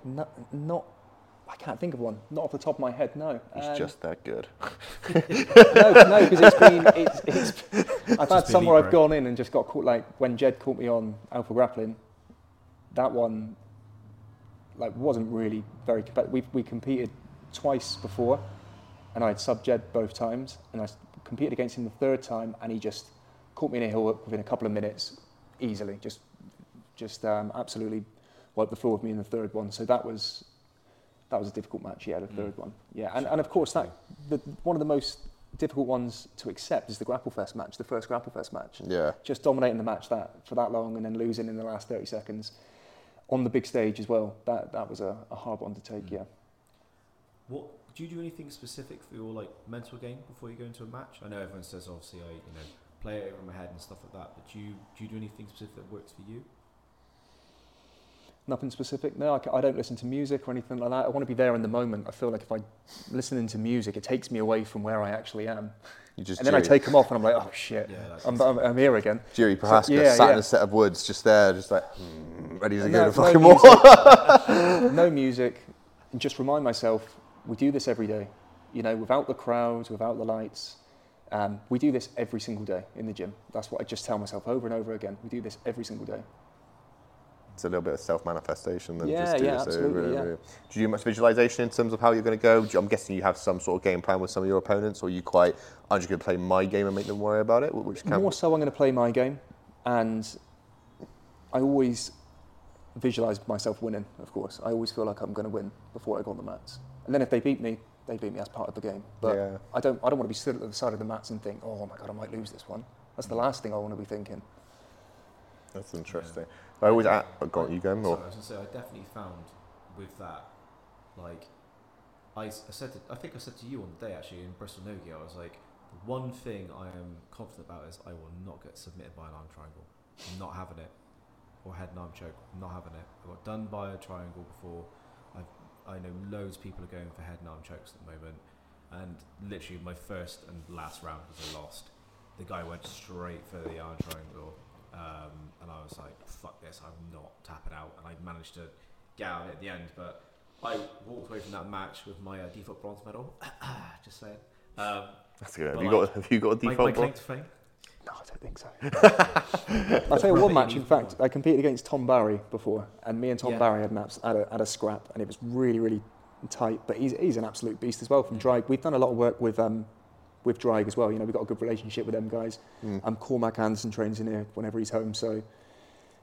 [SPEAKER 2] no, not. I can't think of one. Not off the top of my head. No.
[SPEAKER 1] he's
[SPEAKER 2] Um,
[SPEAKER 1] just that good.
[SPEAKER 2] no, no, because it's been. It's, it's, I've had somewhere I've gone in and just got caught. Like when Jed caught me on Alpha Grappling, that one, like, wasn't really very competitive. We we competed twice before, and I'd sub Jed both times, and I competed against him the third time, and he just caught me in a heel hook within a couple of minutes, easily. Just, just um, absolutely wiped the floor with me in the third one. So that was. That was a difficult match, yeah, the
[SPEAKER 3] Mm.
[SPEAKER 2] third one. Yeah, and, and of course that the, one of the most difficult ones to accept is the Grapplefest match, the first Grapplefest match.
[SPEAKER 1] Yeah.
[SPEAKER 2] Just dominating the match that for that long and then losing in the last 30 seconds on the big stage as well. That that was a, a hard one to take.
[SPEAKER 3] Mm.
[SPEAKER 2] Yeah.
[SPEAKER 3] What do you do anything specific for your like mental game before you go into a match? I know everyone says obviously I you know play it over my head and stuff like that, but do you do you do anything specific that works for you?
[SPEAKER 2] Nothing specific. No, I, I don't listen to music or anything like that. I want to be there in the moment. I feel like if I listening to music, it takes me away from where I actually am.
[SPEAKER 1] You just
[SPEAKER 2] And then I take them off and I'm like, oh shit,
[SPEAKER 3] Yeah,
[SPEAKER 2] I'm, I'm, I'm here again.
[SPEAKER 1] Jerry Prohaska
[SPEAKER 2] yeah,
[SPEAKER 1] sat in a set of woods, just there, just like hmm, ready to
[SPEAKER 2] No-
[SPEAKER 1] go to
[SPEAKER 2] no
[SPEAKER 1] fucking war.
[SPEAKER 2] no music, and just remind myself we do this every day. You know, without the crowds, without the lights, um, we do this every single day in the gym. That's what I just tell myself over and over again. We do this every single day.
[SPEAKER 1] It's a little bit of self-manifestation. Then
[SPEAKER 2] Yeah,
[SPEAKER 1] just do
[SPEAKER 2] yeah, absolutely, yeah.
[SPEAKER 1] Do you do much visualization in terms of how you're going to go? You- I'm guessing you have some sort of game plan with some of your opponents, or are you quite, I'm just going to play my game and make them worry about it? Which can
[SPEAKER 2] More so, I'm going to play my game, and I always visualize myself winning. Of course, I always feel like I'm going to win before I go on the mats. And then if they beat me, they beat me as part of the game. But
[SPEAKER 1] Yeah.
[SPEAKER 2] I don't. I don't want to be stood at the side of the mats and think, oh my god, I might lose this one. That's the last thing I want to be thinking.
[SPEAKER 1] That's interesting. I always, at, oh, go on, you go.
[SPEAKER 3] Sorry, I was gonna say I definitely found with that, like, I said to, I think I said to you on the day actually in Bristol Nogi, I was like, the one thing I am confident about is I will not get submitted by an arm triangle. I'm not having it, or head and arm choke. I'm not having it. I got done by a triangle before. I I know loads of people are going for head and arm chokes at the moment, and literally my first and last round was a lost. The guy went straight for the arm triangle. Um, and I was like, "Fuck this! I'm not tapping out." And I managed to get out of it at the end, but I walked away from that match with my uh, default bronze medal. Just saying. Um,
[SPEAKER 1] That's good. Have
[SPEAKER 3] But
[SPEAKER 1] you
[SPEAKER 3] like-
[SPEAKER 1] got have you got a
[SPEAKER 3] my, my
[SPEAKER 1] default
[SPEAKER 3] claim
[SPEAKER 1] ball?
[SPEAKER 3] to fame.
[SPEAKER 2] No, I don't think so. I'll tell you one match, in fact. I competed against Tom Barry before, and me and Tom
[SPEAKER 3] Yeah.
[SPEAKER 2] Barry had, an abs- had, a, had a scrap, and it was really, really tight. But he's, he's an absolute beast as well from Drag. We've done a lot of work with um, with Drag as well. You know, we've got a good relationship with them guys.
[SPEAKER 1] Mm.
[SPEAKER 2] Um, Cormac Anderson trains in here whenever he's home, so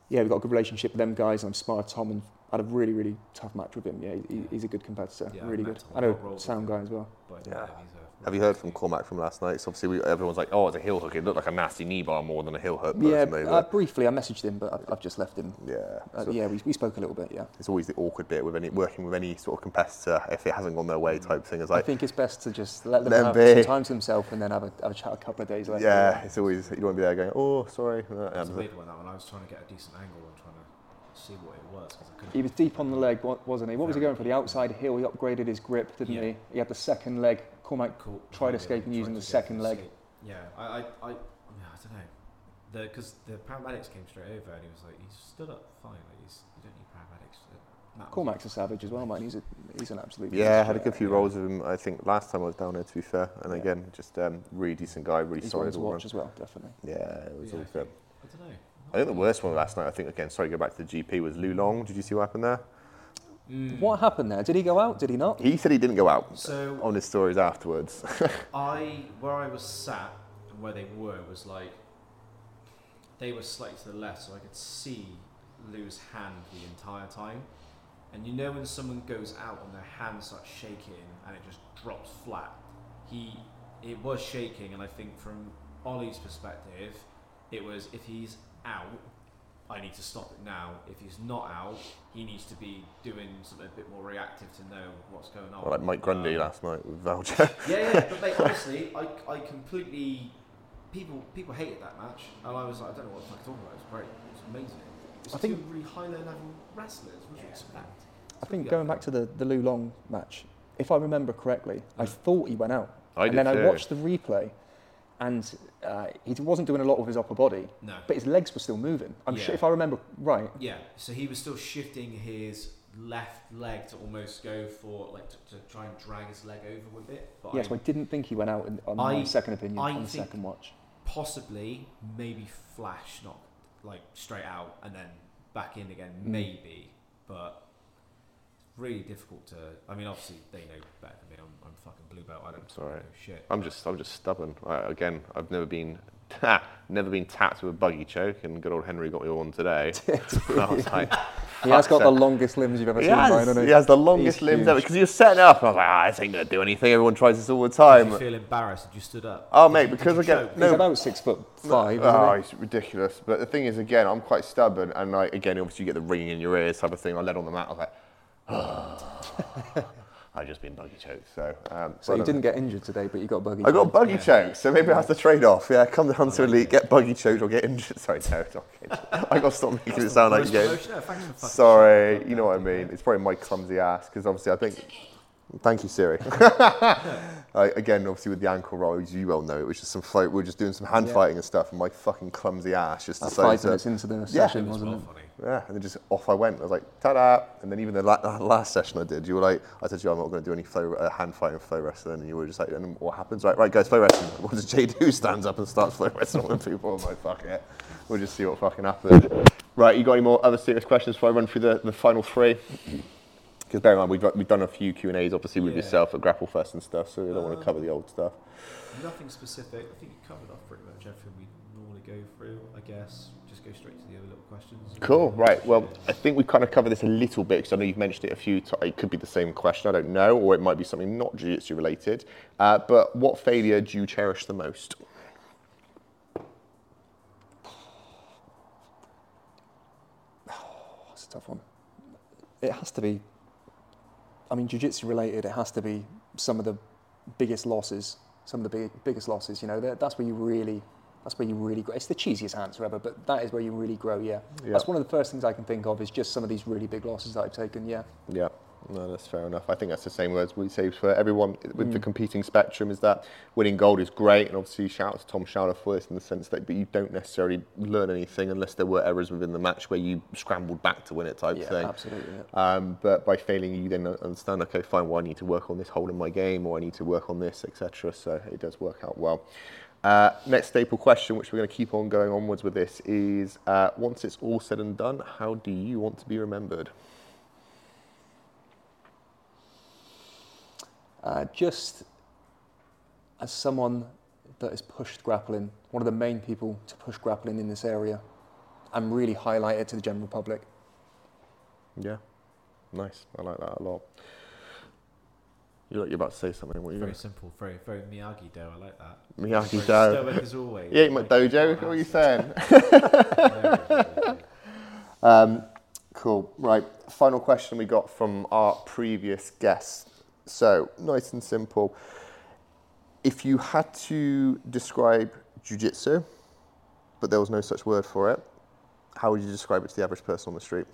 [SPEAKER 2] yeah, we've got a good relationship with them guys. I'm sparred Tom and had a really, really tough match with him. Yeah, he, he's a good competitor,
[SPEAKER 3] Yeah,
[SPEAKER 2] really good. I know
[SPEAKER 3] Got rolled with
[SPEAKER 2] sound guy as well.
[SPEAKER 3] But
[SPEAKER 1] Yeah.
[SPEAKER 3] he's a
[SPEAKER 1] Have you heard from Cormac from last night? So obviously we, everyone's like, oh, it's a heel hook. It looked like a nasty knee bar more than a heel hook.
[SPEAKER 2] Yeah,
[SPEAKER 1] personally,
[SPEAKER 2] uh, briefly, I messaged him, but I've, I've just left him.
[SPEAKER 1] yeah.
[SPEAKER 2] Uh,
[SPEAKER 1] so
[SPEAKER 2] yeah, we, we spoke a little bit. Yeah,
[SPEAKER 1] It's always the awkward bit with any working with any sort of competitor if it hasn't gone their way type thing. It's
[SPEAKER 2] I
[SPEAKER 1] like,
[SPEAKER 2] think it's best to just let them
[SPEAKER 1] Let
[SPEAKER 2] have
[SPEAKER 1] be.
[SPEAKER 2] some time to themselves and then have a, have a chat a couple of days later.
[SPEAKER 1] yeah, it's always you don't want to be there going, oh, sorry.
[SPEAKER 3] It was
[SPEAKER 1] um,
[SPEAKER 3] a weird one that one. I was trying to get a decent angle and trying to see what it was because I couldn't.
[SPEAKER 2] He was deep on the leg, wasn't he? What was he going for? The outside heel. He upgraded his grip, didn't
[SPEAKER 3] Yeah.
[SPEAKER 2] he? He had the second leg. Cormac
[SPEAKER 3] Cool.
[SPEAKER 2] tried
[SPEAKER 3] Yeah,
[SPEAKER 2] escaping
[SPEAKER 3] tried
[SPEAKER 2] using the second leg.
[SPEAKER 3] escape. Yeah, I, I, I, I don't know. Because the paramedics came straight over and he was like, he stood up fine. Like he's, you don't need paramedics. Matt was-
[SPEAKER 2] Cormac's a savage as well, man. He's a he's an absolute.
[SPEAKER 1] yeah, I had a good few rolls with him. I think last time I was down there, to be fair. And
[SPEAKER 2] Yeah.
[SPEAKER 1] again, just um, really decent guy, really
[SPEAKER 2] He's one
[SPEAKER 1] solid.
[SPEAKER 2] to
[SPEAKER 1] all
[SPEAKER 2] watch
[SPEAKER 1] round.
[SPEAKER 2] as well, definitely.
[SPEAKER 1] Yeah, it was
[SPEAKER 3] Yeah,
[SPEAKER 1] all
[SPEAKER 3] I
[SPEAKER 1] good.
[SPEAKER 3] think- I don't know.
[SPEAKER 1] I think the worst one last night, I think, again, sorry, go back to the GP, was Lou Long. Did you see what happened there?
[SPEAKER 3] Mm.
[SPEAKER 2] What happened there? Did he go out? Did he not?
[SPEAKER 1] He said he didn't go out
[SPEAKER 3] So
[SPEAKER 1] on his stories afterwards.
[SPEAKER 3] I, where I was sat and where they were was like, they were slightly to the left, so I could see Lou's hand the entire time. And you know when someone goes out and their hand starts shaking and it just drops flat. He, it was shaking, and I think from Ollie's perspective, it was if he's out, I need to stop it now. If he's not out, he needs to be doing something a bit more reactive to know what's going on.
[SPEAKER 1] Well, like Mike Grundy
[SPEAKER 3] Um,
[SPEAKER 1] last night with Valja.
[SPEAKER 3] yeah, yeah, but mate, honestly, I, I completely people people hated that match, and I was like, I don't know what the fuck you're talking about. It's great, it's amazing. It's
[SPEAKER 2] I think-
[SPEAKER 3] two really high level wrestlers. What do you expect?
[SPEAKER 2] I think going back to the the Lou Long match, if I remember correctly, I thought he went out,
[SPEAKER 1] I
[SPEAKER 2] and
[SPEAKER 1] did
[SPEAKER 2] then I watched the replay, and uh, he wasn't doing a lot with his upper body,
[SPEAKER 3] no,
[SPEAKER 2] but his legs were still moving. I'm
[SPEAKER 3] Yeah.
[SPEAKER 2] sure if I remember right.
[SPEAKER 3] yeah. So he was still shifting his left leg to almost go for like to, to try and drag his leg over with it. But
[SPEAKER 2] Yes,
[SPEAKER 3] I
[SPEAKER 2] so I didn't think he went out in, on
[SPEAKER 3] I-
[SPEAKER 2] my second opinion
[SPEAKER 3] I
[SPEAKER 2] on the second watch.
[SPEAKER 3] possibly maybe flash not like straight out and then back in again
[SPEAKER 2] Mm.
[SPEAKER 3] maybe but it's really difficult to I mean obviously they know better I'm, I'm fucking blue belt I don't
[SPEAKER 1] It's alright.
[SPEAKER 3] know shit
[SPEAKER 1] I'm just, I'm just stubborn. I, again, I've never been, never been tapped with a buggy choke, and good old Henry got me one today. I was like,
[SPEAKER 2] He has got
[SPEAKER 1] fuck's
[SPEAKER 2] the longest limbs you've ever
[SPEAKER 1] He
[SPEAKER 2] seen, Ryan,
[SPEAKER 1] has,
[SPEAKER 2] hasn't
[SPEAKER 1] he has the longest
[SPEAKER 2] He's
[SPEAKER 1] limbs
[SPEAKER 2] huge.
[SPEAKER 1] ever because he was setting it up. And I was like, ah, this ain't gonna do anything. Everyone tries this all the
[SPEAKER 3] Did
[SPEAKER 1] time.
[SPEAKER 3] you feel embarrassed did you stood up
[SPEAKER 1] Oh, mate, because
[SPEAKER 3] you
[SPEAKER 1] I get-
[SPEAKER 3] choke?
[SPEAKER 2] He's about six foot five,
[SPEAKER 1] Oh,
[SPEAKER 2] isn't
[SPEAKER 1] it's ridiculous. But the thing is, again, I'm quite stubborn, and like again, obviously, you get the ringing in your ears type of thing. I led on the mat. I was like, I just been buggy choked. So, um,
[SPEAKER 2] So you
[SPEAKER 1] don't
[SPEAKER 2] didn't get injured today, but you got buggy.
[SPEAKER 1] I got buggy
[SPEAKER 3] Yeah.
[SPEAKER 1] choked, so maybe that's the trade-off. Yeah, come down to
[SPEAKER 3] like
[SPEAKER 1] elite,
[SPEAKER 3] it.
[SPEAKER 1] get buggy choked, or get injured. Sorry, no, it's not injured. I got to stop making it sound like you get.
[SPEAKER 3] promotion ever. Thanks for fucking
[SPEAKER 1] Sorry, you know what I mean. It's probably my clumsy ass because obviously I think. Thank you, Siri. I, again, obviously with the ankle roll, as you well know, it was just some float. We were just doing some hand
[SPEAKER 2] Yeah.
[SPEAKER 1] fighting and stuff, and my fucking clumsy ass just
[SPEAKER 2] That's
[SPEAKER 1] decided
[SPEAKER 2] five minutes into the
[SPEAKER 1] Yeah.
[SPEAKER 3] It
[SPEAKER 2] session,
[SPEAKER 3] was
[SPEAKER 2] wasn't
[SPEAKER 3] well
[SPEAKER 2] it?
[SPEAKER 3] funny
[SPEAKER 1] Yeah, and then just off I went. I was like, ta-da! And then even the la- uh, last session I did, you were like, I said to you, I'm not going to do any flow, uh, hand fighting flow wrestling. And you were just like, and what happens? Right, right, guys, flow wrestling. What does Jay do? Stands up and starts flow wrestling with people. I'm like, fuck it. We'll just see what fucking happens. Right, you got any more other serious questions before I run through the, the final three? Because bear in mind, we've, we've done a few Q&As, obviously, with
[SPEAKER 3] Yeah.
[SPEAKER 1] yourself at Grapple Fest and stuff, so we don't want to
[SPEAKER 3] Um,
[SPEAKER 1] cover the old stuff.
[SPEAKER 3] nothing specific I think you covered off pretty much everything we normally go through I guess just go straight to the other little questions
[SPEAKER 1] Cool. Right. Well, I think we've kind of covered this a little bit because I know you've mentioned it a few times. It could be the same question. I don't know, or it might be something not jiu-jitsu related. Uh, but what failure do you cherish the most?
[SPEAKER 2] That's a tough one. It has to be. I mean, jiu-jitsu related. It has to be some of the biggest losses. Some of the big, biggest losses. You know, that's where you really. That's where you really grow. It's the cheesiest answer ever, but that is where you really grow. Yeah.
[SPEAKER 1] Yeah.
[SPEAKER 2] That's one of the first things I can think of. Is just some of these really big losses that I've taken. Yeah.
[SPEAKER 1] Yeah. No, that's fair enough. I think that's the same words we say for everyone with
[SPEAKER 2] Mm.
[SPEAKER 1] the competing spectrum is that winning gold is great, and obviously shout out to Tom Schauder for this in the sense that, but you don't necessarily learn anything unless there were errors within the match where you scrambled back to win it type
[SPEAKER 2] Yeah,
[SPEAKER 1] thing.
[SPEAKER 2] absolutely. Yeah.
[SPEAKER 1] Um, but by failing, you then understand, okay, fine, well, I need to work on this hole in my game, or I need to work on this, etc. So it does work out well. Uh, next staple question, which we're going to keep on going onwards with this, is uh, once it's all said and done, how do you want to be remembered?
[SPEAKER 2] Uh, just as someone that has pushed grappling, one of the main people to push grappling in this area, and really highlight it to the general public.
[SPEAKER 1] Yeah, nice. I like that a lot. You look, you're about to say something. What are you
[SPEAKER 3] Very simple, very very Miyagi Do. I like that.
[SPEAKER 1] Miyagi Do.
[SPEAKER 3] Stoic as always.
[SPEAKER 1] You my dojo.
[SPEAKER 3] what
[SPEAKER 1] are you saying?
[SPEAKER 3] Very, very good.
[SPEAKER 1] Um, cool. Right. Final question we got from our previous guest. So nice and simple. If you had to describe jujitsu, but there was no such word for it, how would you describe it to the average person on the street?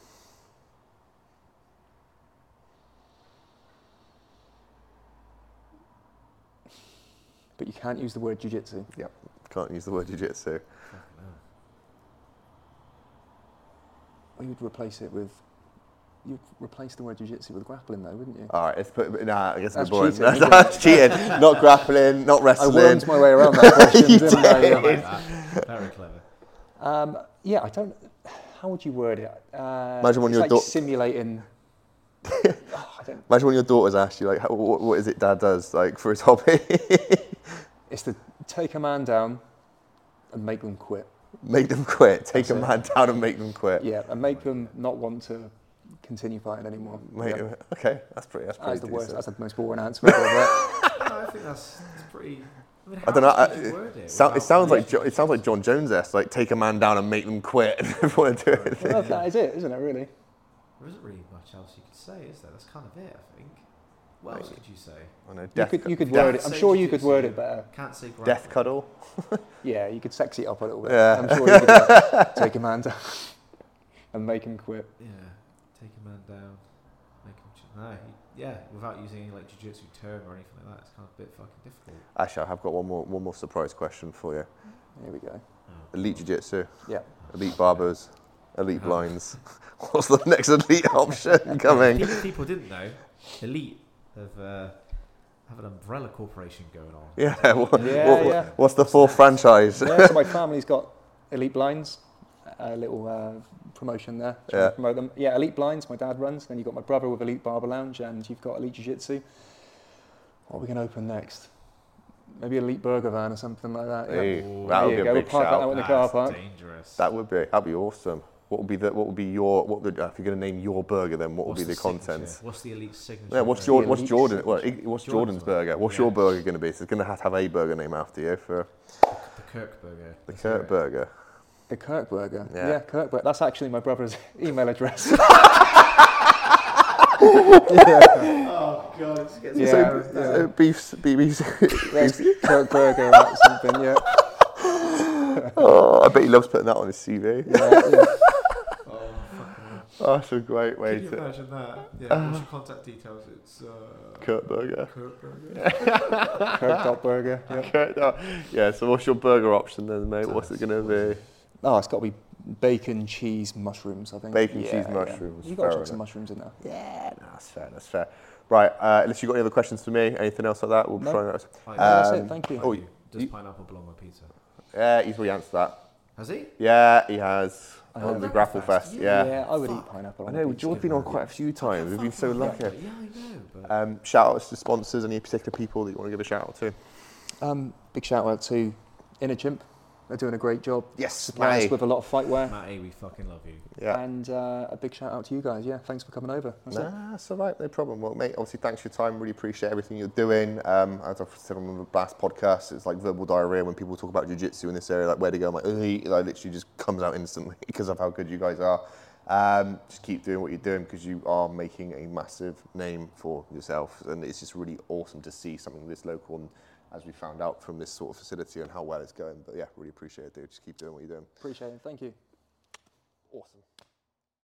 [SPEAKER 2] But you can't use the word jiu-jitsu.
[SPEAKER 1] Yep. Can't use the word jujitsu.
[SPEAKER 3] Fucking hell.
[SPEAKER 2] Well, you'd replace it with. You'd replace the word jiu-jitsu with grappling, though, wouldn't you?
[SPEAKER 1] All right, let's put. Nah, I guess
[SPEAKER 2] That's
[SPEAKER 1] it's boring.
[SPEAKER 2] cheating, isn't?
[SPEAKER 1] That's cheating. Not grappling, not wrestling.
[SPEAKER 2] I
[SPEAKER 1] wrestling.
[SPEAKER 2] wormed my way around that question,
[SPEAKER 1] You
[SPEAKER 2] didn't I?
[SPEAKER 3] I
[SPEAKER 2] Yeah.
[SPEAKER 3] like that. Very clever.
[SPEAKER 2] Um, yeah, I don't. How would you word it? Uh,
[SPEAKER 1] Imagine when
[SPEAKER 2] it's
[SPEAKER 1] your
[SPEAKER 2] like
[SPEAKER 1] dau-
[SPEAKER 2] simulating. I don't.
[SPEAKER 1] Imagine when your daughters ask you, like, how, what, what is it dad does, like, for his hobby?
[SPEAKER 2] It's to take a man down and make them quit.
[SPEAKER 1] make them quit. Take
[SPEAKER 2] That's
[SPEAKER 1] a
[SPEAKER 2] it.
[SPEAKER 1] man down and make them quit.
[SPEAKER 2] Yeah, and make them not want to continue fighting anymore.
[SPEAKER 1] Mate,
[SPEAKER 2] Yeah.
[SPEAKER 1] Okay, that's pretty. That's pretty
[SPEAKER 2] That's the worst. That's the most boring answer ever. but-
[SPEAKER 3] No, I think that's, that's pretty. I, mean,
[SPEAKER 1] I don't know. I,
[SPEAKER 3] would you word it
[SPEAKER 1] sound, it sounds like Jo- it sounds like Jon Jones esque. Like take a man down and make them quit. If you want to do it.
[SPEAKER 2] well, that is it, isn't it? Really?
[SPEAKER 3] There isn't really much else you could say, is there? That's kind of it, I think. What else could you say?
[SPEAKER 1] I know.
[SPEAKER 2] You could, you could
[SPEAKER 1] death,
[SPEAKER 2] word it. I'm sure you could word it better.
[SPEAKER 3] Can't say grappling.
[SPEAKER 1] death cuddle.
[SPEAKER 2] Yeah, you could sexy it up a little bit.
[SPEAKER 1] Yeah.
[SPEAKER 2] I'm sure you could uh, take a man down and make him quit.
[SPEAKER 3] Yeah, take a man down, make him. Ch- no, he, yeah, without using any like jiu-jitsu term or anything like that, it's kind of a bit fucking difficult.
[SPEAKER 1] Actually, I have got one more one more surprise question for you.
[SPEAKER 2] Here we go.
[SPEAKER 1] Elite jiu-jitsu,
[SPEAKER 2] Yeah.
[SPEAKER 1] elite barbers, elite
[SPEAKER 3] Uh-huh.
[SPEAKER 1] blinds. What's the next elite option coming?
[SPEAKER 3] People, people didn't know. Elite have uh, have an umbrella corporation going on.
[SPEAKER 1] Yeah. What,
[SPEAKER 2] Yeah,
[SPEAKER 1] what-
[SPEAKER 2] yeah.
[SPEAKER 1] What's the fourth franchise?
[SPEAKER 2] yeah, so my family's got Elite Blinds, a little uh, promotion there. trying to
[SPEAKER 1] Yeah.
[SPEAKER 2] Promote them. Yeah, Elite Blinds, my dad runs. Then you've got my brother with Elite Barber Lounge, and you've got Elite Jiu Jitsu. What are we going to open next? Maybe Elite Burger Van or something like that. Yeah.
[SPEAKER 1] Hey,
[SPEAKER 3] Ooh.
[SPEAKER 1] that would be
[SPEAKER 2] you
[SPEAKER 1] a
[SPEAKER 2] go,
[SPEAKER 1] big
[SPEAKER 2] park that
[SPEAKER 1] shout.
[SPEAKER 2] out in the car
[SPEAKER 3] That's
[SPEAKER 2] park.
[SPEAKER 3] dangerous.
[SPEAKER 1] That would be that'd be awesome. What would be the what would be your what would, uh, if you're going to name your burger then what would be the,
[SPEAKER 3] signature?
[SPEAKER 1] contents?
[SPEAKER 3] What's the elite signature?
[SPEAKER 1] Yeah, what's
[SPEAKER 3] burger?
[SPEAKER 1] your what's Jordan well,
[SPEAKER 2] signature.
[SPEAKER 1] i- what's
[SPEAKER 3] Jordan's
[SPEAKER 1] Jordan's burger? What's
[SPEAKER 3] burger,
[SPEAKER 1] your burger going to be? So it's going to have to have a burger name after you for
[SPEAKER 3] the Kirk burger?
[SPEAKER 1] the
[SPEAKER 3] Let's it.
[SPEAKER 1] burger.
[SPEAKER 2] The Kirk Burger.
[SPEAKER 1] Yeah.
[SPEAKER 2] Yeah, Kirk Burger. That's actually my brother's email address.
[SPEAKER 3] Oh god, it's getting
[SPEAKER 2] Yeah,
[SPEAKER 1] so,
[SPEAKER 2] yeah.
[SPEAKER 1] so beefs, beefs.
[SPEAKER 2] That's Kirk Burger or something, yeah.
[SPEAKER 1] oh, I bet he loves putting that on his CV.
[SPEAKER 2] yeah, yeah.
[SPEAKER 3] Oh, fucking hell.
[SPEAKER 1] That's a great way
[SPEAKER 3] Can you
[SPEAKER 1] to
[SPEAKER 3] imagine that? Yeah, what's your contact details? It's uh,
[SPEAKER 1] Kurt burger.
[SPEAKER 3] Kurt burger.
[SPEAKER 2] Kirk Dot Burger. Yeah.
[SPEAKER 1] Kurt, oh, yeah. So what's your burger option then, mate? What's it going to be?
[SPEAKER 2] Oh, it's got to be bacon, cheese, mushrooms, I think.
[SPEAKER 1] Bacon,
[SPEAKER 2] Yeah,
[SPEAKER 1] cheese,
[SPEAKER 2] yeah.
[SPEAKER 1] mushrooms.
[SPEAKER 2] You've got to chuck some mushrooms in there.
[SPEAKER 1] Yeah, no, that's fair. That's fair. Right. Uh, unless you've got any other questions for me, anything else like that, we'll
[SPEAKER 2] No.
[SPEAKER 1] try and.
[SPEAKER 3] Like,
[SPEAKER 2] No, that's
[SPEAKER 1] Um,
[SPEAKER 2] it, thank you.
[SPEAKER 1] oh,
[SPEAKER 3] you. Does
[SPEAKER 1] you-
[SPEAKER 3] pineapple belong on pizza?
[SPEAKER 1] Yeah, he's already answered that.
[SPEAKER 3] Has he?
[SPEAKER 1] Yeah, he has
[SPEAKER 2] I
[SPEAKER 1] on the Grapple Fest. Yeah.
[SPEAKER 2] yeah, I would eat
[SPEAKER 3] Fuck.
[SPEAKER 2] pineapple.
[SPEAKER 1] I know.
[SPEAKER 2] a
[SPEAKER 1] George's
[SPEAKER 2] pizza.
[SPEAKER 1] been on quite a few times. We've been so lucky.
[SPEAKER 3] Yeah, I know. But
[SPEAKER 1] Um, shout outs to sponsors. Any particular people that you want to give a shout out to?
[SPEAKER 2] Um, big shout out to Inner Chimp. They're doing a great job.
[SPEAKER 1] Yes,
[SPEAKER 2] Supplying
[SPEAKER 1] Matty.
[SPEAKER 2] us with a lot of fight wear.
[SPEAKER 3] Matty, we fucking love you.
[SPEAKER 1] Yeah.
[SPEAKER 2] And uh, a big shout out to you guys. Yeah, thanks for coming over. That's it.
[SPEAKER 1] Nah, that's all right, no problem. Well, mate, obviously, thanks for your time. Really appreciate everything you're doing. Um, as I've said on the last podcast, it's like verbal diarrhea when people talk about jiu-jitsu in this area, like where to go. I'm like, "Ugh," it like, literally just comes out instantly because of how good you guys are. Um, just keep doing what you're doing because you are making a massive name for yourself, and it's just really awesome to see something this local. And as we found out from this sort of facility and how well it's going, but yeah, really appreciate it, dude. Just keep doing what you're doing.
[SPEAKER 2] Appreciate it. Thank you.
[SPEAKER 1] Awesome.